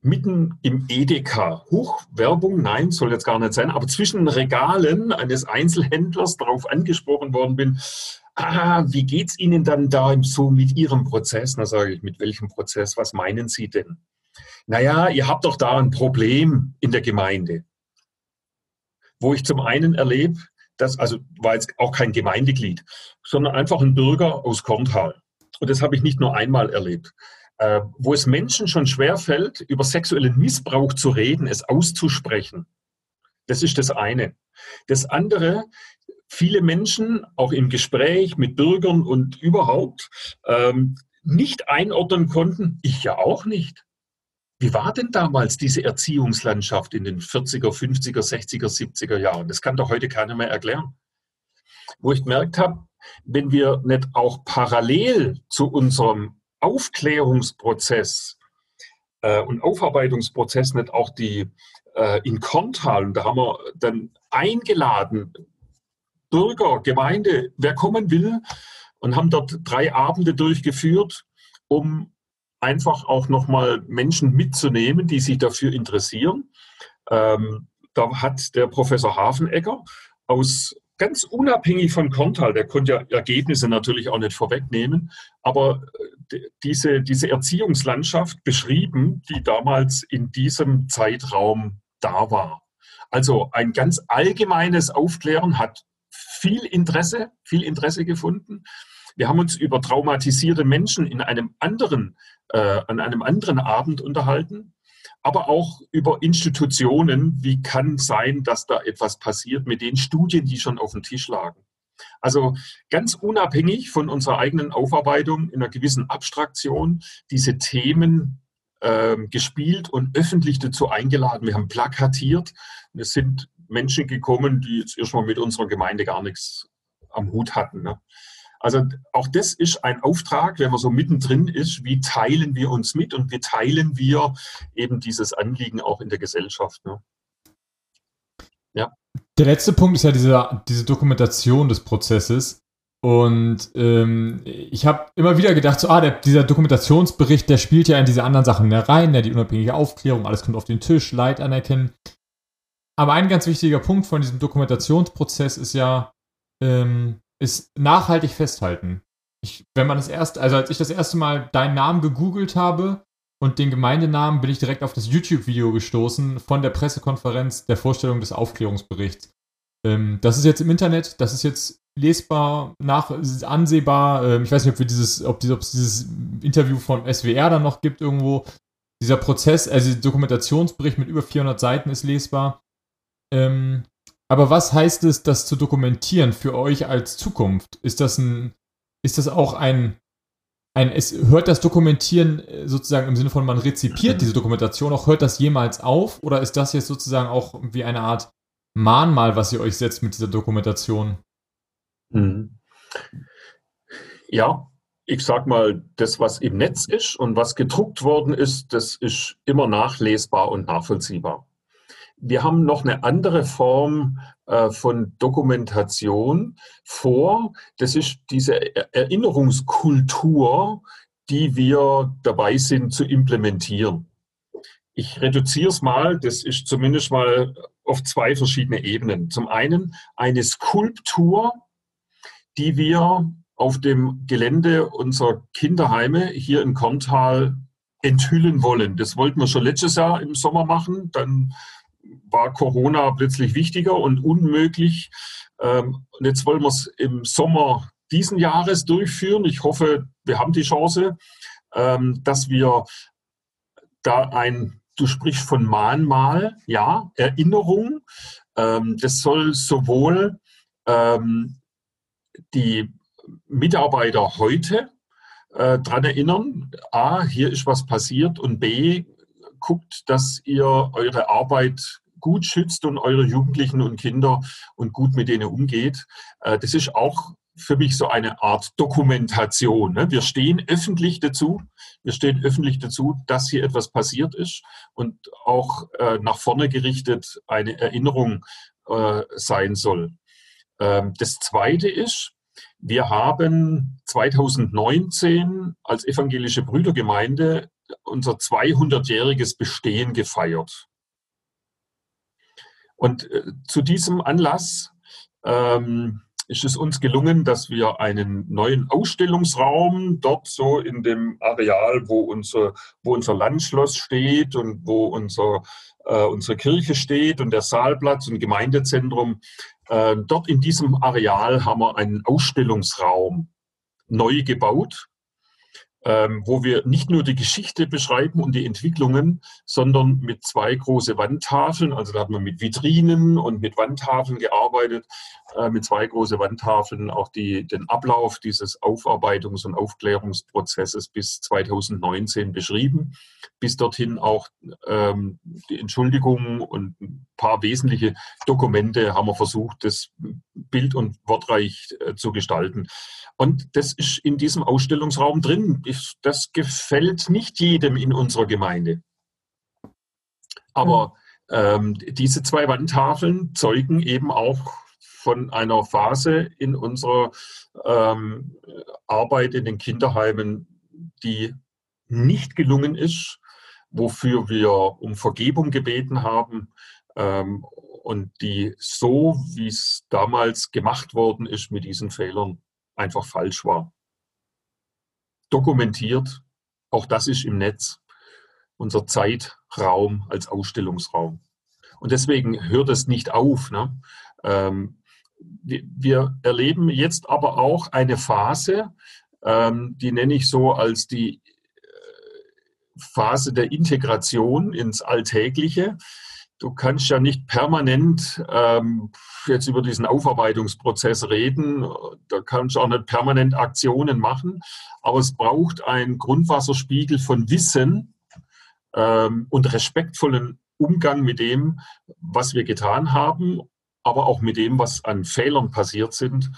Mitten im Edeka, Hochwerbung, nein, soll jetzt gar nicht sein, aber zwischen Regalen eines Einzelhändlers darauf angesprochen worden bin, ah, wie geht's Ihnen dann da so mit Ihrem Prozess? Na, sage ich, mit welchem Prozess? Was meinen Sie denn? Naja, ihr habt doch da ein Problem in der Gemeinde. Wo ich zum einen erlebe, dass, also war jetzt auch kein Gemeindeglied, sondern einfach ein Bürger aus Korntal. Und das habe ich nicht nur einmal erlebt äh, wo es Menschen schon schwerfällt, über sexuellen Missbrauch zu reden, es auszusprechen. Das ist das eine. Das andere, viele Menschen, auch im Gespräch mit Bürgern und überhaupt, ähm, nicht einordnen konnten, ich ja auch nicht. Wie war denn damals diese Erziehungslandschaft in den 40er, 50er, 60er, 70er Jahren? Das kann doch heute keiner mehr erklären. Wo ich gemerkt habe, wenn wir nicht auch parallel zu unserem Aufklärungsprozess äh, und Aufarbeitungsprozess nicht auch die äh, in Korntal, da haben wir dann eingeladen, Bürger, Gemeinde, wer kommen will und haben dort drei Abende durchgeführt, um einfach auch nochmal Menschen mitzunehmen, die sich dafür interessieren. Ähm, da hat der Professor Hafenegger aus ganz unabhängig von Kontal, der konnte ja Ergebnisse natürlich auch nicht vorwegnehmen, aber äh, diese, diese Erziehungslandschaft beschrieben, die damals in diesem Zeitraum da war. Also ein ganz allgemeines Aufklären hat viel Interesse, viel Interesse gefunden. Wir haben uns über traumatisierte Menschen in einem anderen, äh, an einem anderen Abend unterhalten, aber auch über Institutionen. Wie kann sein, dass da etwas passiert mit den Studien, die schon auf dem Tisch lagen? Also ganz unabhängig von unserer eigenen Aufarbeitung in einer gewissen Abstraktion diese Themen äh, gespielt und öffentlich dazu eingeladen. Wir haben plakatiert. Es sind Menschen gekommen, die jetzt erstmal mit unserer Gemeinde gar nichts am Hut hatten. Ne? Also auch das ist ein Auftrag, wenn man so mittendrin ist, wie teilen wir uns mit und wie teilen wir eben dieses Anliegen auch in der Gesellschaft. Ne? Ja. Der letzte Punkt ist ja diese, diese Dokumentation des Prozesses. Und ähm, ich habe immer wieder gedacht, so, ah, der, dieser Dokumentationsbericht, der spielt ja in diese anderen Sachen mehr rein, ja, die unabhängige Aufklärung, alles kommt auf den Tisch, Leid anerkennen. Aber ein ganz wichtiger Punkt von diesem Dokumentationsprozess ist ja, ähm, ist nachhaltig festhalten. Ich, wenn man das erste, also als ich das erste Mal deinen Namen gegoogelt habe und den Gemeindenamen, bin ich direkt auf das YouTube-Video gestoßen von der Pressekonferenz der Vorstellung des Aufklärungsberichts. Ähm, das ist jetzt im Internet, das ist jetzt lesbar, nach, ansehbar. Ähm, ich weiß nicht, ob, wir dieses, ob, es dieses Interview von SWR dann noch gibt irgendwo. Dieser Prozess, also Dokumentationsbericht mit über 400 Seiten ist lesbar. Ähm, aber was heißt es, das zu dokumentieren für euch als Zukunft? Ist das ein, ist das auch ein, ein, es hört das Dokumentieren äh, sozusagen im Sinne von man rezipiert diese Dokumentation auch, hört das jemals auf? Oder ist das jetzt sozusagen auch wie eine Art Mahnmal, was ihr euch setzt mit dieser Dokumentation? Mhm. Ja, ich sag mal, das, was im Netz ist und was gedruckt worden ist, das ist immer nachlesbar und nachvollziehbar. Wir haben noch eine andere Form äh, von Dokumentation vor. Das ist diese Erinnerungskultur, die wir dabei sind zu implementieren. Ich reduziere es mal, das ist zumindest mal auf zwei verschiedene Ebenen. Zum einen eine Skulptur, die wir auf dem Gelände unserer Kinderheime hier in Korntal enthüllen wollen. Das wollten wir schon letztes Jahr im Sommer machen. Dann war Corona plötzlich wichtiger und unmöglich. Ähm, und jetzt wollen wir es im Sommer diesen Jahres durchführen. Ich hoffe, wir haben die Chance, ähm, dass wir da ein, du sprichst von Mahnmal, ja, Erinnerung. Ähm, das soll sowohl die Mitarbeiter heute äh, daran erinnern, a, hier ist was passiert und b, guckt, dass ihr eure Arbeit gut schützt und eure Jugendlichen und Kinder und gut mit denen umgeht. Äh, das ist auch für mich so eine Art Dokumentation. Ne? Wir stehen öffentlich dazu, wir stehen öffentlich dazu, dass hier etwas passiert ist und auch äh, nach vorne gerichtet eine Erinnerung äh, sein soll. Ähm, das Zweite ist, wir haben 2019 als evangelische Brüdergemeinde unser 200-jähriges Bestehen gefeiert. Und äh, zu diesem Anlass ähm, ist es uns gelungen, dass wir einen neuen Ausstellungsraum dort so in dem Areal, wo unser, wo unser Landschloss steht und wo unser, äh, unsere Kirche steht und der Saalplatz und Gemeindezentrum, äh, dort in diesem Areal haben wir einen Ausstellungsraum neu gebaut wo wir nicht nur die Geschichte beschreiben und die Entwicklungen, sondern mit zwei große Wandtafeln, also da hat man mit Vitrinen und mit Wandtafeln gearbeitet, äh, mit zwei große Wandtafeln auch die, den Ablauf dieses Aufarbeitungs- und Aufklärungsprozesses bis 2019 beschrieben, bis dorthin auch ähm, die Entschuldigungen und ein paar wesentliche Dokumente haben wir versucht, das bild- und wortreich äh, zu gestalten. Und das ist in diesem Ausstellungsraum drin. Das gefällt nicht jedem in unserer Gemeinde. Aber ähm, diese zwei Wandtafeln zeugen eben auch von einer Phase in unserer ähm, Arbeit in den Kinderheimen, die nicht gelungen ist, wofür wir um Vergebung gebeten haben ähm, und die so, wie es damals gemacht worden ist mit diesen Fehlern, einfach falsch war. Dokumentiert, auch das ist im Netz, unser Zeitraum als Ausstellungsraum. Und deswegen hört es nicht auf. Ne? Ähm, wir erleben jetzt aber auch eine Phase, ähm, die nenne ich so als die äh, Phase der Integration ins Alltägliche. Du kannst ja nicht permanent ähm, jetzt über diesen Aufarbeitungsprozess reden. Da kannst du auch nicht permanent Aktionen machen. Aber es braucht einen Grundwasserspiegel von Wissen ähm, und respektvollen Umgang mit dem, was wir getan haben aber auch mit dem, was an Fehlern passiert sind.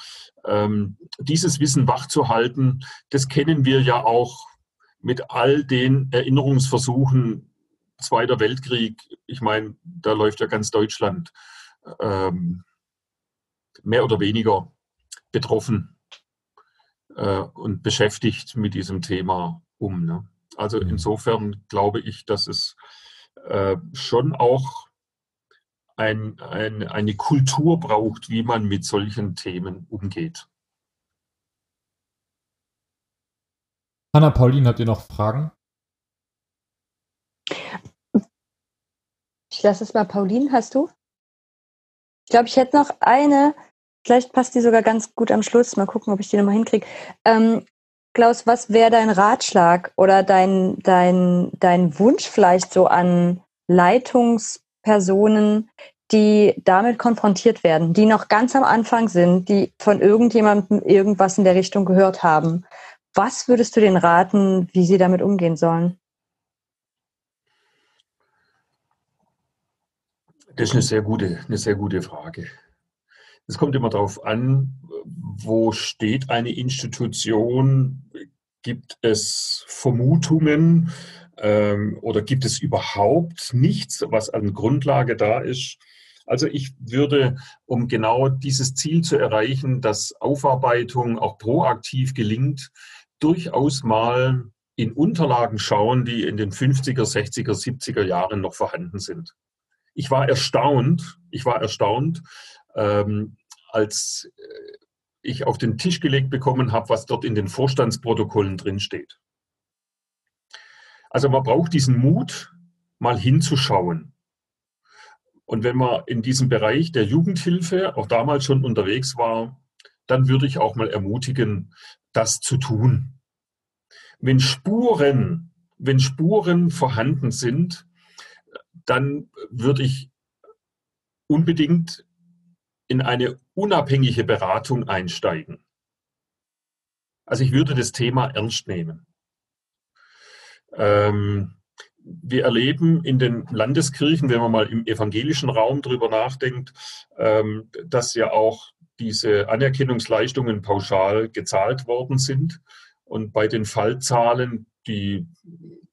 Ähm, dieses Wissen wachzuhalten, das kennen wir ja auch mit all den Erinnerungsversuchen Zweiter Weltkrieg. Ich meine, da läuft ja ganz Deutschland ähm, mehr oder weniger betroffen äh, und beschäftigt mit diesem Thema um. Ne? Also mhm. insofern glaube ich, dass es äh, schon auch ein, ein, eine Kultur braucht, wie man mit solchen Themen umgeht. Hanna, Pauline, habt ihr noch Fragen? Ich lasse es mal. Pauline, hast du? Ich glaube, ich hätte noch eine. Vielleicht passt die sogar ganz gut am Schluss. Mal gucken, ob ich die nochmal hinkriege. Ähm, Klaus, was wäre dein Ratschlag oder dein, dein, dein Wunsch vielleicht so an Leitungs- Personen, die damit konfrontiert werden, die noch ganz am Anfang sind, die von irgendjemandem irgendwas in der Richtung gehört haben. Was würdest du denen raten, wie sie damit umgehen sollen? Das ist eine sehr gute, eine sehr gute Frage. Es kommt immer darauf an, wo steht eine Institution? Gibt es Vermutungen? ähm, oder gibt es überhaupt nichts, was an Grundlage da ist? Also ich würde, um genau dieses Ziel zu erreichen, dass Aufarbeitung auch proaktiv gelingt, durchaus mal in Unterlagen schauen, die in den 50er, 60er, 70er Jahren noch vorhanden sind. Ich war erstaunt, ich war erstaunt, ähm, als äh, ich auf den Tisch gelegt bekommen habe, was dort in den Vorstandsprotokollen drinsteht. Also man braucht diesen Mut, mal hinzuschauen. Und wenn man in diesem Bereich der Jugendhilfe auch damals schon unterwegs war, dann würde ich auch mal ermutigen, das zu tun. Wenn Spuren, wenn Spuren vorhanden sind, dann würde ich unbedingt in eine unabhängige Beratung einsteigen. Also ich würde das Thema ernst nehmen. Ähm, wir erleben in den Landeskirchen, wenn man mal im evangelischen Raum drüber nachdenkt, ähm, dass ja auch diese Anerkennungsleistungen pauschal gezahlt worden sind. Und bei den Fallzahlen, die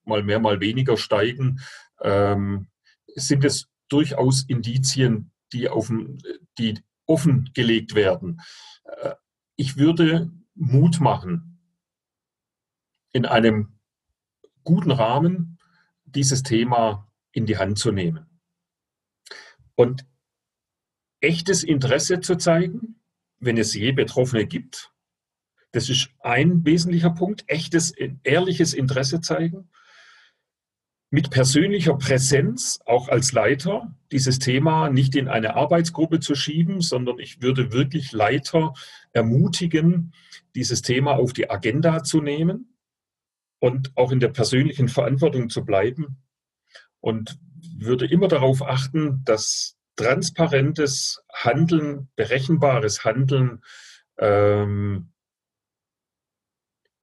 mal mehr, mal weniger steigen, ähm, sind es durchaus Indizien, die, auf, die offengelegt werden. Äh, ich würde Mut machen, in einem guten Rahmen dieses Thema in die Hand zu nehmen. Und echtes Interesse zu zeigen, wenn es je Betroffene gibt, das ist ein wesentlicher Punkt, echtes, ehrliches Interesse zeigen, mit persönlicher Präsenz, auch als Leiter, dieses Thema nicht in eine Arbeitsgruppe zu schieben, sondern ich würde wirklich Leiter ermutigen, dieses Thema auf die Agenda zu nehmen und auch in der persönlichen Verantwortung zu bleiben. Und würde immer darauf achten, dass transparentes Handeln, berechenbares Handeln ähm,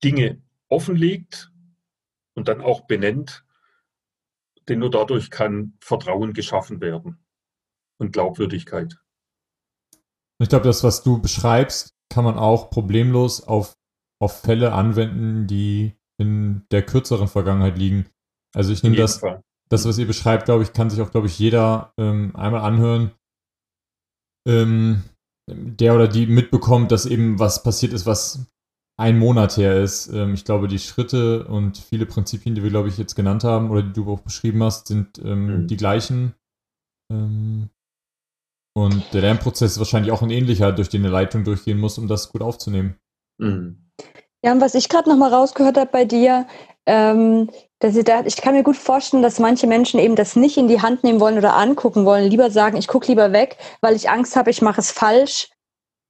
Dinge offenlegt und dann auch benennt, denn nur dadurch kann Vertrauen geschaffen werden und Glaubwürdigkeit. Ich glaube, das, was du beschreibst, kann man auch problemlos auf, auf Fälle anwenden, die in der kürzeren Vergangenheit liegen. Also ich nehme das, Fall. das, was ihr beschreibt, glaube ich, kann sich auch, glaube ich, jeder ähm, einmal anhören. Ähm, der oder die mitbekommt, dass eben was passiert ist, was ein Monat her ist. Ähm, ich glaube, die Schritte und viele Prinzipien, die wir, glaube ich, jetzt genannt haben oder die du auch beschrieben hast, sind ähm, mhm. die gleichen. Ähm, und der Lernprozess ist wahrscheinlich auch ein ähnlicher, durch den eine Leitung durchgehen muss, um das gut aufzunehmen. Mhm. Ja, und was ich gerade nochmal rausgehört habe bei dir, ähm, dass ich, da, ich kann mir gut vorstellen, dass manche Menschen eben das nicht in die Hand nehmen wollen oder angucken wollen, lieber sagen, ich gucke lieber weg, weil ich Angst habe, ich mache es falsch,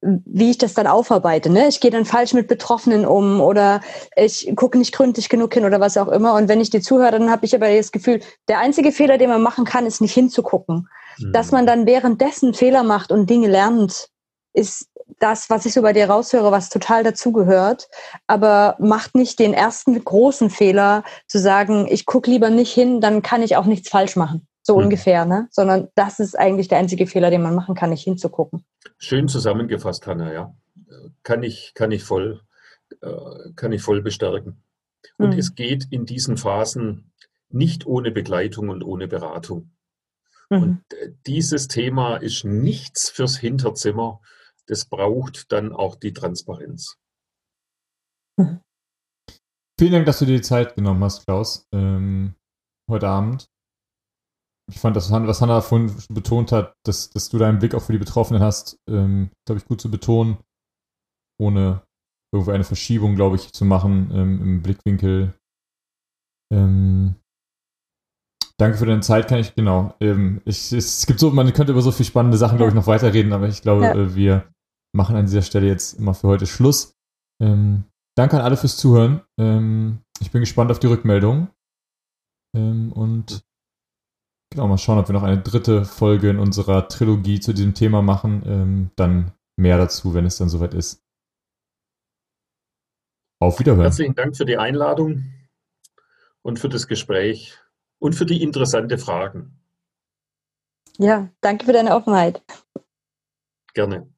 wie ich das dann aufarbeite. Ne? Ich gehe dann falsch mit Betroffenen um oder ich gucke nicht gründlich genug hin oder was auch immer. Und wenn ich dir zuhöre, dann habe ich aber das Gefühl, der einzige Fehler, den man machen kann, ist nicht hinzugucken. Mhm. Dass man dann währenddessen Fehler macht und Dinge lernt, ist das, was ich so bei dir raushöre, was total dazugehört. Aber macht nicht den ersten großen Fehler zu sagen, ich gucke lieber nicht hin, dann kann ich auch nichts falsch machen. So mhm. ungefähr, ne? Sondern das ist eigentlich der einzige Fehler, den man machen kann, nicht hinzugucken. Schön zusammengefasst, Hanna, ja. Kann ich, kann ich voll, äh, kann ich voll bestärken. Und mhm. es geht in diesen Phasen nicht ohne Begleitung und ohne Beratung. Mhm. Und äh, dieses Thema ist nichts fürs Hinterzimmer. Das braucht dann auch die Transparenz. Mhm. Vielen Dank, dass du dir die Zeit genommen hast, Klaus, ähm, heute Abend ich fand das, was Hannah vorhin betont hat, dass, dass du deinen Blick auch für die Betroffenen hast, ähm, glaube ich, gut zu betonen, ohne irgendwo eine Verschiebung, glaube ich, zu machen ähm, im Blickwinkel. Ähm, danke für deine Zeit, kann ich, genau. Ähm, ich, es gibt so, man könnte über so viele spannende Sachen, glaube ich, noch weiterreden, aber ich glaube, ja. äh, wir machen an dieser Stelle jetzt immer für heute Schluss. Ähm, danke an alle fürs Zuhören. Ähm, ich bin gespannt auf die Rückmeldung. und Genau, mal schauen, ob wir noch eine dritte Folge in unserer Trilogie zu diesem Thema machen. Ähm, dann mehr dazu, wenn es dann soweit ist. Auf Wiederhören. Herzlichen Dank für die Einladung und für das Gespräch und für die interessanten Fragen. Ja, danke für deine Offenheit. Gerne.